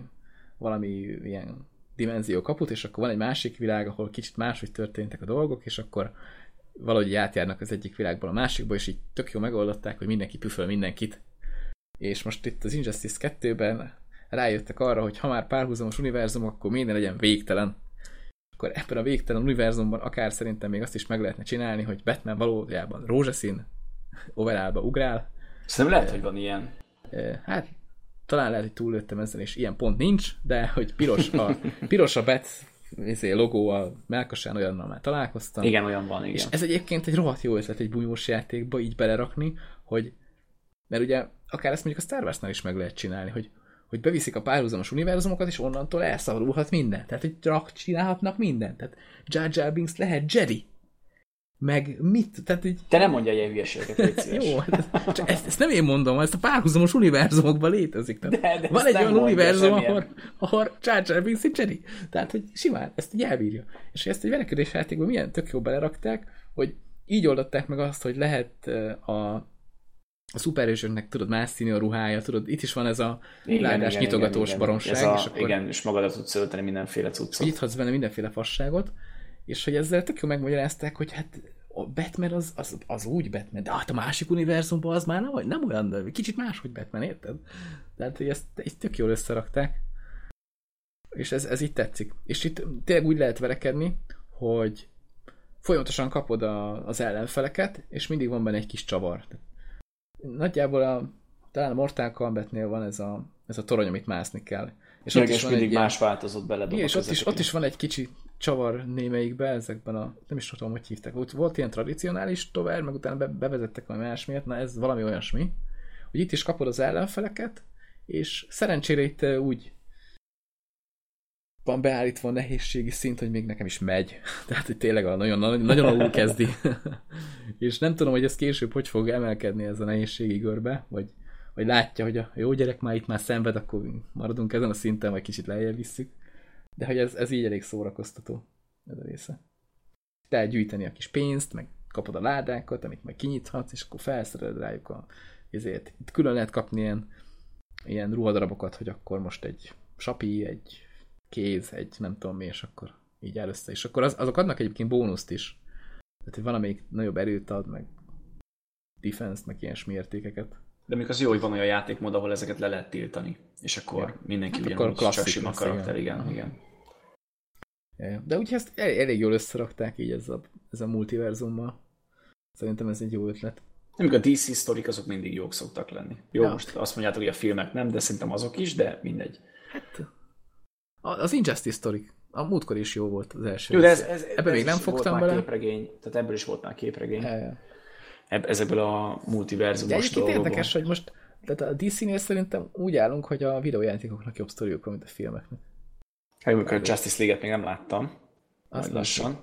valami ilyen dimenzió kaput, és akkor van egy másik világ, ahol kicsit máshogy történtek a dolgok, és akkor valahogy átjárnak az egyik világból a másikba, és így tök jó megoldották, hogy mindenki püföl mindenkit. És most itt az Injustice 2-ben rájöttek arra, hogy ha már párhuzamos univerzum, akkor minden legyen végtelen. Akkor ebben a végtelen univerzumban akár szerintem még azt is meg lehetne csinálni, hogy Batman valójában rózsaszín, overálba ugrál. Szerintem lehet, hogy van ilyen. Hát talán lehet, hogy túllőttem ezzel, és ilyen pont nincs, de hogy piros a, piros a bet izé, logó a melkasán, olyannal már találkoztam. Igen, olyan van, igen. És ez egyébként egy rohadt jó ötlet egy bunyós játékba így belerakni, hogy mert ugye akár ezt mondjuk a Star Wars-nál is meg lehet csinálni, hogy, hogy beviszik a párhuzamos univerzumokat, és onnantól elszabadulhat minden. Tehát, hogy rak csinálhatnak mindent. Tehát Jar Jar Binks lehet Jedi meg mit, tehát így... Te nem mondja ilyen hülyeségeket, Jó, hát csak ezt, ezt nem én mondom, ezt a párhuzamos univerzumokban létezik. Tehát de, de van egy olyan univerzum, ahol, ahol Jar Jar Binks Jedi. Tehát, hogy simán, ezt így elbírja. És hogy ezt egy verekedés játékban milyen tök jó belerakták, hogy így oldották meg azt, hogy lehet a, a szuperhősöknek, tudod, más színű a ruhája, tudod, itt is van ez a lágás nyitogatós igen, baromság. Ez a, és akkor, igen, és magadat tudsz ölteni mindenféle cuccot. Nyithatsz benne mindenféle fasságot, és hogy ezzel tök jó megmagyarázták, hogy hát a Batman az, az, az úgy Batman, de hát a másik univerzumban az már nem, nem olyan, de kicsit máshogy Batman, érted? Tehát, hogy ezt, ezt tök jól összerakták. És ez, ez így tetszik. És itt tényleg úgy lehet verekedni, hogy folyamatosan kapod a, az ellenfeleket, és mindig van benne egy kis csavar. Nagyjából a, talán a Mortal Kombatnél van ez a, ez a torony, amit mászni kell. És ott is van mindig egy más ilyen, változott bele. És ott is, ott is van egy kicsi csavar némelyikbe ezekben a, nem is tudom, hogy hívták. Volt, volt ilyen tradicionális tover, meg utána be, bevezettek valami másmiért, na ez valami olyasmi, hogy itt is kapod az ellenfeleket, és szerencsére itt úgy van beállítva a nehézségi szint, hogy még nekem is megy. Tehát, hogy tényleg nagyon, nagyon, nagyon alul kezdi. és nem tudom, hogy ez később hogy fog emelkedni ez a nehézségi görbe, vagy vagy látja, hogy a jó gyerek már itt már szenved, akkor maradunk ezen a szinten, vagy kicsit lejjebb visszük. De hogy ez, ez így elég szórakoztató, ez a része. Te gyűjteni a kis pénzt, meg kapod a ládákat, amit meg kinyithatsz, és akkor felszereled rájuk a ezért. Itt külön lehet kapni ilyen, ilyen ruhadarabokat, hogy akkor most egy sapi, egy kéz, egy nem tudom mi, és akkor így áll össze. És akkor az, azok adnak egyébként bónuszt is. Tehát, hogy valamelyik nagyobb erőt ad, meg defense, meg ilyen értékeket. De még az jó, hogy van olyan játékmód, ahol ezeket le lehet tiltani, és akkor ja. mindenki hát ugyanúgy akkor csak sima karakter, igen, igen. igen. De úgy ezt elég jól összerakták így ez a, ez a multiverzummal. Szerintem ez egy jó ötlet. Nem, a DC sztorik azok mindig jók szoktak lenni. Jó, ja. most azt mondjátok, hogy a filmek nem, de szerintem azok is, de mindegy. Hát, az Injustice sztorik. A múltkor is jó volt az első. Jó, de ez, ez, Ebben még nem fogtam bele. képregény, tehát ebből is volt már képregény. Ja, ja. ezekből a multiverzumos dolgokból. érdekes, hogy most tehát a DC-nél szerintem úgy állunk, hogy a videójátékoknak jobb sztoriuk mint a filmeknek. Hát, amikor a Justice League-et még nem láttam. Azt lassan.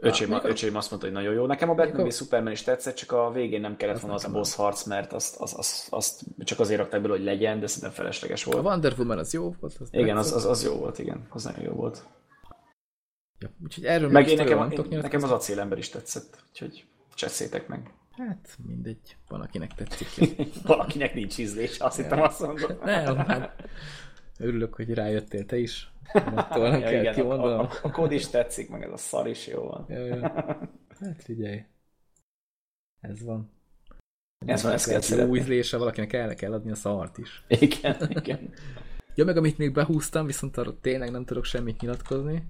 Öcsém, ah, öcsém azt mondta, hogy nagyon jó. Nekem a Batman v Superman is tetszett, csak a végén nem kellett volna az a boss harc, mert azt, azt, azt, azt csak azért rakták belőle, hogy legyen, de szerintem felesleges volt. A Wonder Woman az jó volt. Az igen, az, az, az, jó volt, igen. Az nagyon jó volt. Ja, úgyhogy erről meg én nekem, én, nekem az acélember is tetszett, úgyhogy cseszétek meg. Hát mindegy, van akinek tetszik. Valakinek nincs ízlés, azt ja. hittem azt mondom. Nem, hát örülök, hogy rájöttél te is. Attól ja, kell igen, a, a, a, kód is tetszik, meg ez a szar is jó van. Ja, ja. Hát figyelj. Ez van. Ez van, ezt kell jó ízlése, valakinek el kell adni a szart is. Igen, igen. ja, meg amit még behúztam, viszont arra tényleg nem tudok semmit nyilatkozni.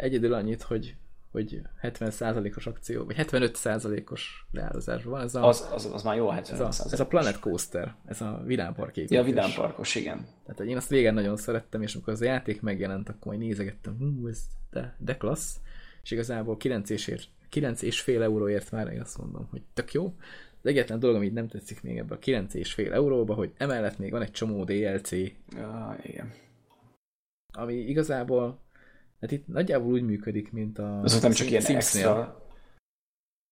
Egyedül annyit, hogy hogy 70%-os akció, vagy 75%-os leározásban van. Ez a, az, az, az már jó 70 ez a, ez a Planet Coaster, ez a vidámpark építés. Ja, a vidámparkos, igen. Tehát hogy én azt régen nagyon szerettem, és amikor az a játék megjelent, akkor majd nézegettem, hú, ez de, de klassz, és igazából 9 és, 9 és fél euróért már én azt mondom, hogy tök jó. Az egyetlen dolog, amit nem tetszik még ebbe a 9 és fél euróba, hogy emellett még van egy csomó DLC. Ja, igen. Ami igazából Hát itt nagyjából úgy működik, mint a... Ez nem csak ilyen extra...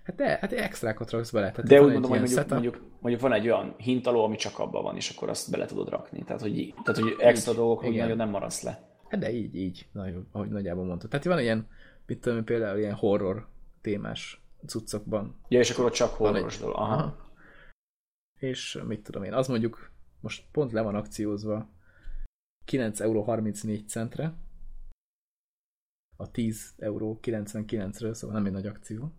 Hát de, hát extrákat raksz bele. Tehát de úgy mondom, hogy mondjuk, mondjuk, mondjuk, van egy olyan hintaló, ami csak abban van, és akkor azt bele tudod rakni. Tehát, hogy, tehát, hogy extra így, dolgok, hogy nagyon nem maradsz le. Hát de így, így, nagyon, ahogy nagyjából mondtad. Tehát van ilyen, mit tudom, például ilyen horror témás cuccokban. Ja, és akkor ott csak horroros egy, dolog. Aha. aha. És mit tudom én, az mondjuk most pont le van akciózva 9,34 euró centre, a 10 euró 99-ről, szóval nem egy nagy akció.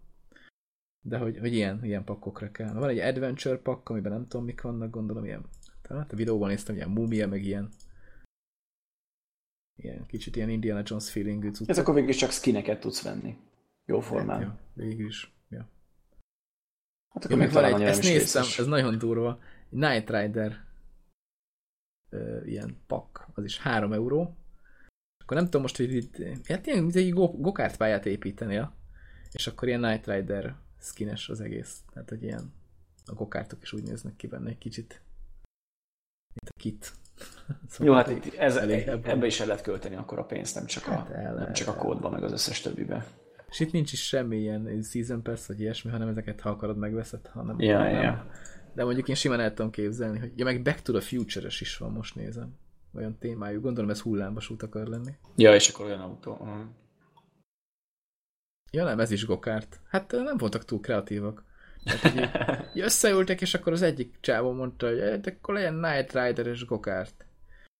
De hogy, hogy ilyen, ilyen pakkokra kell. Van egy adventure pakk, amiben nem tudom mik vannak, gondolom ilyen. Tehát a videóban néztem, ilyen mumia, meg ilyen ilyen kicsit ilyen Indiana Jones feelingű cuccok. Ez akkor végül csak skineket tudsz venni. Jó formán. Hát, ja, végül is. Ja. Hát akkor ja, még van egy, ezt néztem, ez nagyon durva. Night Rider ö, ilyen pak, az is 3 euró akkor nem tudom most, hogy itt, hát ilyen, mint egy gokárt pályát építenél, és akkor ilyen Night Rider skines az egész. Tehát, hogy ilyen a gokártok is úgy néznek ki benne egy kicsit, mint a kit. Szóval Jó, hát itt ez, ebbe is el lehet költeni akkor a pénzt, nem csak, hát a, el, nem csak a kódban, meg az összes többibe. És itt nincs is semmi ilyen season pass, vagy ilyesmi, hanem ezeket, ha akarod, megveszed, hanem ja, nem. Ja. De mondjuk én simán el tudom képzelni, hogy ja, meg Back to the Future-es is van, most nézem olyan témájú. Gondolom ez hullámvasút akar lenni. Ja, és akkor olyan autó. Uh. Ja nem, ez is gokárt. Hát nem voltak túl kreatívak. Hát, így, összeültek, és akkor az egyik csávó mondta, hogy de akkor legyen Night Rider-es gokárt.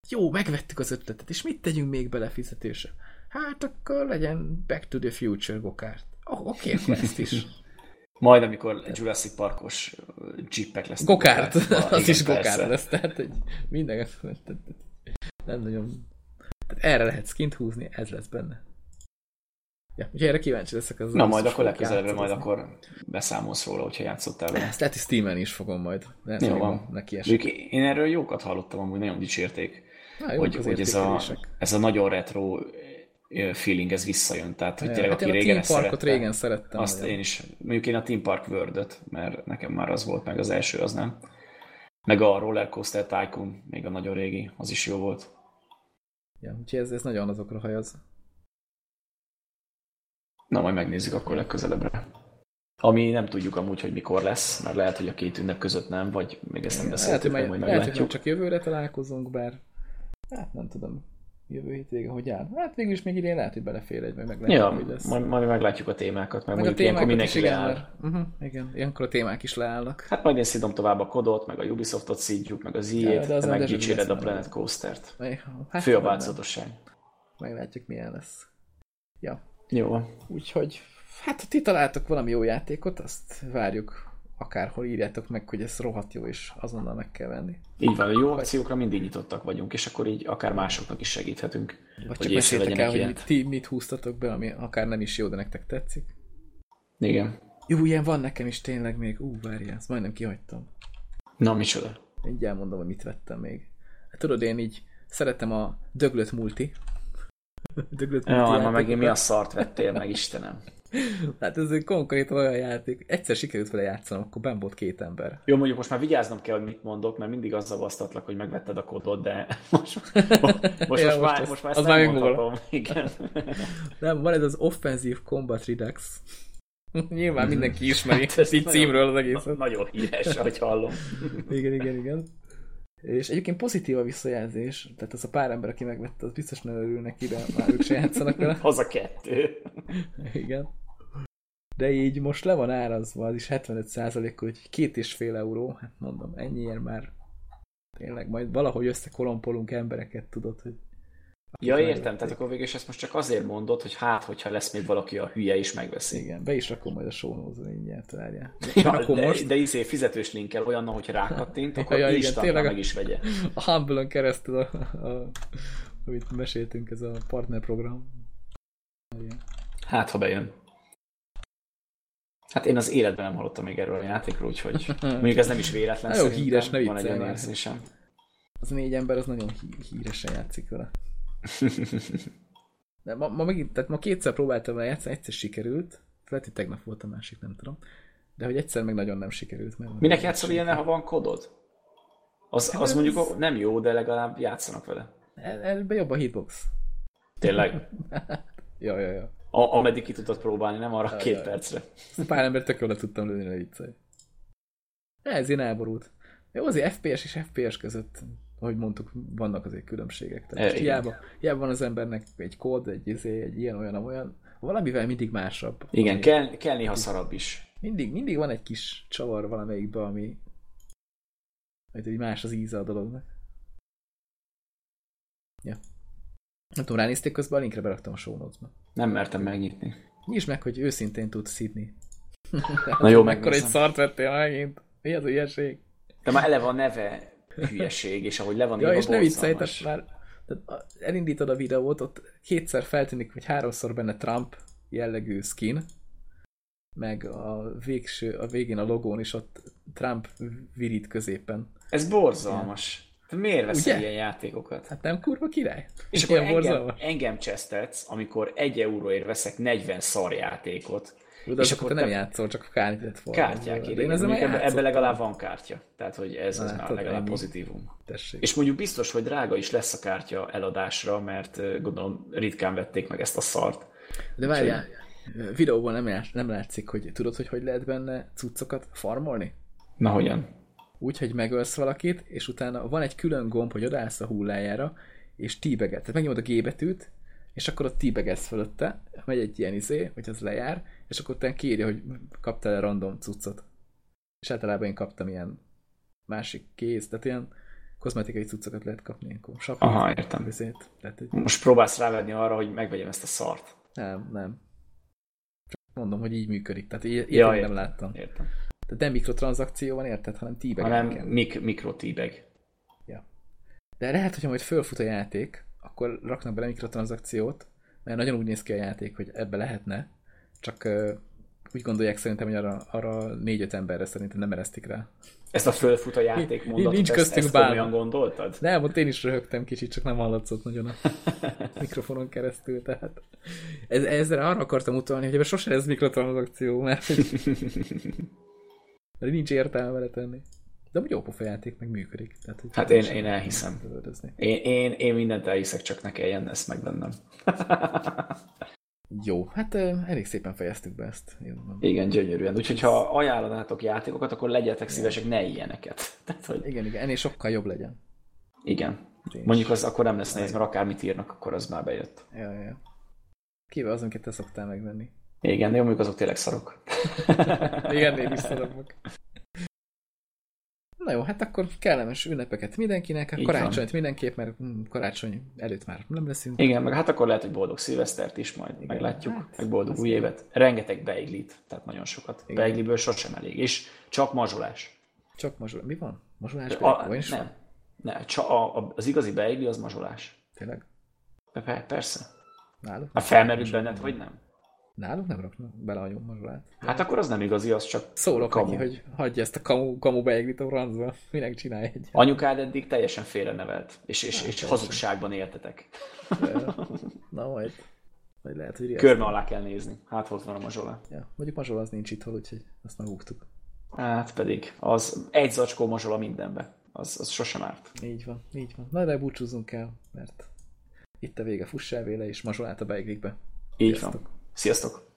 Jó, megvettük az ötletet, és mit tegyünk még bele fizetése? Hát akkor legyen Back to the Future gokárt. Oh, oké, okay, akkor ezt is. Majd, amikor Jurassic Parkos jeepek lesznek. Gokárt, az is gokárt lesz, tehát hogy minden nem nagyon... Tehát erre lehet skint húzni, ez lesz benne. Ja, úgyhogy erre kíváncsi leszek. Az Na majd akkor legközelebbre majd akkor beszámolsz róla, hogyha játszottál vele. Ezt lehet, hogy Steam-en is fogom majd. Lehet, Jó, van. Neki esik. Én erről jókat hallottam, amúgy nagyon dicsérték. Na, hogy, hogy ez, a, ez a nagyon retro feeling, ez visszajön. Tehát, hogy tényleg, hát aki régen ezt szerette, régen szerettem. Azt nagyon. én is. Mondjuk én a Team Park world mert nekem már az volt, meg az első az nem. Meg a Roller Coaster Tycoon, még a nagyon régi, az is jó volt. Ja, úgyhogy ez, ez nagyon azokra hajaz. Na, majd megnézzük akkor legközelebbre. Ami nem tudjuk amúgy, hogy mikor lesz, mert lehet, hogy a két ünnep között nem, vagy még ezt nem Lehet, hogy, beszéltük, majd, majd lehet, hogy meglátjuk. csak jövőre találkozunk, bár hát nem tudom, jövő hétvégén hogy áll. Hát végül is még idén lehet, hogy belefér egy, meg meglátjuk, Ja, hogy lesz. majd, majd meglátjuk a témákat, mert meg a mondjuk ilyenkor témákat is, mindenki igen, leáll. mert, uh-huh, igen, ilyenkor a témák is leállnak. Hát majd én szidom tovább a kodot, meg a Ubisoftot szidjuk, meg az Ja, te nem meg dicséred a Planet. Coaster-t. Hát, Fő a változatosság. Meglátjuk, milyen lesz. Ja, Jó van. úgyhogy hát ha ti találtok valami jó játékot, azt várjuk akárhol írjátok meg, hogy ez rohadt jó, és azonnal meg kell venni. Így van, jó akciókra mindig nyitottak vagyunk, és akkor így akár másoknak is segíthetünk. Vagy hogy csak meséltek el, hogy ti mit húztatok be, ami akár nem is jó, de nektek tetszik. Igen. Jó, ilyen van nekem is tényleg még. Ú, várjál, ezt majdnem kihagytam. Na, micsoda? Így elmondom, hogy mit vettem még. Hát tudod, én így szeretem a döglött multi. döglött multi Ja, ma megint mi a szart vettél meg, Istenem. Hát ez egy konkrétan olyan játék. Egyszer sikerült vele játszanom, akkor benn volt két ember. Jó, mondjuk most már vigyáznom kell, hogy mit mondok, mert mindig azzal basztatlak, hogy megvetted a kodot, de most, most, most, Ja, most, már, az- most már az ezt már nem még mondhatom. Igen. Nem, van ez az Offensive Combat Redux. Nyilván mindenki ismeri, Hát ez így nagyon- címről az egészet. Nagyon híres, ahogy hallom. Igen, igen, igen. És egyébként pozitív a visszajelzés, tehát az a pár ember, aki megvette, az biztos nem örül neki, de már ők se játszanak vele. Az a kettő. Igen. De így most le van árazva, az is 75%-kal, hogy két és fél euró, hát mondom, ennyiért már tényleg majd valahogy összekolompolunk embereket, tudod, hogy Ja, értem, tehát akkor végül is ezt most csak azért mondod, hogy hát, hogyha lesz még valaki a hülye és megveszi. Igen, be is rakom majd a notes-ra, mindjárt várjál. Ja, Akkor de, most de izé fizetős linkkel olyan, hogy rákattint, akkor ja, igen, tényleg meg is vegye. a Humble-on keresztül, a, a, amit meséltünk, ez a partnerprogram. Igen. Hát, ha bejön. Hát én az életben nem hallottam még erről a játékról, úgyhogy mondjuk ez nem is véletlen. Na jó, szerintem. híres, ne Van egy olyan érzésem. Az négy ember az nagyon hí- híresen játszik vele. De ma, ma megint, tehát ma kétszer próbáltam vele játszani, egyszer sikerült, lehet, hogy tegnap volt a másik, nem tudom. De hogy egyszer meg nagyon nem sikerült. Mert Minek játszol ilyen, ha van kodod? Az, Hát az ez- mondjuk nem jó, de legalább játszanak vele. El- Ebbe jobb a hitbox. Tényleg. Ja, ja, ja. A, ameddig ki tudod próbálni, nem arra két jaj. percre. Pár ember tök jól le tudtam lőni, ne viccelj. Ez ilyen elborult. Jó, azért FPS és FPS között, ahogy mondtuk, vannak azért különbségek. Tehát E, hiába, hiába van az embernek egy kód, egy, izé, egy ilyen, olyan, olyan, valamivel mindig másabb. Igen, Ami- kell, kell néha szarabb is. Mindig, mindig van egy kis csavar valamelyikben, ami hogy más az íze a dolognak. Ja. Nem tudom, ránézték közben, a linkre beraktam a show notes-ba. Nem mertem megnyitni. Nyisd meg, hogy őszintén tudsz szidni. Na jó, Mekkora egy szart vettél megint. Mi az a ilyeség? De már eleve a neve hülyeség, és ahogy le van Ja, és ne viccelj, tehát már tehát elindítod a videót, ott kétszer feltűnik, vagy háromszor benne Trump jellegű skin, meg a, végső, a végén a logón is ott Trump virít középen. Ez borzalmas. Te miért veszel Ugye? ilyen játékokat? Hát nem kurva király? És akkor engem, borzalmas? engem csesztetsz, amikor egy euróért veszek 40 szarjátékot. Jó, de és akkor te nem játszol, csak a kártyát formálod. Kártyákért. De én ezzel ebbe, ebbe legalább van kártya. Tehát, hogy ez, ez már legalább ennyi. pozitívum. Tessék. És mondjuk biztos, hogy drága is lesz a kártya eladásra, mert gondolom ritkán vették meg ezt a szart. De várjál, videóban nem, lát, nem látszik, hogy tudod, hogy hogy lehet benne cuccokat farmolni? Na hogyan? Úgy, hogy megölsz valakit, és utána van egy külön gomb, hogy odaállsz a hullájára, és tíbeget. Tehát megnyomod a G betűt, és akkor ott tíbegesz fölötte, megy egy ilyen izé, hogy az lejár, és akkor utána kiírja, hogy kaptál-e random cuccot. És általában én kaptam ilyen másik kéz, tehát ilyen kozmetikai cuccokat lehet kapni, ilyenkor sapkát, Aha, értem. Vizét, tehát egy, Most próbálsz rávenni arra, hogy megvegyem ezt a szart. nem, nem. Csak mondom, hogy így működik. Tehát ilyet Ja, ja, nem értem. láttam. Értem. Tehát nem mikrotranszakció van, érted, hanem tíbeg. Hanem mik- mikrotíveg. De lehet, hogy majd fölfut a játék, akkor raknak bele mikrotranszakciót, mert nagyon úgy néz ki a játék, hogy ebbe lehetne, csak úgy gondolják szerintem, hogy arra, arra négy-öt emberre szerintem nem eresztik rá. Ezt a fölfut a játék Nincs mondatot, ezt, köztünk ezt bálna. komolyan gondoltad? Nem, ott én is röhögtem kicsit, csak nem hallatszott nagyon a mikrofonon keresztül, tehát ez, ezzel arra akartam utalni, hogy ebben sose lesz mikrotranszakció, mert, mert nincs értelme vele tenni. De úgy jó pofa játék, meg működik. Tehát, hogy Hát én, én elhiszem. Én, én, én mindent elhiszek, csak ne kelljen ezt megvennem. Jó, hát elég szépen fejeztük be ezt. Jó, igen, gyönyörűen. Úgyhogy ha ajánlanátok játékokat, akkor legyetek szívesek, ne ilyeneket. Tehát, hogy... Igen, igen, ennél sokkal jobb legyen. Igen. Én Mondjuk az akkor nem lesz nehéz, mert akármit írnak, akkor az már bejött. Ja, ja. Kivel az, amiket te szoktál megvenni. Igen, de mondjuk azok tényleg szarok. Igen, én is szarok. Na jó, hát akkor kellemes ünnepeket mindenkinek, hát karácsonyt mindenképp, mert hm, karácsony előtt már nem leszünk. Igen, meg hát akkor lehet, hogy boldog szilvesztert is majd Igen, meglátjuk, hát, meg boldog új évet. Rengeteg beiglit, tehát nagyon sokat. Igen. Beigliből sosem elég, és csak mazsolás. Csak mazsolás. Mi van? Mazsolás? A, nem, van? nem. Csak a, a, az igazi beigli az mazsolás. Tényleg? Persze. Náluk? A felmerült benned, vagy nem? Nálunk nem raknak bele a nyomazsolát. Hát akkor az nem igazi, az csak Szólok kamu. neki, hogy hagyja ezt a kamu, kamu beeglit a francba. Minek csinálj egy. Anyukád eddig teljesen félre nevelt, és, és, és hazugságban éltetek. Na majd. Vagy lehet, hogy Körme alá kell nézni. Hát volt van a mazsola. Ja, mondjuk mazsola az nincs itthon, úgyhogy azt megúgtuk. Hát pedig, az egy zacskó mazsola mindenbe. Az, az sosem árt. Így van, így van. Na de búcsúzzunk el, mert itt a vége, fussál véle, és mazsolát a beiglikbe. Így Sziasztok. van. Sziasztok!